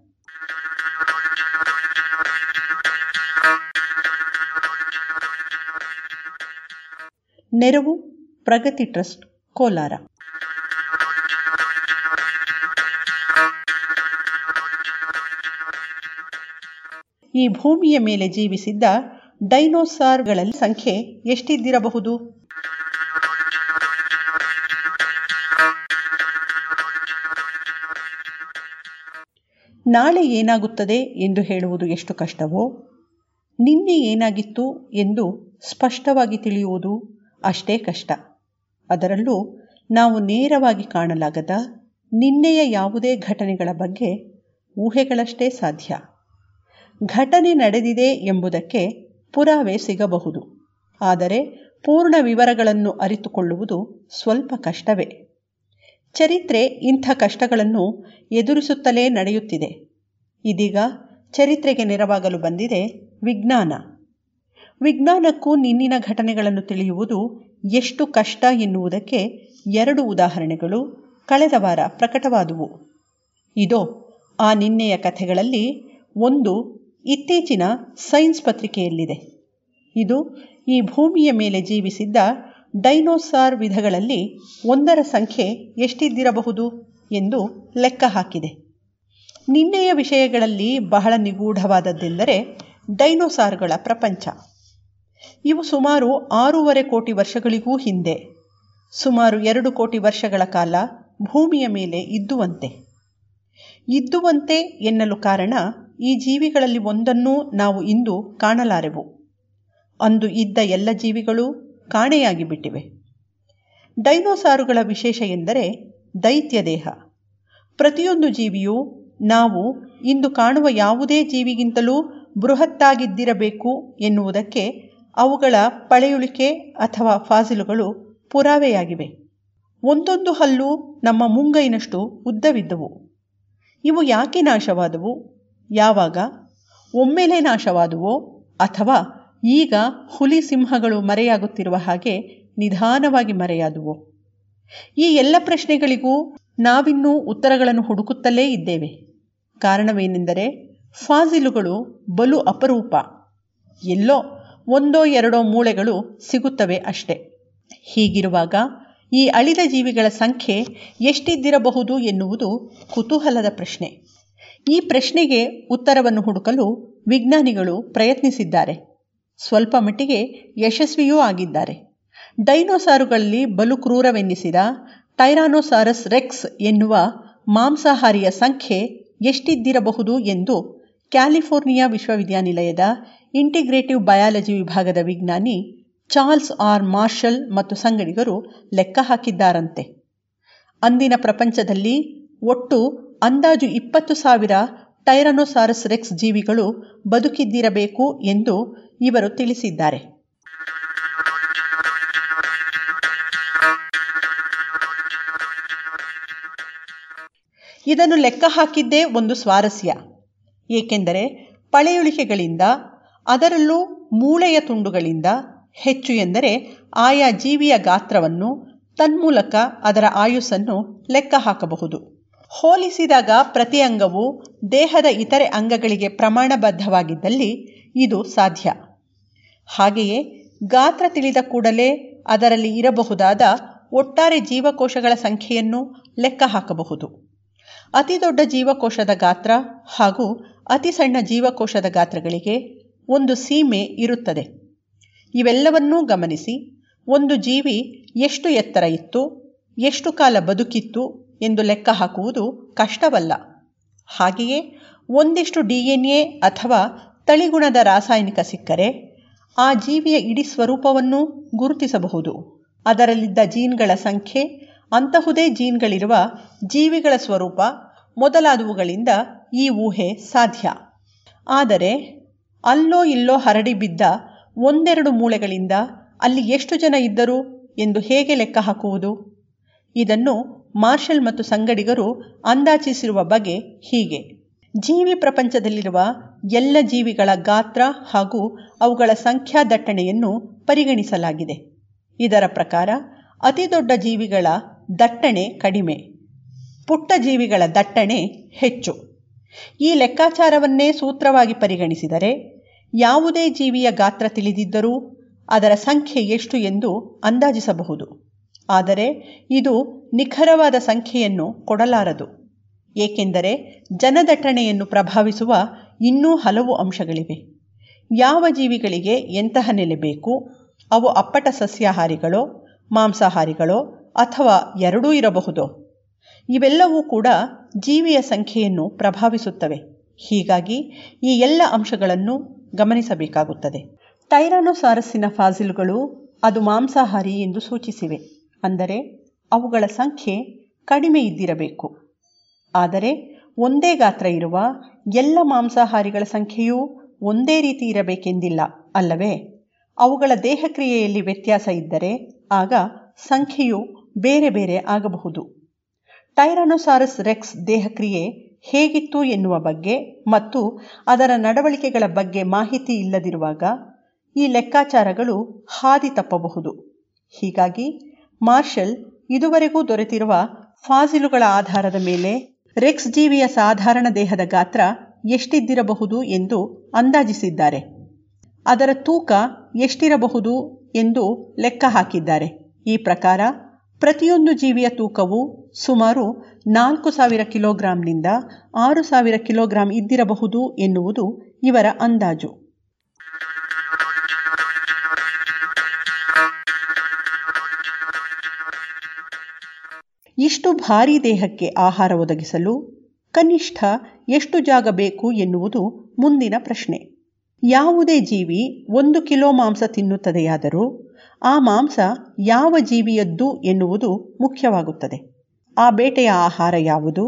ನೆರವು, ಪ್ರಗತಿ ಟ್ರಸ್ಟ್, ಕೋಲಾರ. ಈ ಭೂಮಿಯ ಮೇಲೆ ಜೀವಿಸಿದ್ದ ಡೈನೋಸಾರ್ಗಳ ಸಂಖ್ಯೆ ಎಷ್ಟಿದ್ದಿರಬಹುದು? ನಾಳೆ ಏನಾಗುತ್ತದೆ ಎಂದು ಹೇಳುವುದು ಎಷ್ಟು ಕಷ್ಟವೋ, ನಿನ್ನೆ ಏನಾಗಿತ್ತು ಎಂದು ಸ್ಪಷ್ಟವಾಗಿ ತಿಳಿಯುವುದು ಅಷ್ಟೇ ಕಷ್ಟ. ಅದರಲ್ಲೂ ನಾವು ನೇರವಾಗಿ ಕಾಣಲಾಗದ ನಿನ್ನೆಯ ಯಾವುದೇ ಘಟನೆಗಳ ಬಗ್ಗೆ ಊಹೆಗಳಷ್ಟೇ ಸಾಧ್ಯ. ಘಟನೆ ನಡೆದಿದೆ ಎಂಬುದಕ್ಕೆ ಪುರಾವೆ ಸಿಗಬಹುದು. ಆದರೆ ಪೂರ್ಣ ವಿವರಗಳನ್ನು ಅರಿತುಕೊಳ್ಳುವುದು ಸ್ವಲ್ಪ ಕಷ್ಟವೇ. ಚರಿತ್ರೆ ಇಂಥ ಕಷ್ಟಗಳನ್ನು ಎದುರಿಸುತ್ತಲೇ ನಡೆಯುತ್ತಿದೆ. ಇದೀಗ ಚರಿತ್ರೆಗೆ ನೆರವಾಗಲು ಬಂದಿದೆ ವಿಜ್ಞಾನ. ವಿಜ್ಞಾನಕ್ಕೂ ನಿನ್ನಿನ ಘಟನೆಗಳನ್ನು ತಿಳಿಯುವುದು ಎಷ್ಟು ಕಷ್ಟ ಎನ್ನುವುದಕ್ಕೆ ಎರಡು ಉದಾಹರಣೆಗಳು ಕಳೆದ ವಾರ ಪ್ರಕಟವಾದುವು. ಇದೋ, ಆ ನಿನ್ನೆಯ ಕಥೆಗಳಲ್ಲಿ ಒಂದು ಇತ್ತೀಚಿನ ಸೈನ್ಸ್ ಪತ್ರಿಕೆಯಲ್ಲಿದೆ. ಇದು ಈ ಭೂಮಿಯ ಮೇಲೆ ಜೀವಿಸಿದ್ದ ಡೈನೋಸಾರ್ ವಿಧಗಳಲ್ಲಿ ಒಂದರ ಸಂಖ್ಯೆ ಎಷ್ಟಿದ್ದಿರಬಹುದು ಎಂದು ಲೆಕ್ಕ ಹಾಕಿದೆ. ನಿನ್ನೆಯ ವಿಷಯಗಳಲ್ಲಿ ಬಹಳ ನಿಗೂಢವಾದದ್ದೆಂದರೆ ಡೈನೋಸಾರ್ಗಳ ಪ್ರಪಂಚ. ಇವು ಸುಮಾರು ಆರೂವರೆ ಕೋಟಿ ವರ್ಷಗಳಿಗೂ ಹಿಂದೆ. ಸುಮಾರು ಎರಡು ಕೋಟಿ ವರ್ಷಗಳ ಕಾಲ ಭೂಮಿಯ ಮೇಲೆ ಇದ್ದುವಂತೆ. ಇದ್ದುವಂತೆ ಎನ್ನಲು ಕಾರಣ ಈ ಜೀವಿಗಳಲ್ಲಿ ಒಂದನ್ನೂ ನಾವು ಇಂದು ಕಾಣಲಾರೆವು. ಅಂದು ಇದ್ದ ಎಲ್ಲ ಜೀವಿಗಳು ಕಾಣೆಯಾಗಿ ಬಿಟ್ಟಿವೆ ಡೈನೋಸಾರುಗಳ ವಿಶೇಷ ಎಂದರೆ ದೈತ್ಯ ದೇಹ. ಪ್ರತಿಯೊಂದು ಜೀವಿಯು ನಾವು ಇಂದು ಕಾಣುವ ಯಾವುದೇ ಜೀವಿಗಿಂತಲೂ ಬೃಹತ್ತಾಗಿದ್ದಿರಬೇಕು ಎನ್ನುವುದಕ್ಕೆ ಅವುಗಳ ಪಳೆಯುಳಿಕೆ ಅಥವಾ ಫಾಸಿಲುಗಳು ಪುರಾವೆಯಾಗಿವೆ. ಒಂದೊಂದು ಹಲ್ಲು ನಮ್ಮ ಮುಂಗೈನಷ್ಟು ಉದ್ದವಿದ್ದವು. ಇವು ಯಾಕೆ ನಾಶವಾದವು? ಯಾವಾಗ? ಒಮ್ಮೆಲೆ ನಾಶವಾದುವೋ? ಅಥವಾ ಈಗ ಹುಲಿ ಸಿಂಹಗಳು ಮರೆಯಾಗುತ್ತಿರುವ ಹಾಗೆ ನಿಧಾನವಾಗಿ ಮರೆಯಾದುವೋ? ಈ ಎಲ್ಲ ಪ್ರಶ್ನೆಗಳಿಗೂ ನಾವಿನ್ನೂ ಉತ್ತರಗಳನ್ನು ಹುಡುಕುತ್ತಲೇ ಇದ್ದೇವೆ. ಕಾರಣವೇನೆಂದರೆ ಫಾಜಿಲುಗಳು ಬಲು ಅಪರೂಪ. ಎಲ್ಲೋ ಒಂದೋ ಎರಡೋ ಮೂಳೆಗಳು ಸಿಗುತ್ತವೆ ಅಷ್ಟೆ. ಹೀಗಿರುವಾಗ ಈ ಅಳಿದ ಜೀವಿಗಳ ಸಂಖ್ಯೆ ಎಷ್ಟಿದ್ದಿರಬಹುದು ಎನ್ನುವುದು ಕುತೂಹಲದ ಪ್ರಶ್ನೆ. ಈ ಪ್ರಶ್ನೆಗೆ ಉತ್ತರವನ್ನು ಹುಡುಕಲು ವಿಜ್ಞಾನಿಗಳು ಪ್ರಯತ್ನಿಸಿದ್ದಾರೆ. ಸ್ವಲ್ಪ ಮಟ್ಟಿಗೆ ಯಶಸ್ವಿಯೂ ಆಗಿದ್ದಾರೆ. ಡೈನೋಸಾರುಗಳಲ್ಲಿ ಬಲು ಕ್ರೂರವೆನ್ನಿಸಿದ ಟೈರಾನೋಸಾರಸ್ ರೆಕ್ಸ್ ಎನ್ನುವ ಮಾಂಸಾಹಾರಿಯ ಸಂಖ್ಯೆ ಎಷ್ಟಿದ್ದಿರಬಹುದು ಎಂದು ಕ್ಯಾಲಿಫೋರ್ನಿಯಾ ವಿಶ್ವವಿದ್ಯಾನಿಲಯದ ಇಂಟಿಗ್ರೇಟಿವ್ ಬಯಾಲಜಿ ವಿಭಾಗದ ವಿಜ್ಞಾನಿ ಚಾರ್ಲ್ಸ್ ಆರ್ ಮಾರ್ಷಲ್ ಮತ್ತು ಸಂಗಡಿಗರು ಲೆಕ್ಕ ಹಾಕಿದ್ದಾರಂತೆ. ಅಂದಿನ ಪ್ರಪಂಚದಲ್ಲಿ ಒಟ್ಟು ಅಂದಾಜು ಇಪ್ಪತ್ತು ಸಾವಿರ ಟೈರನೋಸಾರಸ್ ರೆಕ್ಸ್ ಜೀವಿಗಳು ಬದುಕಿದ್ದಿರಬೇಕು ಎಂದು ಇವರು ತಿಳಿಸಿದ್ದಾರೆ. ಇದನ್ನು ಲೆಕ್ಕ ಹಾಕಿದ್ದೇ ಒಂದು ಸ್ವಾರಸ್ಯ. ಏಕೆಂದರೆ ಪಳೆಯುಳಿಕೆಗಳಿಂದ, ಅದರಲ್ಲೂ ಮೂಳೆಯ ತುಂಡುಗಳಿಂದ ಹೆಚ್ಚು ಎಂದರೆ ಆಯಾ ಜೀವಿಯ ಗಾತ್ರವನ್ನು ತನ್ಮೂಲಕ ಅದರ ಆಯುಸ್ಸನ್ನು ಲೆಕ್ಕ ಹಾಕಬಹುದು. ಹೋಲಿಸಿದಾಗ ಪ್ರತಿ ಅಂಗವು ದೇಹದ ಇತರೆ ಅಂಗಗಳಿಗೆ ಪ್ರಮಾಣಬದ್ಧವಾಗಿದ್ದಲ್ಲಿ ಇದು ಸಾಧ್ಯ. ಹಾಗೆಯೇ ಗಾತ್ರ ತಿಳಿದ ಕೂಡಲೇ ಅದರಲ್ಲಿ ಇರಬಹುದಾದ ಒಟ್ಟಾರೆ ಜೀವಕೋಶಗಳ ಸಂಖ್ಯೆಯನ್ನು ಲೆಕ್ಕ ಹಾಕಬಹುದು. ಅತಿ ದೊಡ್ಡ ಜೀವಕೋಶದ ಗಾತ್ರ ಹಾಗೂ ಅತಿ ಸಣ್ಣ ಜೀವಕೋಶದ ಗಾತ್ರಗಳಿಗೆ ಒಂದು ಸೀಮೆ ಇರುತ್ತದೆ. ಇವೆಲ್ಲವನ್ನೂ ಗಮನಿಸಿ, ಒಂದು ಜೀವಿ ಎಷ್ಟು ಎತ್ತರ ಇತ್ತು, ಎಷ್ಟು ಕಾಲ ಬದುಕಿತ್ತು ಎಂದು ಲೆಕ್ಕ ಹಾಕುವುದು ಕಷ್ಟವಲ್ಲ. ಹಾಗೆಯೇ ಒಂದಿಷ್ಟು ಡಿ ಎನ್ ಎ ಅಥವಾ ತಳಿಗುಣದ ರಾಸಾಯನಿಕ ಸಿಕ್ಕರೆ ಆ ಜೀವಿಯ ಇಡೀ ಸ್ವರೂಪವನ್ನು ಗುರುತಿಸಬಹುದು. ಅದರಲ್ಲಿದ್ದ ಜೀನ್ಗಳ ಸಂಖ್ಯೆ, ಅಂತಹುದೇ ಜೀನ್ಗಳಿರುವ ಜೀವಿಗಳ ಸ್ವರೂಪ ಮೊದಲಾದವುಗಳಿಂದ ಈ ಊಹೆ ಸಾಧ್ಯ. ಆದರೆ ಅಲ್ಲೋ ಇಲ್ಲೋ ಹರಡಿ ಬಿದ್ದ ಒಂದೆರಡು ಮೂಳೆಗಳಿಂದ ಅಲ್ಲಿ ಎಷ್ಟು ಜನ ಇದ್ದರು ಎಂದು ಹೇಗೆ ಲೆಕ್ಕ ಹಾಕುವುದು? ಇದನ್ನು ಮಾರ್ಷಲ್ ಮತ್ತು ಸಂಗಡಿಗರು ಅಂದಾಜಿಸಿರುವ ಬಗೆ ಹೀಗೆ. ಜೀವಿ ಪ್ರಪಂಚದಲ್ಲಿರುವ ಎಲ್ಲ ಜೀವಿಗಳ ಗಾತ್ರ ಹಾಗೂ ಅವುಗಳ ಸಂಖ್ಯಾ ದಟ್ಟಣೆಯನ್ನು ಪರಿಗಣಿಸಲಾಗಿದೆ. ಇದರ ಪ್ರಕಾರ ಅತಿ ದೊಡ್ಡ ಜೀವಿಗಳ ದಟ್ಟಣೆ ಕಡಿಮೆ. ಪುಟ್ಟ ಜೀವಿಗಳ ದಟ್ಟಣೆ ಹೆಚ್ಚು. ಈ ಲೆಕ್ಕಾಚಾರವನ್ನೇ ಸೂತ್ರವಾಗಿ ಪರಿಗಣಿಸಿದರೆ ಯಾವುದೇ ಜೀವಿಯ ಗಾತ್ರ ತಿಳಿದಿದ್ದರೂ ಅದರ ಸಂಖ್ಯೆ ಎಷ್ಟು ಎಂದು ಅಂದಾಜಿಸಬಹುದು. ಆದರೆ ಇದು ನಿಖರವಾದ ಸಂಖ್ಯೆಯನ್ನು ಕೊಡಲಾರದು. ಏಕೆಂದರೆ ಜನದಟ್ಟಣೆಯನ್ನು ಪ್ರಭಾವಿಸುವ ಇನ್ನೂ ಹಲವು ಅಂಶಗಳಿವೆ. ಯಾವ ಜೀವಿಗಳಿಗೆ ಎಂತಹ ನೆಲೆ ಬೇಕು, ಅವು ಅಪ್ಪಟ ಸಸ್ಯಾಹಾರಿಗಳೋ, ಮಾಂಸಾಹಾರಿಗಳೋ ಅಥವಾ ಎರಡೂ ಇರಬಹುದೋ? ಇವೆಲ್ಲವೂ ಕೂಡ ಜೀವಿಯ ಸಂಖ್ಯೆಯನ್ನು ಪ್ರಭಾವಿಸುತ್ತವೆ. ಹೀಗಾಗಿ ಈ ಎಲ್ಲ ಅಂಶಗಳನ್ನು ಗಮನಿಸಬೇಕಾಗುತ್ತದೆ. ಟೈರಾನೊಸಾರಸ್ಸಿನ ಫಾಸಿಲುಗಳು ಅದು ಮಾಂಸಾಹಾರಿ ಎಂದು ಸೂಚಿಸಿವೆ. ಅಂದರೆ ಅವುಗಳ ಸಂಖ್ಯೆ ಕಡಿಮೆ ಇದ್ದಿರಬೇಕು. ಆದರೆ ಒಂದೇ ಗಾತ್ರ ಇರುವ ಎಲ್ಲ ಮಾಂಸಾಹಾರಿಗಳ ಸಂಖ್ಯೆಯೂ ಒಂದೇ ರೀತಿ ಇರಬೇಕೆಂದಿಲ್ಲ, ಅಲ್ಲವೇ? ಅವುಗಳ ದೇಹಕ್ರಿಯೆಯಲ್ಲಿ ವ್ಯತ್ಯಾಸ ಇದ್ದರೆ ಆಗ ಸಂಖ್ಯೆಯು ಬೇರೆ ಬೇರೆ ಆಗಬಹುದು. ಟೈರಾನೊಸಾರಸ್ ರೆಕ್ಸ್ ದೇಹಕ್ರಿಯೆ ಹೇಗಿತ್ತು ಎನ್ನುವ ಬಗ್ಗೆ ಮತ್ತು ಅದರ ನಡವಳಿಕೆಗಳ ಬಗ್ಗೆ ಮಾಹಿತಿ ಇಲ್ಲದಿರುವಾಗ ಈ ಲೆಕ್ಕಾಚಾರಗಳು ಹಾದಿ ತಪ್ಪಬಹುದು. ಹೀಗಾಗಿ ಮಾರ್ಷಲ್ ಇದುವರೆಗೂ ದೊರೆತಿರುವ ಫಾಸಿಲುಗಳ ಆಧಾರದ ಮೇಲೆ ರೆಕ್ಸ್ ಜೀವಿಯ ಸಾಧಾರಣ ದೇಹದ ಗಾತ್ರ ಎಷ್ಟಿದ್ದಿರಬಹುದು ಎಂದು ಅಂದಾಜಿಸಿದ್ದಾರೆ. ಅದರ ತೂಕ ಎಷ್ಟಿರಬಹುದು ಎಂದು ಲೆಕ್ಕ ಹಾಕಿದ್ದಾರೆ. ಈ ಪ್ರಕಾರ ಪ್ರತಿಯೊಂದು ಜೀವಿಯ ತೂಕವು ಸುಮಾರು ನಾಲ್ಕು ಸಾವಿರ ಕಿಲೋಗ್ರಾಂನಿಂದ ಆರು ಸಾವಿರ ಕಿಲೋಗ್ರಾಂ ಇದ್ದಿರಬಹುದು ಎನ್ನುವುದು ಇವರ ಅಂದಾಜು. ಇಷ್ಟು ಭಾರೀ ದೇಹಕ್ಕೆ ಆಹಾರ ಒದಗಿಸಲು ಕನಿಷ್ಠ ಎಷ್ಟು ಜಾಗ ಬೇಕು ಎನ್ನುವುದು ಮುಂದಿನ ಪ್ರಶ್ನೆ. ಯಾವುದೇ ಜೀವಿ ಒಂದು ಕಿಲೋ ಮಾಂಸ ತಿನ್ನುತ್ತದೆಯಾದರೂ ಆ ಮಾಂಸ ಯಾವ ಜೀವಿಯದ್ದು ಎನ್ನುವುದು ಮುಖ್ಯವಾಗುತ್ತದೆ. ಆ ಬೇಟೆಯ ಆಹಾರ ಯಾವುದು?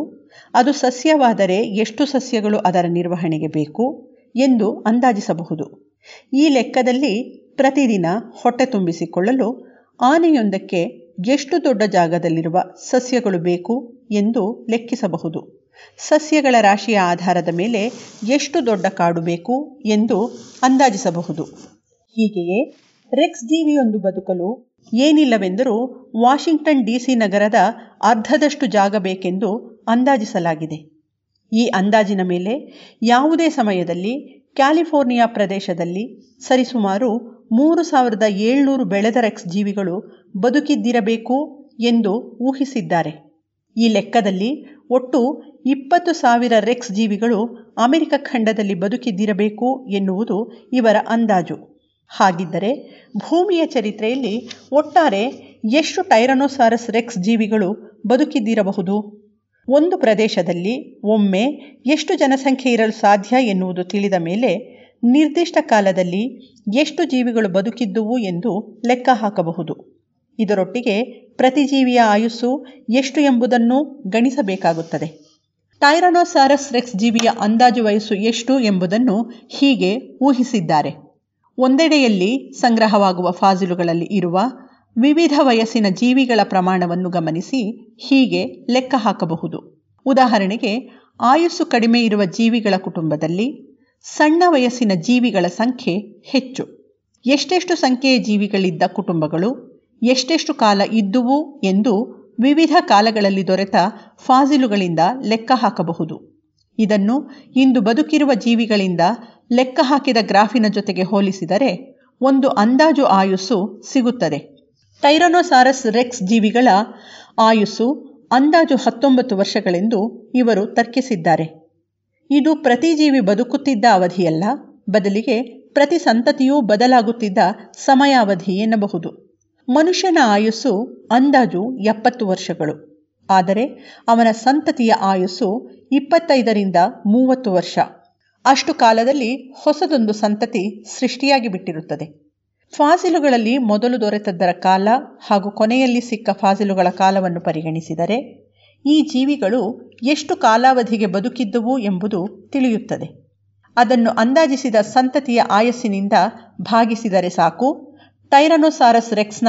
ಅದು ಸಸ್ಯವಾದರೆ ಎಷ್ಟು ಸಸ್ಯಗಳು ಅದರ ನಿರ್ವಹಣೆಗೆ ಬೇಕು ಎಂದು ಅಂದಾಜಿಸಬಹುದು. ಈ ಲೆಕ್ಕದಲ್ಲಿ ಪ್ರತಿದಿನ ಹೊಟ್ಟೆ ತುಂಬಿಸಿಕೊಳ್ಳಲು ಆನೆಯೊಂದಕ್ಕೆ ಎಷ್ಟು ದೊಡ್ಡ ಜಾಗದಲ್ಲಿರುವ ಸಸ್ಯಗಳು ಬೇಕು ಎಂದು ಲೆಕ್ಕಿಸಬಹುದು. ಸಸ್ಯಗಳ ರಾಶಿಯ ಆಧಾರದ ಮೇಲೆ ಎಷ್ಟು ದೊಡ್ಡ ಕಾಡು ಬೇಕು ಎಂದು ಅಂದಾಜಿಸಬಹುದು. ಹೀಗೆಯೇ ರೆಕ್ಸ್ ಜೀವಿಯೊಂದು ಬದುಕಲು ಏನಿಲ್ಲವೆಂದರೂ ವಾಷಿಂಗ್ಟನ್ ಡಿಸಿ ನಗರದ ಅರ್ಧದಷ್ಟು ಜಾಗ ಬೇಕೆಂದು ಅಂದಾಜಿಸಲಾಗಿದೆ. ಈ ಅಂದಾಜಿನ ಮೇಲೆ ಯಾವುದೇ ಸಮಯದಲ್ಲಿ ಕ್ಯಾಲಿಫೋರ್ನಿಯಾ ಪ್ರದೇಶದಲ್ಲಿ ಸರಿಸುಮಾರು ಮೂರು ಸಾವಿರದ ಏಳ್ನೂರು ಬೆಳೆದ ರೆಕ್ಸ್ ಜೀವಿಗಳು ಬದುಕಿದ್ದಿರಬೇಕು ಎಂದು ಊಹಿಸಿದ್ದಾರೆ. ಈ ಲೆಕ್ಕದಲ್ಲಿ ಒಟ್ಟು ಇಪ್ಪತ್ತು ಸಾವಿರ ರೆಕ್ಸ್ ಜೀವಿಗಳು ಅಮೆರಿಕ ಖಂಡದಲ್ಲಿ ಬದುಕಿದ್ದಿರಬೇಕು ಎನ್ನುವುದು ಇವರ ಅಂದಾಜು. ಹಾಗಿದ್ದರೆ ಭೂಮಿಯ ಚರಿತ್ರೆಯಲ್ಲಿ ಒಟ್ಟಾರೆ ಎಷ್ಟು ಟೈರನೋಸಾರಸ್ ರೆಕ್ಸ್ ಜೀವಿಗಳು ಬದುಕಿದ್ದಿರಬಹುದು? ಒಂದು ಪ್ರದೇಶದಲ್ಲಿ ಒಮ್ಮೆ ಎಷ್ಟು ಜನಸಂಖ್ಯೆ ಇರಲು ಸಾಧ್ಯ ಎನ್ನುವುದು ತಿಳಿದ ಮೇಲೆ ನಿರ್ದಿಷ್ಟ ಕಾಲದಲ್ಲಿ ಎಷ್ಟು ಜೀವಿಗಳು ಬದುಕಿದ್ದುವು ಎಂದು ಲೆಕ್ಕ ಹಾಕಬಹುದು. ಇದರೊಟ್ಟಿಗೆ ಪ್ರತಿಜೀವಿಯ ಆಯುಸ್ಸು ಎಷ್ಟು ಎಂಬುದನ್ನು ಗಣಿಸಬೇಕಾಗುತ್ತದೆ. ಟೈರನೋಸಾರಸ್ ರೆಕ್ಸ್ ಜೀವಿಯ ಅಂದಾಜು ವಯಸ್ಸು ಎಷ್ಟು ಎಂಬುದನ್ನು ಹೀಗೆ ಊಹಿಸಿದ್ದಾರೆ. ಒಂದೆಡೆಯಲ್ಲಿ ಸಂಗ್ರಹವಾಗುವ ಫಾಜಿಲುಗಳಲ್ಲಿ ಇರುವ ವಿವಿಧ ವಯಸ್ಸಿನ ಜೀವಿಗಳ ಪ್ರಮಾಣವನ್ನು ಗಮನಿಸಿ ಹೀಗೆ ಲೆಕ್ಕ ಹಾಕಬಹುದು. ಉದಾಹರಣೆಗೆ, ಆಯುಸ್ಸು ಕಡಿಮೆ ಇರುವ ಜೀವಿಗಳ ಕುಟುಂಬದಲ್ಲಿ ಸಣ್ಣ ವಯಸ್ಸಿನ ಜೀವಿಗಳ ಸಂಖ್ಯೆ ಹೆಚ್ಚು. ಎಷ್ಟೆಷ್ಟು ಸಂಖ್ಯೆಯ ಜೀವಿಗಳಿದ್ದ ಕುಟುಂಬಗಳು ಎಷ್ಟೆಷ್ಟು ಕಾಲ ಇದ್ದುವು ಎಂದು ವಿವಿಧ ಕಾಲಗಳಲ್ಲಿ ದೊರೆತ ಫಾಜಿಲುಗಳಿಂದ ಲೆಕ್ಕ ಹಾಕಬಹುದು. ಇದನ್ನು ಇಂದು ಬದುಕಿರುವ ಜೀವಿಗಳಿಂದ ಲೆಕ್ಕ ಹಾಕಿದ ಗ್ರಾಫಿನ ಜೊತೆಗೆ ಹೋಲಿಸಿದರೆ ಒಂದು ಅಂದಾಜು ಆಯುಸ್ಸು ಸಿಗುತ್ತದೆ. ಟೈರನೋಸಾರಸ್ ರೆಕ್ಸ್ ಜೀವಿಗಳ ಆಯುಸ್ಸು ಅಂದಾಜು ಹತ್ತೊಂಬತ್ತು ವರ್ಷಗಳೆಂದು ಇವರು ತರ್ಕಿಸಿದ್ದಾರೆ. ಇದು ಪ್ರತಿ ಜೀವಿ ಬದುಕುತ್ತಿದ್ದ ಅವಧಿಯಲ್ಲ, ಬದಲಿಗೆ ಪ್ರತಿ ಸಂತತಿಯೂ ಬದಲಾಗುತ್ತಿದ್ದ ಸಮಯಾವಧಿ ಎನ್ನಬಹುದು. ಮನುಷ್ಯನ ಆಯುಸ್ಸು ಅಂದಾಜು ಎಪ್ಪತ್ತು ವರ್ಷಗಳು, ಆದರೆ ಅವನ ಸಂತತಿಯ ಆಯುಸ್ಸು ಇಪ್ಪತ್ತೈದರಿಂದ ಮೂವತ್ತು ವರ್ಷ. ಅಷ್ಟು ಕಾಲದಲ್ಲಿ ಹೊಸದೊಂದು ಸಂತತಿ ಸೃಷ್ಟಿಯಾಗಿ ಬಿಟ್ಟಿರುತ್ತದೆ. ಫಾಸಿಲುಗಳಲ್ಲಿ ಮೊದಲು ದೊರೆತದ್ದರ ಕಾಲ ಹಾಗೂ ಕೊನೆಯಲ್ಲಿ ಸಿಕ್ಕ ಫಾಸಿಲುಗಳ ಕಾಲವನ್ನು ಪರಿಗಣಿಸಿದರೆ, ಈ ಜೀವಿಗಳು ಎಷ್ಟು ಕಾಲಾವಧಿಗೆ ಬದುಕಿದ್ದುವು ಎಂಬುದು ತಿಳಿಯುತ್ತದೆ. ಅದನ್ನು ಅಂದಾಜಿಸಿದ ಸಂತತಿಯ ಆಯಸ್ಸಿನಿಂದ ಭಾಗಿಸಿದರೆ ಸಾಕು, ಟೈರನೋಸಾರಸ್ ರೆಕ್ಸ್ನ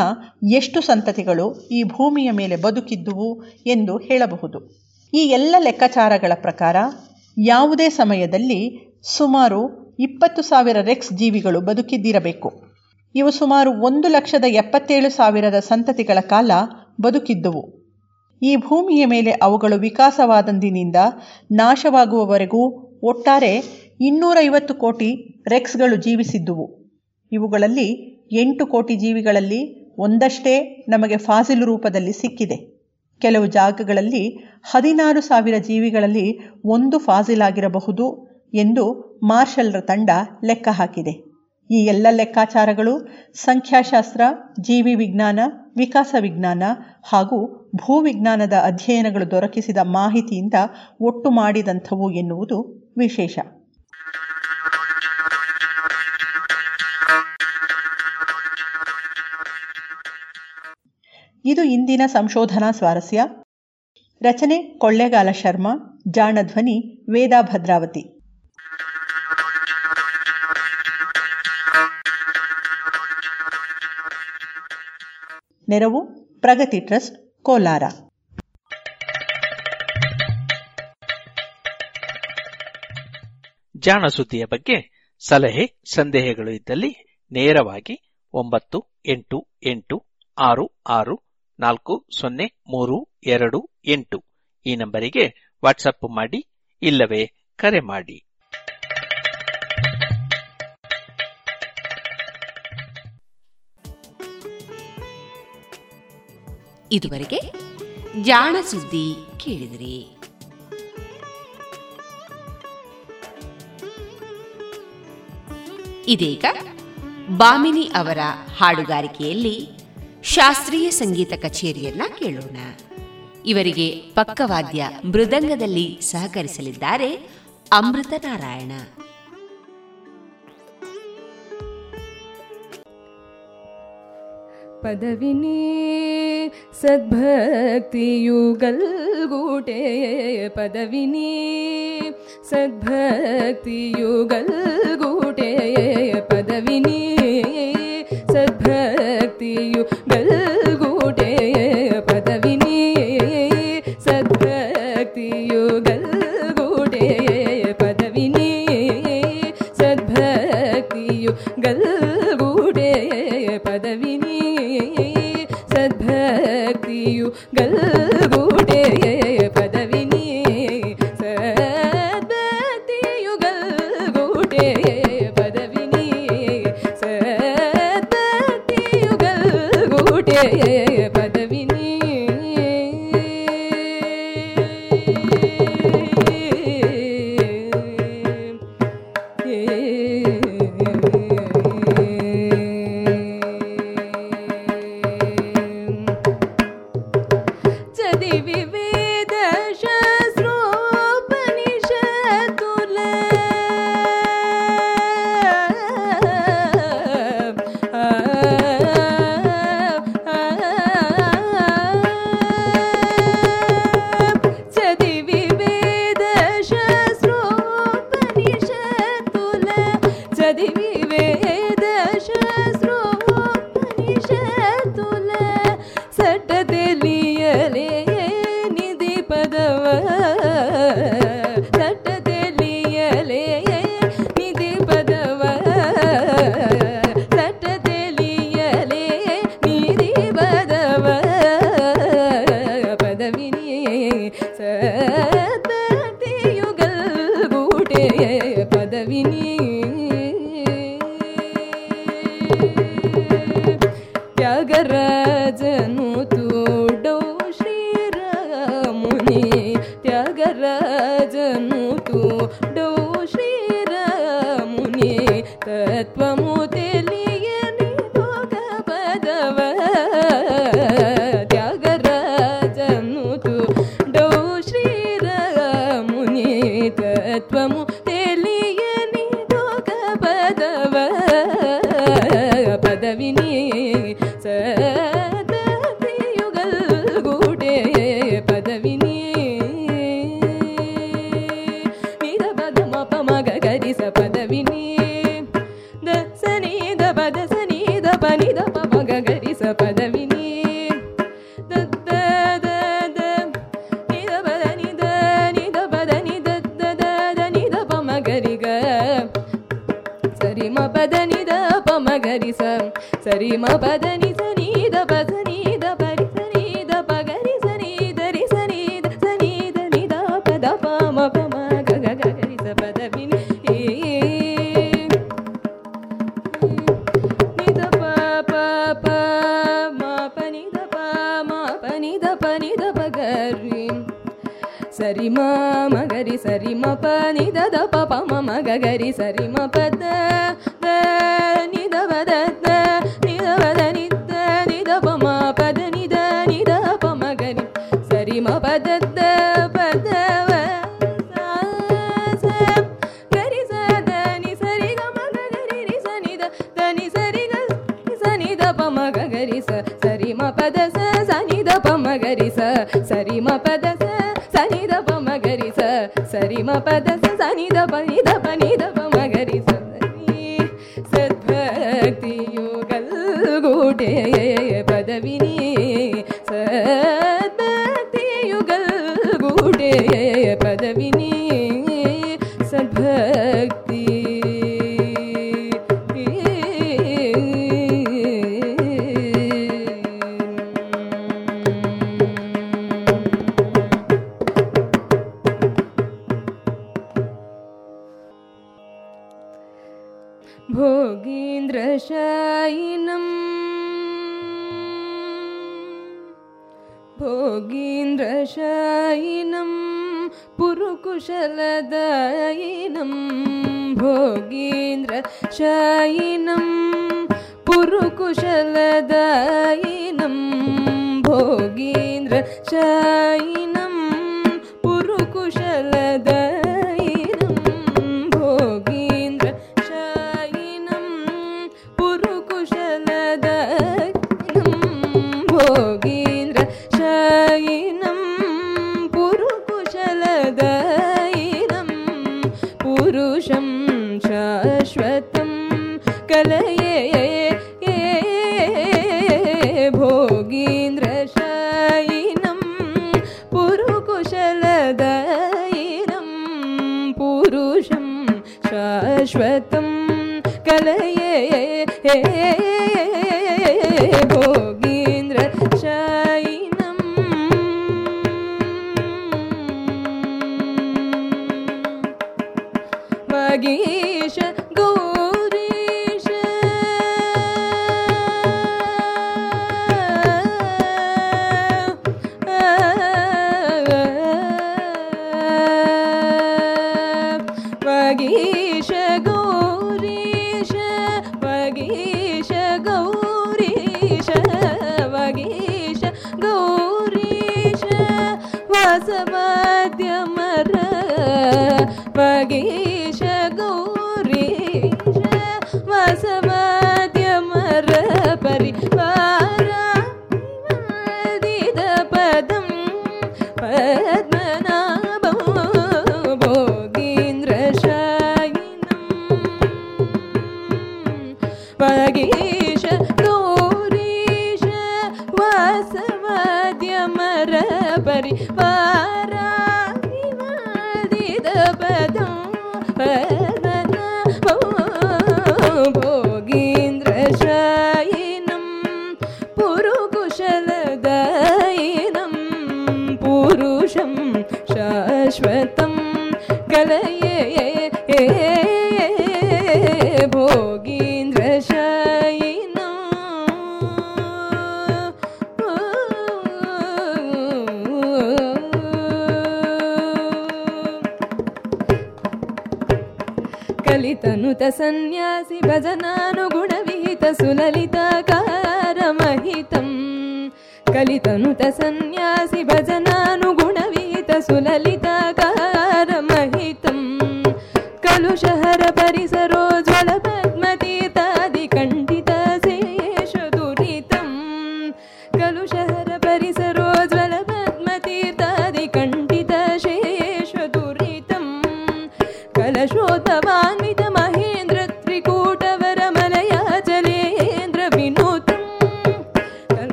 ಎಷ್ಟು ಸಂತತಿಗಳು ಈ ಭೂಮಿಯ ಮೇಲೆ ಬದುಕಿದ್ದುವು ಎಂದು ಹೇಳಬಹುದು. ಈ ಎಲ್ಲ ಲೆಕ್ಕಾಚಾರಗಳ ಪ್ರಕಾರ ಯಾವುದೇ ಸಮಯದಲ್ಲಿ ಸುಮಾರು ಇಪ್ಪತ್ತು ಸಾವಿರ ರೆಕ್ಸ್ ಜೀವಿಗಳು ಬದುಕಿದ್ದಿರಬೇಕು. ಇವು ಸುಮಾರು ಒಂದು ಲಕ್ಷದ ಎಪ್ಪತ್ತೇಳು ಸಾವಿರದ ಸಂತತಿಗಳ ಕಾಲ ಬದುಕಿದ್ದುವು. ಈ ಭೂಮಿಯ ಮೇಲೆ ಅವುಗಳು ವಿಕಾಸವಾದಂದಿನಿಂದ ನಾಶವಾಗುವವರೆಗೂ ಒಟ್ಟಾರೆ ಇನ್ನೂರೈವತ್ತು ಕೋಟಿ ರೆಕ್ಸ್ಗಳು ಜೀವಿಸಿದ್ದುವು. ಇವುಗಳಲ್ಲಿ ಎಂಟು ಕೋಟಿ ಜೀವಿಗಳಲ್ಲಿ ಒಂದಷ್ಟೇ ನಮಗೆ ಫಾಸಿಲು ರೂಪದಲ್ಲಿ ಸಿಕ್ಕಿದೆ. ಕೆಲವು ಜಾಗಗಳಲ್ಲಿ ಹದಿನಾರು ಸಾವಿರ ಜೀವಿಗಳಲ್ಲಿ ಒಂದು ಫಾಸಿಲಾಗಿರಬಹುದು ಎಂದು ಮಾರ್ಷಲ್ರ ತಂಡ ಲೆಕ್ಕ ಹಾಕಿದೆ. ಈ ಎಲ್ಲ ಲೆಕ್ಕಾಚಾರಗಳು ಸಂಖ್ಯಾಶಾಸ್ತ್ರ, ಜೀವಿ ವಿಜ್ಞಾನ, ವಿಕಾಸ ವಿಜ್ಞಾನ ಹಾಗೂ ಭೂವಿಜ್ಞಾನದ ಅಧ್ಯಯನಗಳು ದೊರಕಿಸಿದ ಮಾಹಿತಿಯಿಂದ ಒಟ್ಟು ಮಾಡಿದಂಥವು ಎನ್ನುವುದು ವಿಶೇಷ. ಇದು ಇಂದಿನ ಸಂಶೋಧನಾ ಸ್ವಾರಸ್ಯ. ರಚನೆ ಕೊಳ್ಳೆಗಾಲ ಶರ್ಮಾ ಜಾಣಧ್ವನಿ ವೇದಾ ಭದ್ರಾವತಿ. ನೆರವು ಪ್ರಗತಿ ಟ್ರಸ್ಟ್, ಕೋಲಾರ. ಜಾಣ ಸುದ್ದಿಯ ಬಗ್ಗೆ ಸಲಹೆ, ಸಂದೇಹಗಳು ಇದ್ದಲ್ಲಿ ನೇರವಾಗಿ ಒಂಬತ್ತು ಎಂಟು ಎಂಟು ಆರು ಆರು ನಾಲ್ಕು, ಸೊನ್ನೆ, ಮೂರು, ಎರಡು, ಎಂಟು. ಈ ನಂಬರಿಗೆ ವಾಟ್ಸಪ್ ಮಾಡಿ, ಇಲ್ಲವೇ ಕರೆ ಮಾಡಿ. ಇದುವರೆಗೆ ಜಾಣ ಸುದ್ದಿ ಕೇಳಿದಿರಿ. ಇದೀಗ ಬಾಮಿನಿ ಅವರ ಹಾಡುಗಾರಿಕೆಯಲ್ಲಿ ಶಾಸ್ತ್ರೀಯ ಸಂಗೀತ ಕಚೇರಿಯನ್ನ ಕೇಳೋಣ. ಇವರಿಗೆ ಪಕ್ಕವಾದ್ಯ ಮೃದಂಗದಲ್ಲಿ ಸಹಕರಿಸಲಿದ್ದಾರೆ ಅಮೃತ ನಾರಾಯಣ. ಪದವಿನಿ ಸದ್ಭಕ್ತಿಯುಗಲ್ಗೂಟೆ ಪದವಿನಿ ಸದ್ಭಕ್ತಿಯುಗಲ್ಗೂಟೆ ಪದವಿನಿ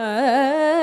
ആ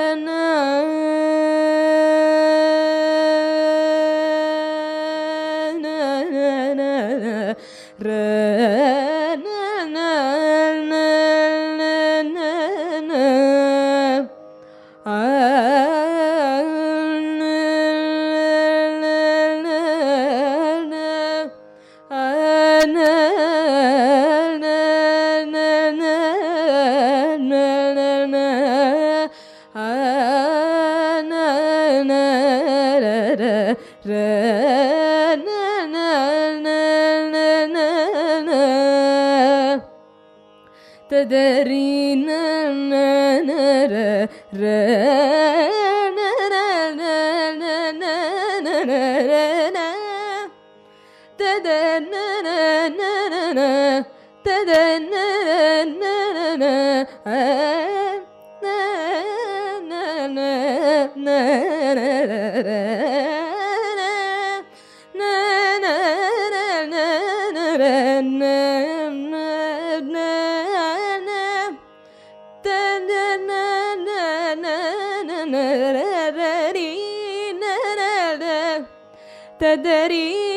கதரே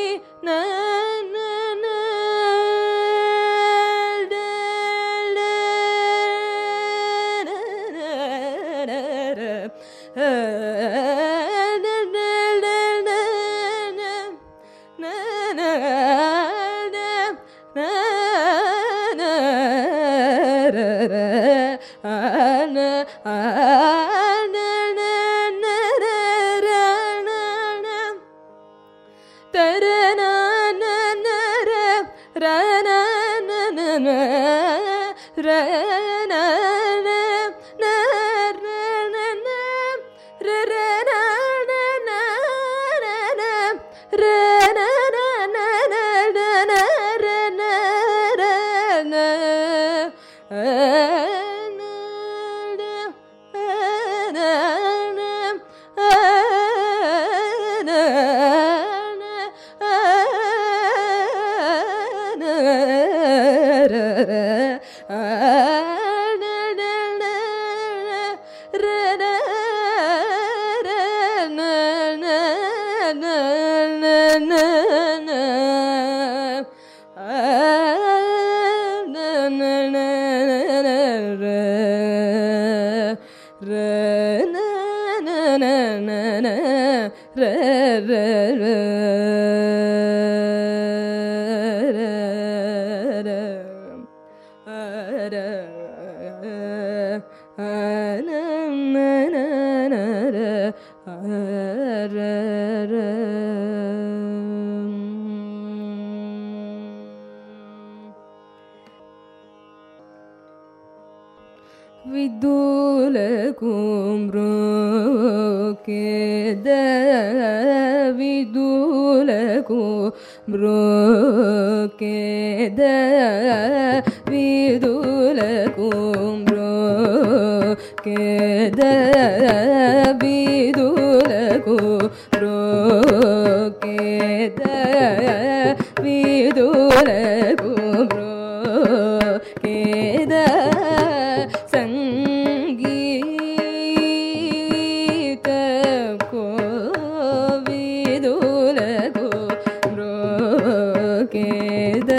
ರೋಕೇದ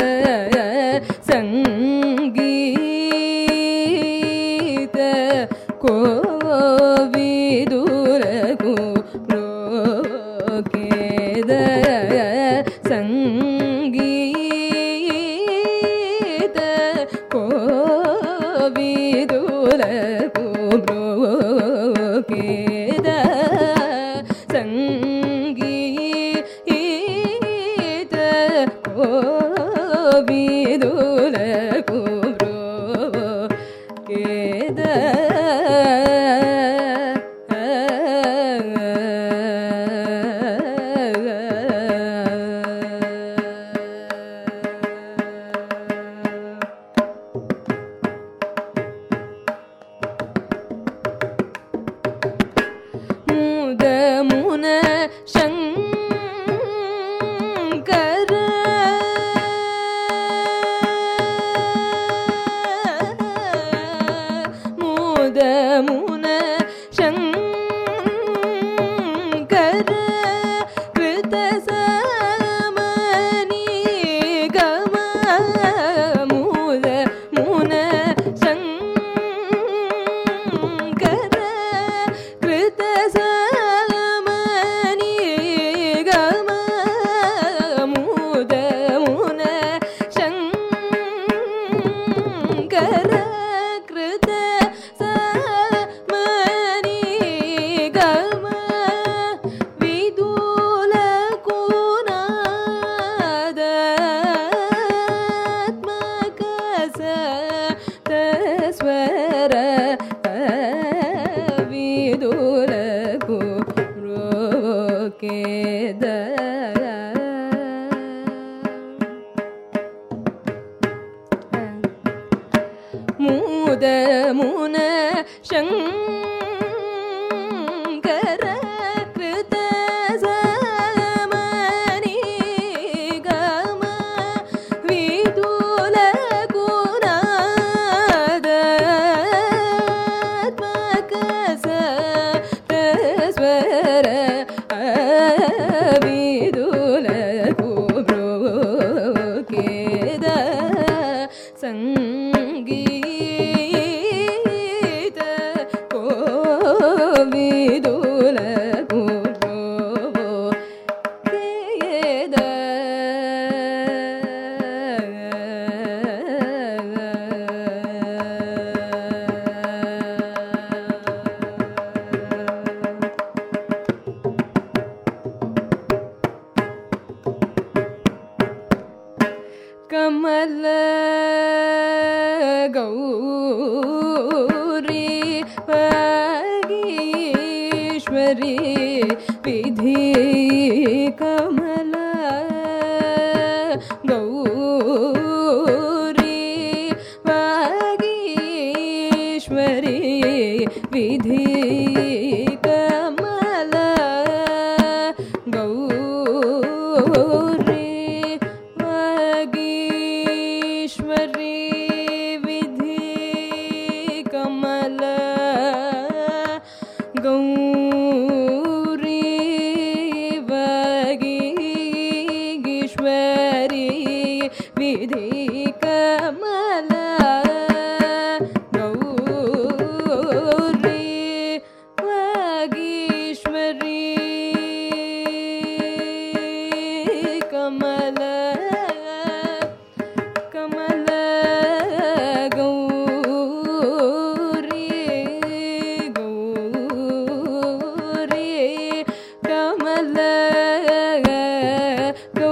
go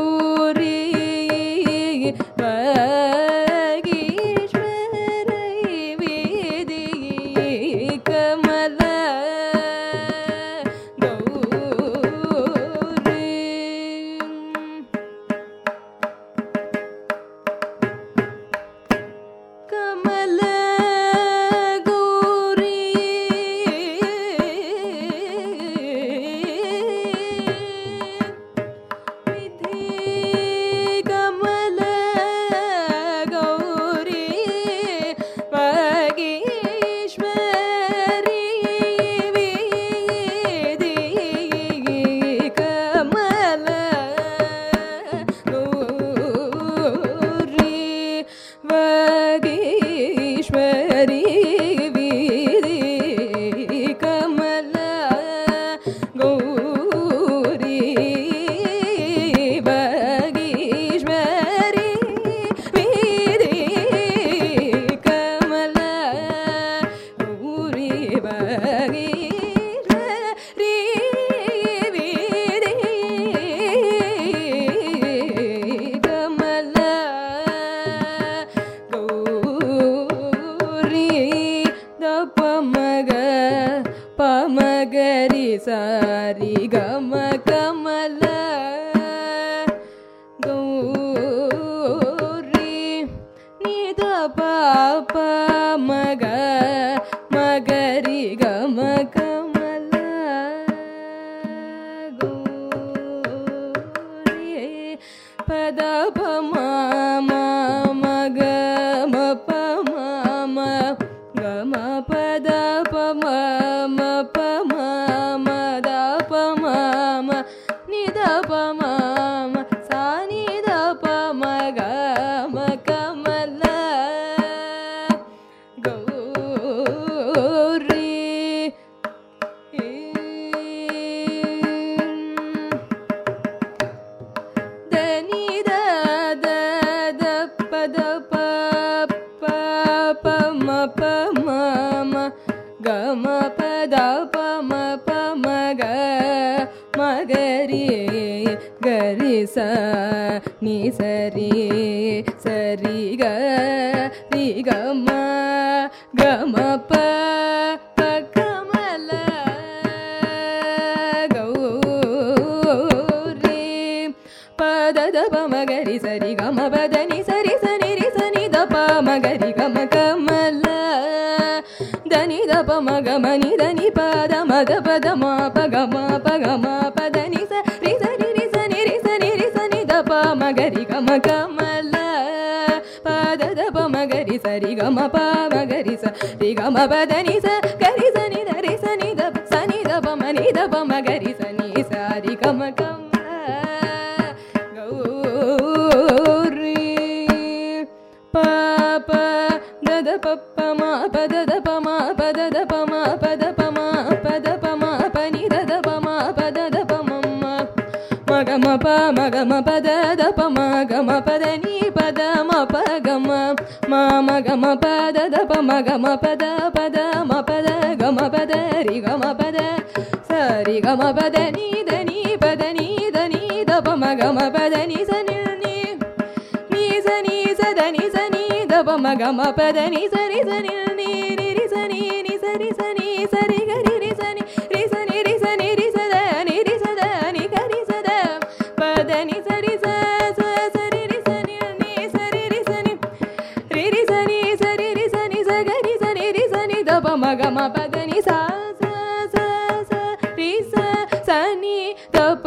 प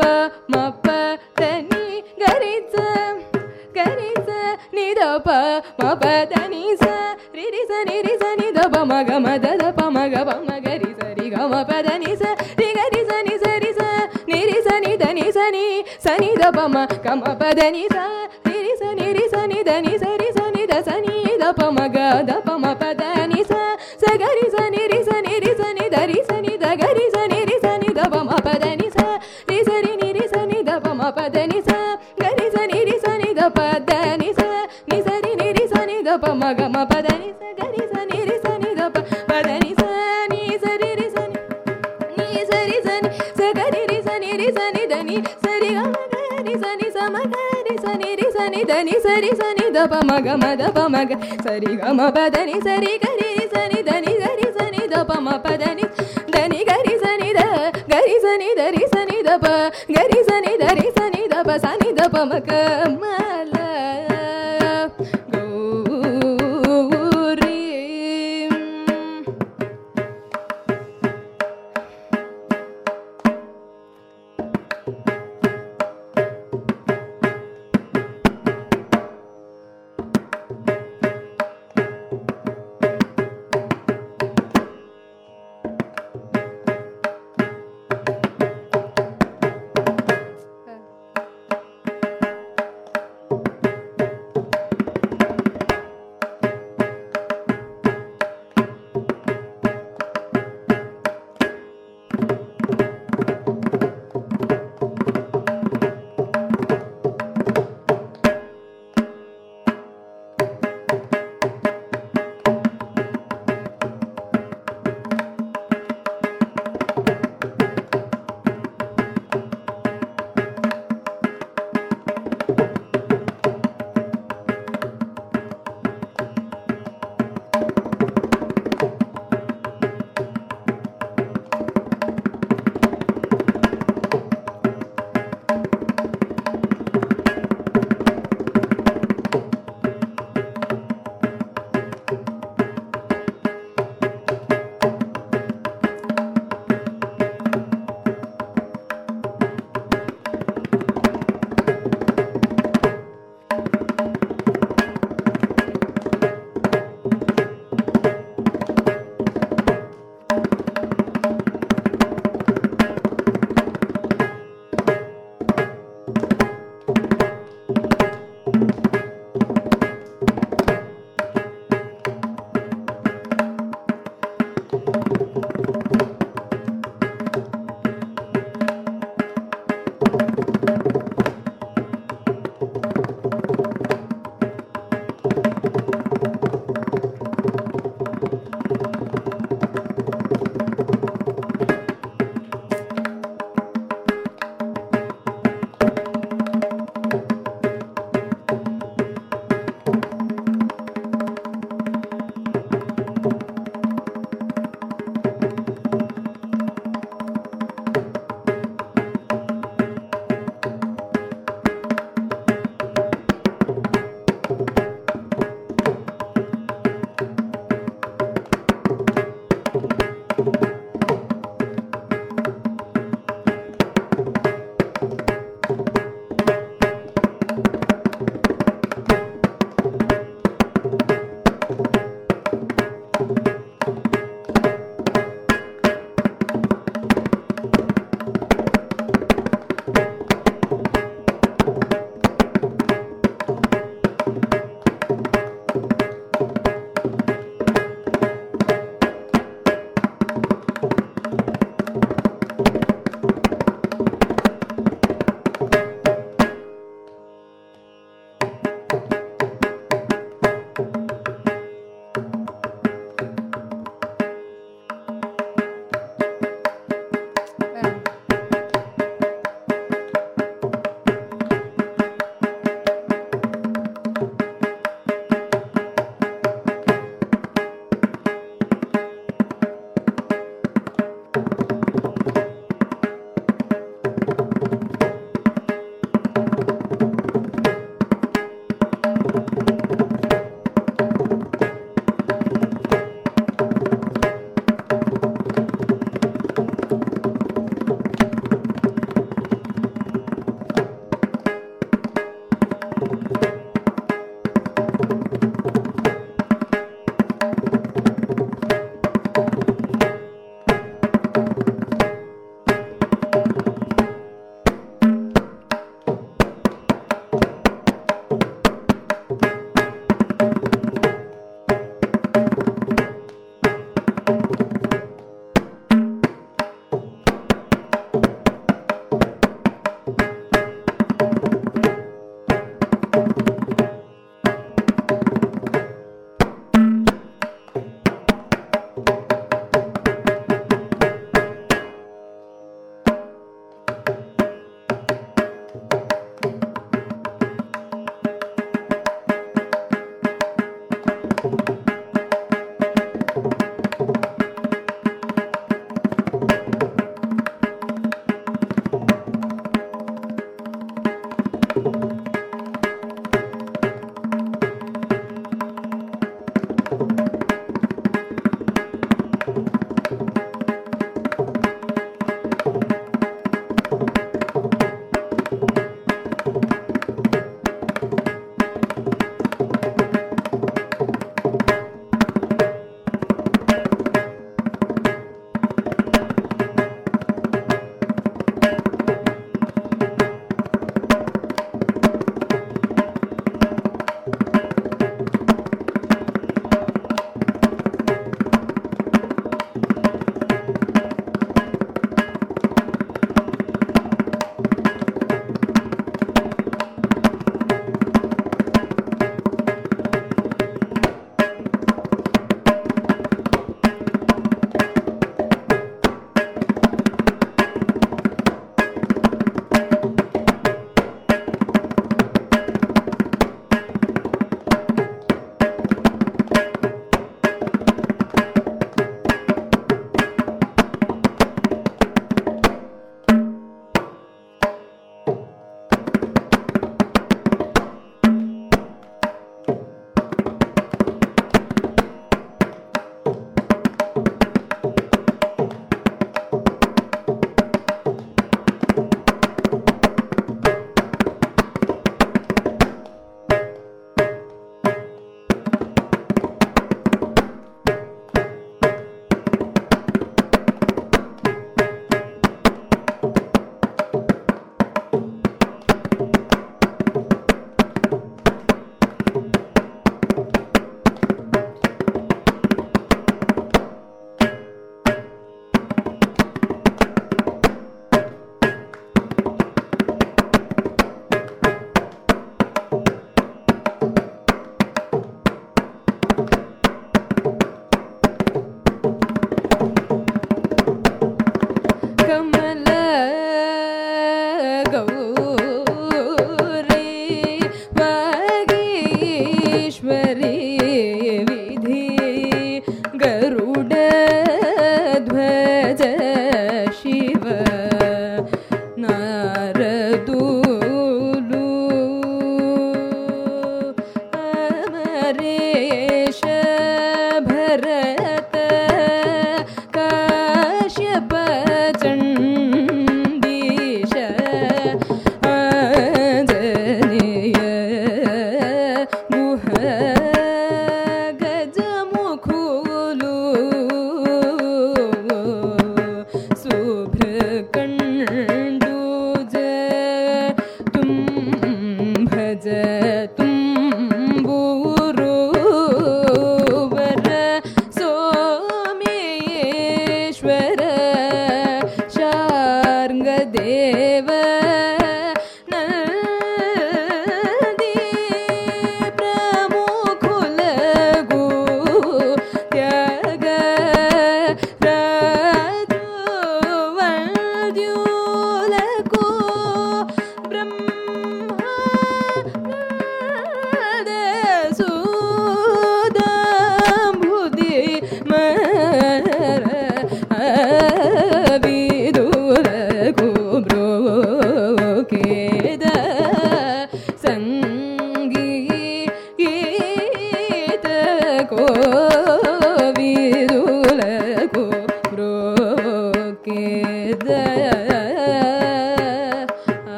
म प ध नि गरीच गरीच नि ध प म प ध नि स रि रि स नि रि स नि ध प म ग म ध ध प म ग प म ग रि स रि ग म प ध नि स रि ग रि स नि स रि स नि रि स नि ध नि स नि स नि ध प म ग म प ध नि स रि रि स नि रि स नि ध नि स रि स नि ध स नि ध प म ग ध प म प ध नि स దని సరి సని దప మగ మద ప మగ సరి గ మ పదని సరి గరి సని దని గరి సని దప మ పదని దని గరి సని ద గరి సని దరి సని దప గరి సని దరి సని దప సని దప మక మ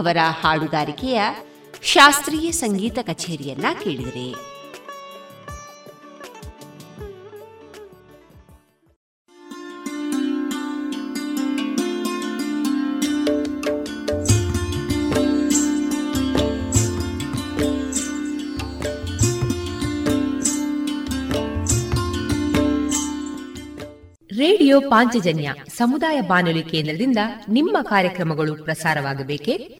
ಅವರ ಹಾಡುಗಾರಿಕೆಯ ಶಾಸ್ತ್ರೀಯ ಸಂಗೀತ ಕಚೇರಿಯನ್ನ ಕೇಳಿದರೆ. ರೇಡಿಯೋ ಪಾಂಚಜನ್ಯ ಸಮುದಾಯ ಬಾನುಲಿ ಕೇಂದ್ರದಿಂದ ನಿಮ್ಮ ಕಾರ್ಯಕ್ರಮಗಳು ಪ್ರಸಾರವಾಗಬೇಕೆ?